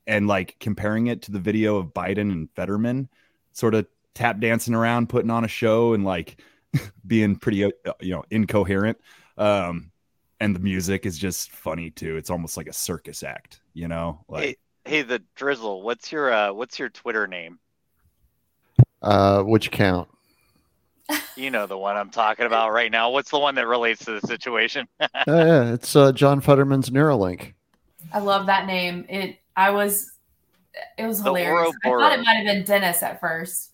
and like comparing it to the video of Biden and Fetterman, sort of tap dancing around, putting on a show, and like being pretty, uh, you know, incoherent. Um, and the music is just funny too. It's almost like a circus act, you know. Like Hey, hey, the Drizl. What's your uh, what's your Twitter name? Uh, which count? You know the one I'm talking about right now. What's the one that relates to the situation? Oh, yeah, it's uh, John Futterman's Neuralink. I love that name. It I was it was hilarious. I thought it might have been Dennis at first.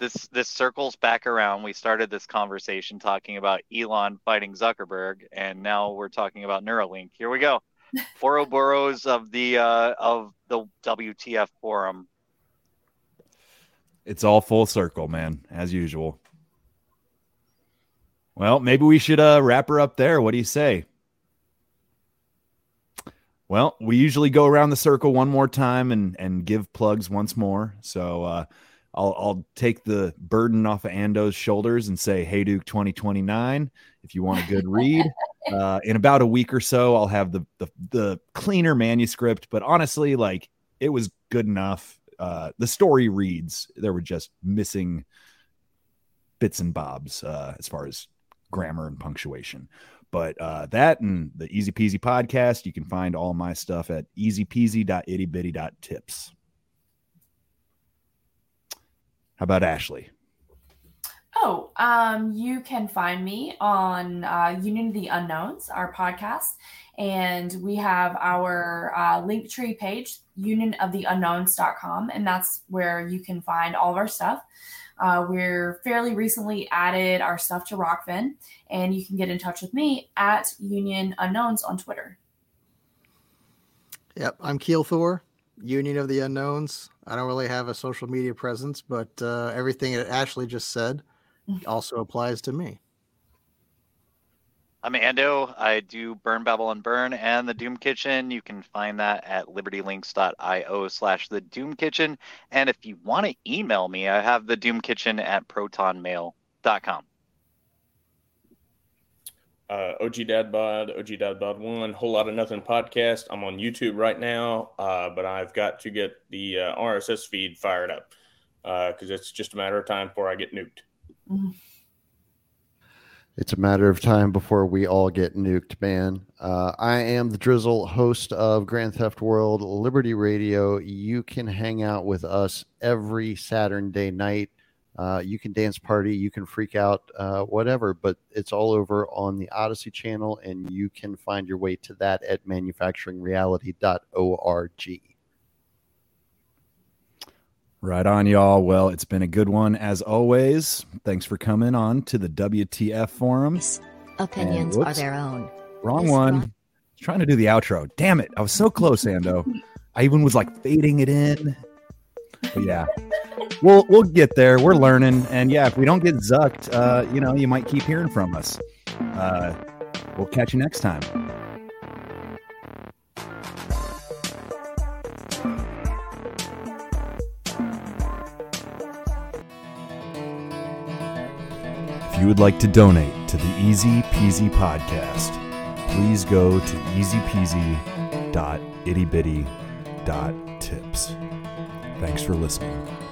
This this circles back around. We started this conversation talking about Elon fighting Zuckerberg, and now we're talking about Neuralink. Here we go. Ouroboros of the uh, of the WTF forum. it's all full circle, man, as usual. Well, maybe we should uh, wrap her up there. What do you say? Well, we usually go around the circle one more time and and give plugs once more. So uh, I'll I'll take the burden off of Ando's shoulders and say, "Hey Duke 2029." If you want a good read, uh, in about a week or so, I'll have the, the the cleaner manuscript. But honestly, like it was good enough. Uh, the story reads. There were just missing bits and bobs uh, as far as grammar and punctuation. But uh, that and the Easy Peasy podcast, you can find all my stuff at easypeasy.ittybitty.tips. How about Ashley? Oh, um, you can find me on uh, Union of the Unknowns, our podcast, and we have our uh, Linktree page, unionoftheunknowns.com, and that's where you can find all of our stuff. Uh, we're fairly recently added our stuff to Rokfin, and you can get in touch with me at Union Unknowns on Twitter. Yep, I'm Keelthor, Union of the Unknowns. I don't really have a social media presence, but uh, everything that Ashley just said also applies to me. I'm Ando. I do Burn Babylon Burn and the Doom Kitchen. You can find that at libertylinks.io slash the Doom Kitchen. And if you want to email me, I have the Doom Kitchen at protonmail.com. uh, OG Dad Bod, OG Dad Bod One, Whole Lot of Nothing podcast. I'm on YouTube right now, uh, but I've got to get the uh, RSS feed fired up because it's just a matter of time before I get nuked. It's a matter of time before we all get nuked, man. Uh, I am the Drizl, host of Grand Theft World Liberty Radio. You can hang out with us every Saturday night. Uh, you can dance party, you can freak out, uh, whatever, but it's all over on the Odysee channel, and you can find your way to that at manufacturingreality.org. Right on, y'all. Well, it's been a good one as always. Thanks for coming on to the WTF forums. Opinions And are their own. Wrong This one. Trying to do the outro. Damn it. I was so close, Ando. I even was like fading it in. But yeah. We'll we'll get there. We're learning. And yeah, if we don't get zucked, uh, you know, you might keep hearing from us. Uh we'll catch you next time. If you would like to donate to the Easy Peasy podcast, please go to easypeasy.ittybitty.tips. Thanks for listening.